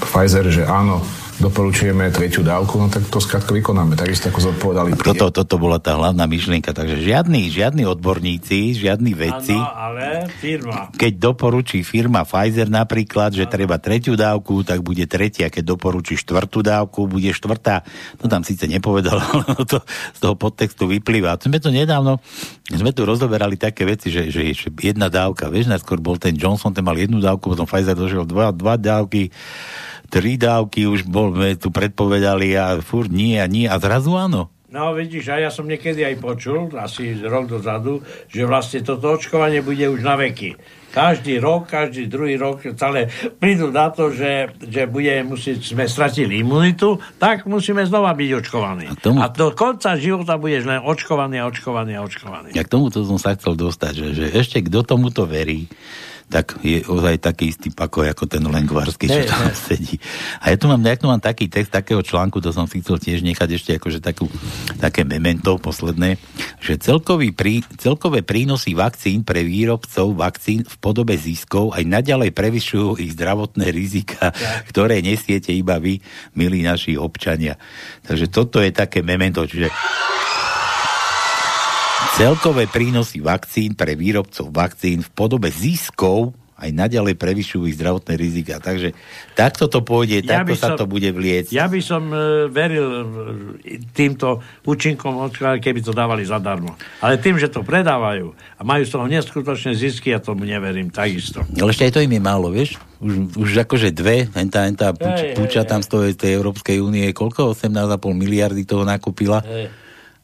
Pfizer, že áno, doporučujeme tretiu dávku, no tak to skrátka vykonáme. Takisto ako zodpovedali pri Toto, toto bola tá hlavná myšlienka, takže žiadni, žiadni odborníci, žiadni vedci, Áno, ale firma. keď doporučí firma Pfizer napríklad, že treba tretiu dávku, tak bude tretia. Keď doporučí štvrtú dávku, bude štvrtá. To tam síce nepovedal, ale to z toho podtextu vyplýva. Sme to nedávno, sme tu rozoberali také veci, že, že, že jedna dávka, vieš, najskôr bol ten Johnson, ten mal jednu dávku, potom Pfizer došiel dva, dva dávky, tri dávky už bol, sme tu predpovedali a furt nie a nie a zrazu áno. No vidíš, a ja som niekedy aj počul, asi rok dozadu, že vlastne toto očkovanie bude už na veky. Každý rok, každý druhý rok, celé prídu na to, že, že budeme musieť, sme stratili imunitu, tak musíme znova byť očkovaní. A, tomu- a do konca života budeš len očkovaný a očkovaný a očkovaný. Ja k tomuto som sa chcel dostať, že, že ešte kto tomuto verí, tak je ozaj taký istý pako, ako ten Lengvarský, čo tam hej. sedí. A ja tu mám, ja tu mám taký text takého článku, to som si chcel tiež nechať ešte akože takú, také memento posledné, že celkový prí, celkové prínosy vakcín pre výrobcov vakcín v podobe ziskov aj naďalej prevyšujú ich zdravotné rizika, ktoré nesiete iba vy, milí naši občania. Takže toto je také memento, čiže Celkové prínosy vakcín pre výrobcov vakcín v podobe ziskov aj naďalej prevyšujú ich zdravotné rizika. Takže takto to pôjde, Ja takto by sa som- to bude vliecť. Ja by som e, veril e, týmto účinkom očkovania, keby to dávali zadarmo. Ale tým, že to predávajú a majú z toho neskutočné zisky, ja tomu neverím takisto. Ale ešte aj to im je málo, vieš? Už, už akože dve, hentá, hentá púč, púča tam z tej Európskej únie, koľko? 18,5 miliardy toho nakúpila. Hej.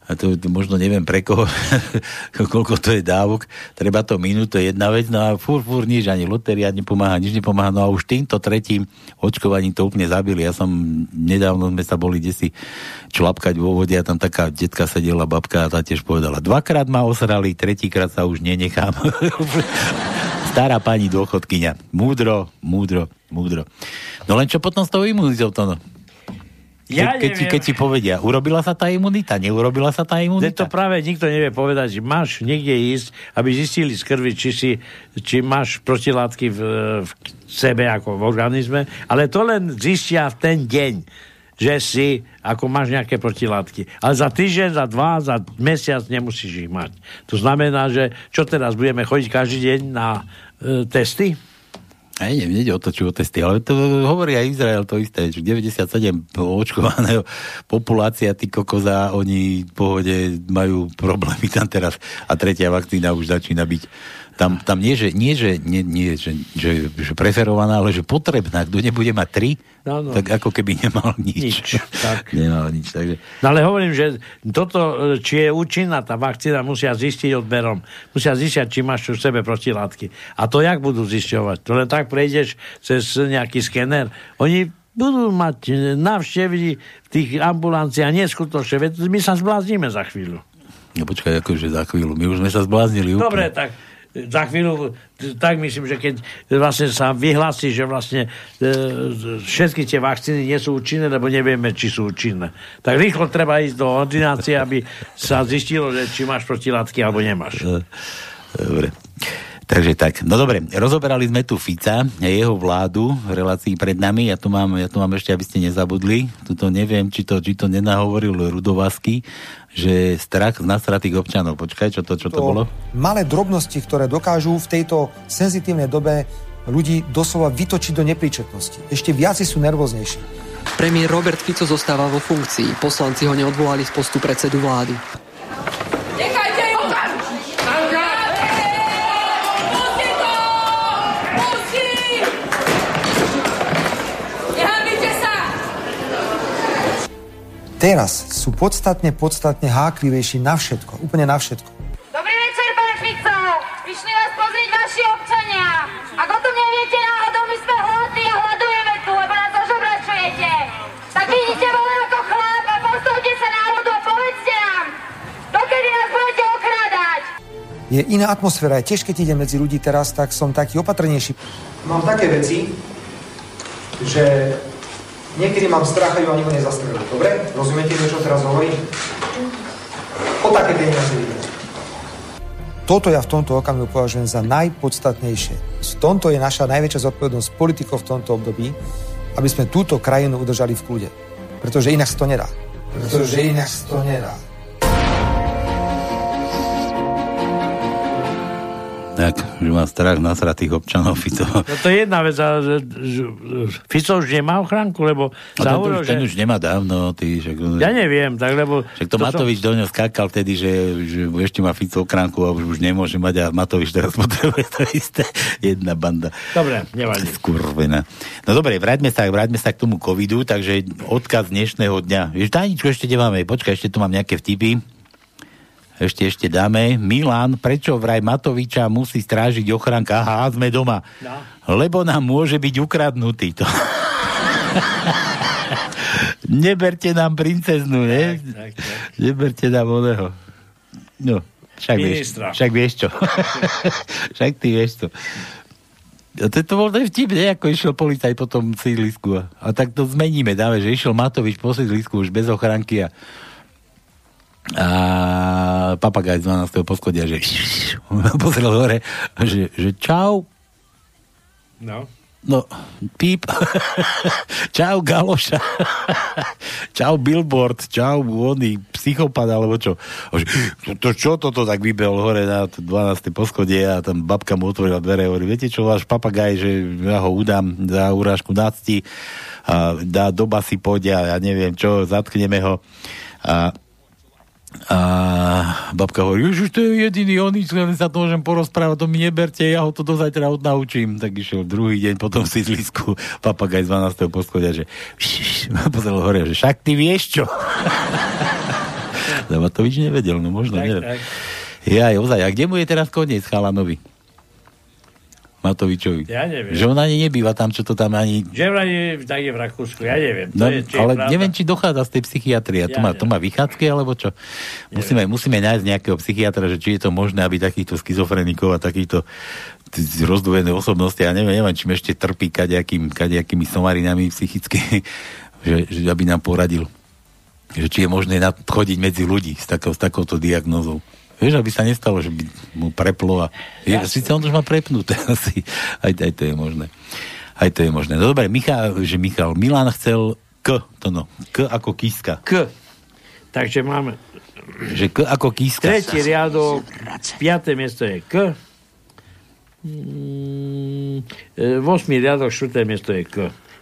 A to, možno neviem pre koho, koľko to je dávok. Treba to minúť, to je jedna vec. No a fúr, fúr, nič, ani lotéria nepomáha, nič nepomáha. No a už týmto tretím očkovaním to úplne zabili. Ja som, nedávno sme sa boli desi člapkať vo vode a tam taká detka sedela, babka a tá tiež povedala, dvakrát ma osrali, tretíkrát sa už nenechám. Stará pani dôchodkyňa. Múdro, múdro, múdro. No len čo potom s tou imunitou to no? Ja keď, keď, ti, keď ti povedia, urobila sa tá imunita, neurobila sa tá imunita? to práve nikto nevie povedať, že máš niekde ísť, aby zistili z krvi, či, si, či máš protilátky v, v sebe ako v organizme, ale to len zistia v ten deň že si, ako máš nejaké protilátky. Ale za týždeň, za dva, za mesiac nemusíš ich mať. To znamená, že čo teraz, budeme chodiť každý deň na e, testy? Aj neviem, o to, či o testy, ale to hovorí aj Izrael to isté, že 97 očkovaného populácia, ty kokoza, oni v pohode majú problémy tam teraz. A tretia vakcína už začína byť tam, tam nie, že, nie, že, nie, nie že, že, že preferovaná, ale že potrebná. Kto nebude mať tri, No, no. tak ako keby nemal nič. Nič, tak. Nemal nič, takže... No ale hovorím, že toto, či je účinná tá vakcína, musia zistiť odberom. Musia zistiť, či máš v sebe protilátky. A to jak budú zisťovať? To len tak prejdeš cez nejaký skener. Oni budú mať návštevy v tých ambulanciách neskutočné. Veď my sa zbláznime za chvíľu. No počkaj, akože za chvíľu. My už sme sa zbláznili úplne. Dobre, tak za chvíľu, tak myslím, že keď vlastne sa vyhlási, že vlastne e, všetky tie vakcíny nie sú účinné, lebo nevieme, či sú účinné. Tak rýchlo treba ísť do ordinácie, aby sa zistilo, že či máš protilátky alebo nemáš. Dobre. Takže tak, no dobre, rozoberali sme tu Fica a jeho vládu v relácii pred nami. Ja tu mám, ja tu mám ešte, aby ste nezabudli. Tuto neviem, či to, či to nenahovoril Rudovasky, že strach z nasratých občanov. Počkaj, čo to, čo to bolo? malé drobnosti, ktoré dokážu v tejto senzitívnej dobe ľudí doslova vytočiť do nepríčetnosti. Ešte viac sú nervóznejší. Premiér Robert Fico zostáva vo funkcii. Poslanci ho neodvolali z postu predsedu vlády. Teraz sú podstatne, podstatne háklivejší na všetko, úplne na všetko. Dobrý večer, pán Fico. Prišli vás pozrieť vaši občania. Ak o tom neviete náhodou, my sme hladní a hľadujeme tu, lebo nás ožobračujete. Tak vidíte vole ako chlap a postavte sa národu a povedzte nám, dokedy nás budete okrádať. Je iná atmosféra. Tiež keď idem medzi ľudí teraz, tak som taký opatrnejší. Mám také veci, že niekedy mám strach, aby ma nikto nezastrelil. Dobre? Rozumiete, čo teraz hovorím? O také peniaze ide. Toto ja v tomto okamihu považujem za najpodstatnejšie. V tomto je naša najväčšia zodpovednosť politikov v tomto období, aby sme túto krajinu udržali v kľude. Pretože inak sa to nedá. Pretože inak sa to nedá. Tak, že má strach nasratých občanov Fico. No to je jedna vec, že, Fico už nemá ochránku, lebo A sa ten, hovorilo, už, ten že... už nemá dávno. Ty, že, Ja neviem, tak lebo... Však to, to Matovič do ňa skákal vtedy, že, že ešte má Fico ochránku a už, už nemôže mať a Matovič teraz potrebuje to isté. Jedna banda. Dobre, nevadí. Skurvená. No dobre, vráťme sa, vráťme sa k tomu covidu, takže odkaz dnešného dňa. Vieš, tajničku ešte nemáme, počkaj, ešte tu mám nejaké vtipy. Ešte, ešte dáme. Milan, prečo vraj Matoviča musí strážiť ochránka? Aha, sme doma. No. Lebo nám môže byť ukradnutý. To. Neberte nám princeznú, ne? Tak, tak. Neberte nám oného. No, však vieš, však vieš čo. však ty vieš čo. A to, to bol ten vtip, ne? Ako išiel policaj po tom sídlisku. A, a tak to zmeníme, dáme, že išiel Matovič po sídlisku už bez ochránky a a papagaj z 12. poschodia, že pozrel hore, že, že čau, No. No, píp. čau, Galoša. čau, Billboard. Čau, oný psychopat, alebo čo. To, to, čo toto tak vybehol hore na to 12. poschodie a tam babka mu otvorila dvere a hovorí, viete čo, váš papagaj, že ja ho udám za urážku nácti a dá do basy pôjde a ja neviem čo, zatkneme ho. A a babka hovorí, že to je jediný oný, len sa to môžem porozprávať, to mi neberte, ja ho to do zajtra odnaučím. Tak išiel druhý deň po tom sídlisku, papagaj z 12. poschodia, že pozrel hore, že však ty vieš čo. Matovič nevedel, no možno, Tak, neviem. tak. Ja, ozaj, a kde mu je teraz koniec chalanovi? Matovičovi. Ja neviem. Že on ani nebýva tam, čo to tam ani... Že je, tak je v Rakúsku, ja neviem. No, je, ale je pravda. neviem, či dochádza z tej psychiatrie. Ja to, má, to má vychádzky, alebo čo? Musíme, musíme nájsť nejakého psychiatra, že či je to možné, aby takýchto schizofrenikov a takýchto rozdvojené osobnosti, ja neviem, neviem, čím ešte trpí kadejakým, kadejakými somarinami psychicky, že, že aby nám poradil. Že či je možné chodiť medzi ľudí s, takou, s takouto diagnózou. Vieš, aby sa nestalo, že by mu preplo a... Je, síce on už má prepnuté asi. Aj, aj to je možné. Aj to je možné. No dobre, Michal, že Michal, Milan chcel K, to no. K ako kíska. K. Takže máme Že K ako kíska. tretí riadok, piaté miesto je K. Mm, e, v osmý riadok, štvrté miesto je K.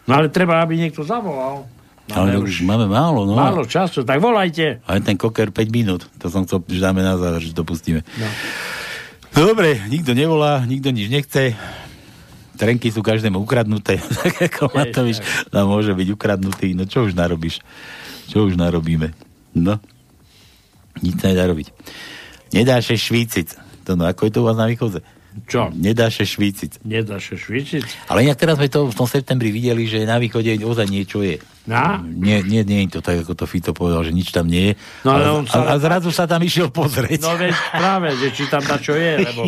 No ale treba, aby niekto zavolal. Ale už máme málo, no. Málo času, tak volajte. Aj ten koker 5 minút. To som chcel, že dáme na záver, že to pustíme. No. No dobre, nikto nevolá, nikto nič nechce. Trenky sú každému ukradnuté. tak ako Matovič nám môže byť ukradnutý. No čo už narobíš? Čo už narobíme? No. Nič sa nedá robiť. Nedá sa. To no, ako je to u vás na východe? Čo? Nedá sa švícic. Nedá sa švičiť. Ale inak teraz sme to v tom septembri videli, že na východe ozaj niečo je. Na? Nie, nie, nie je to tak, ako to Fito povedal, že nič tam nie je. No, ale a, on sa- a, a zrazu sa tam išiel pozrieť. No veď práve, že či tam na čo je, lebo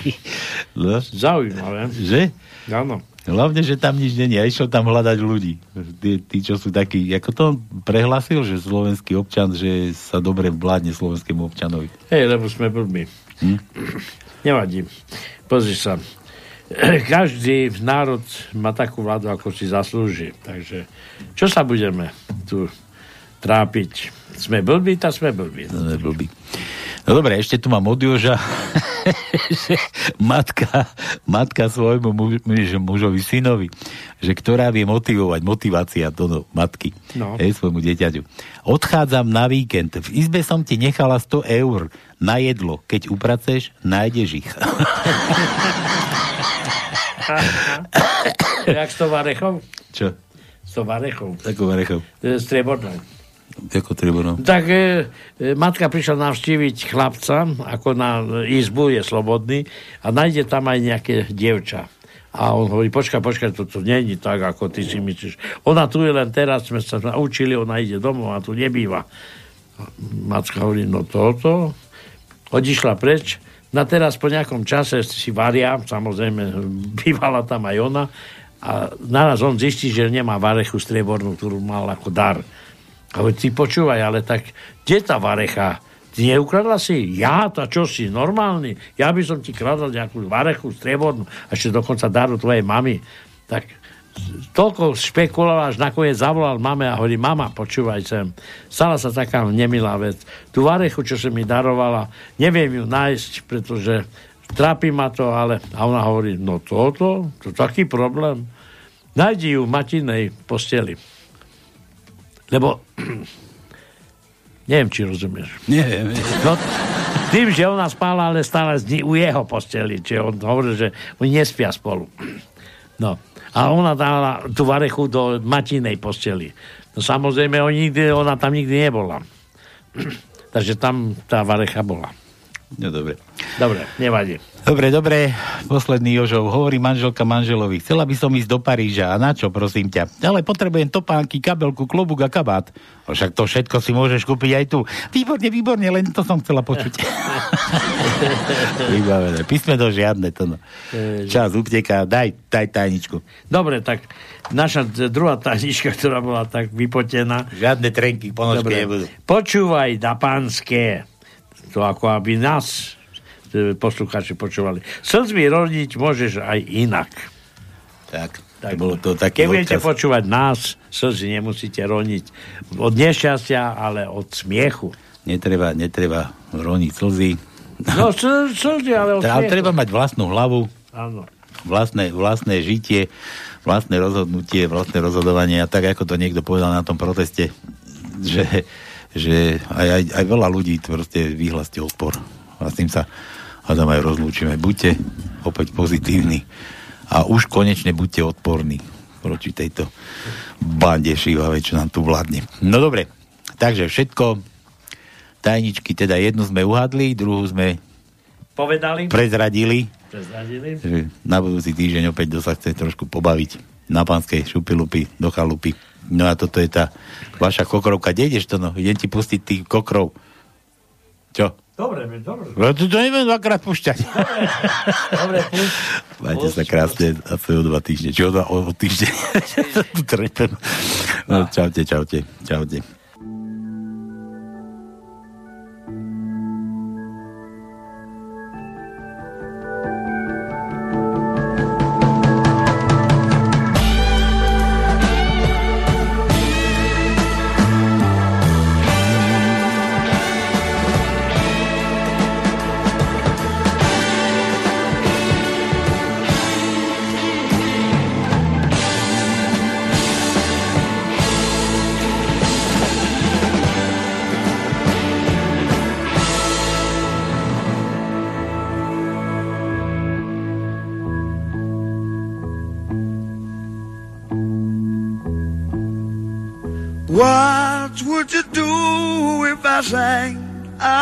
No, zaujímavé. že? Áno. Hlavne, že tam nič není. A išiel tam hľadať ľudí. Tí, tí, čo sú takí... Ako to on prehlasil, že slovenský občan, že sa dobre vládne slovenskému občanovi. Hej, lebo sme blbí. Hm? Nevadí. Pozri sa. Každý národ má takú vládu, ako si zaslúži. Takže čo sa budeme tu trápiť? Sme blbí, tak sme blbí. To je blbý. No dobre, ešte tu mám od Joža, že matka, matka svojmu muž, muž- mužovi, synovi, že ktorá vie motivovať, motivácia no, matky, No. hej, svojmu dieťaťu. Odchádzam na víkend, v izbe som ti nechala 100 eur na jedlo, keď upraceš, nájdeš ich. Jak s tou varechou? Čo? S tou varechou. Takú varechou. Strieborné. Ako treba, no. Tak e, e, matka prišla navštíviť chlapca, ako na izbu, je slobodný, a nájde tam aj nejaké dievča. A on hovorí, počkaj, počkaj, to, to není tak, ako ty si myslíš. Ona tu je len teraz, sme sa naučili, ona ide domov a tu nebýva. Macka hovorí, no toto. Odišla preč. Na teraz po nejakom čase si varia, samozrejme, bývala tam aj ona. A naraz on zistí, že nemá varechu striebornú, ktorú mal ako dar. A ty počúvaj, ale tak kde tá varecha? Ty neukradla si? Ja? To čo si? Normálny? Ja by som ti kradol nejakú varechu, striebornú, a ešte dokonca daru tvojej mamy. Tak toľko špekuloval, až nakoniec zavolal mame a hovorí, mama, počúvaj sem, stala sa taká nemilá vec. Tú varechu, čo sa mi darovala, neviem ju nájsť, pretože trápi ma to, ale... A ona hovorí, no toto, to taký problém. Najdi ju v matinej posteli. Lebo Neviem, či rozumieš. Neviem. No, tým, že ona spala, ale stále u jeho posteli. Čiže on hovorí, že oni nespia spolu. No. A ona dala tú varechu do matinej posteli. No samozrejme, on nikdy, ona tam nikdy nebola. Takže tam tá varecha bola. No dobre. Dobre, nevadí. Dobre, dobre. Posledný Jožov. Hovorí manželka manželovi. Chcela by som ísť do Paríža. A na čo, prosím ťa? Ale potrebujem topánky, kabelku, klobúk a kabát. No však to všetko si môžeš kúpiť aj tu. Výborne, výborne, len to som chcela počuť. Vybavené. Písme to žiadne. To no. Čas uteká. Daj, daj tajničku. Dobre, tak naša druhá tajnička, ktorá bola tak vypotená. Žiadne trenky ponožky nebudú. Počúvaj na pánske to ako aby nás poslucháči počúvali. Slzmi rodiť môžeš aj inak. Tak, tak bolo to také Keď budete počúvať nás, slzy nemusíte roniť od nešťastia, ale od smiechu. Netreba, netreba roniť slzy. No, slzy, ale od smiechu. Treba mať vlastnú hlavu. Áno. Vlastné, vlastné žitie, vlastné rozhodnutie, vlastné rozhodovanie a tak, ako to niekto povedal na tom proteste, že že aj, aj, aj veľa ľudí proste vyhlasí odpor. A s tým sa hádam aj rozlúčime. Buďte opäť pozitívni a už konečne buďte odporní proti tejto bande šívavej, čo nám tu vládne. No dobre, takže všetko tajničky, teda jednu sme uhadli, druhú sme povedali, prezradili, prezradili. na budúci týždeň opäť sa chce trošku pobaviť na pánskej šupilupy do chalupy. No a toto je tá vaša kokrovka. Kde ideš to no? Idem ti pustiť tých kokrov. Čo? Dobre, dobre. No to, to neviem dvakrát púšťať. Dobre, dobre Majte sa krásne a o dva týždne. Čo o, o týždeň? No, čaute, čaute. Čaute.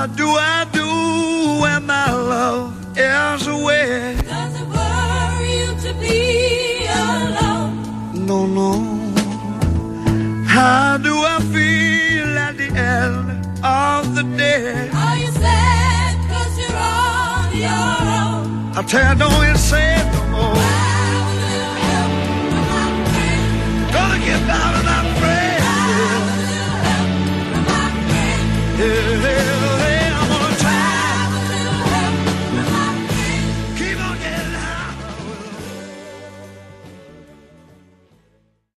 What do I do when my love is away? Does it worry you to be alone? No, no. How do I feel at the end of the day? Are you sad cause you're on your own? I tell you, don't you say no more. Gonna get out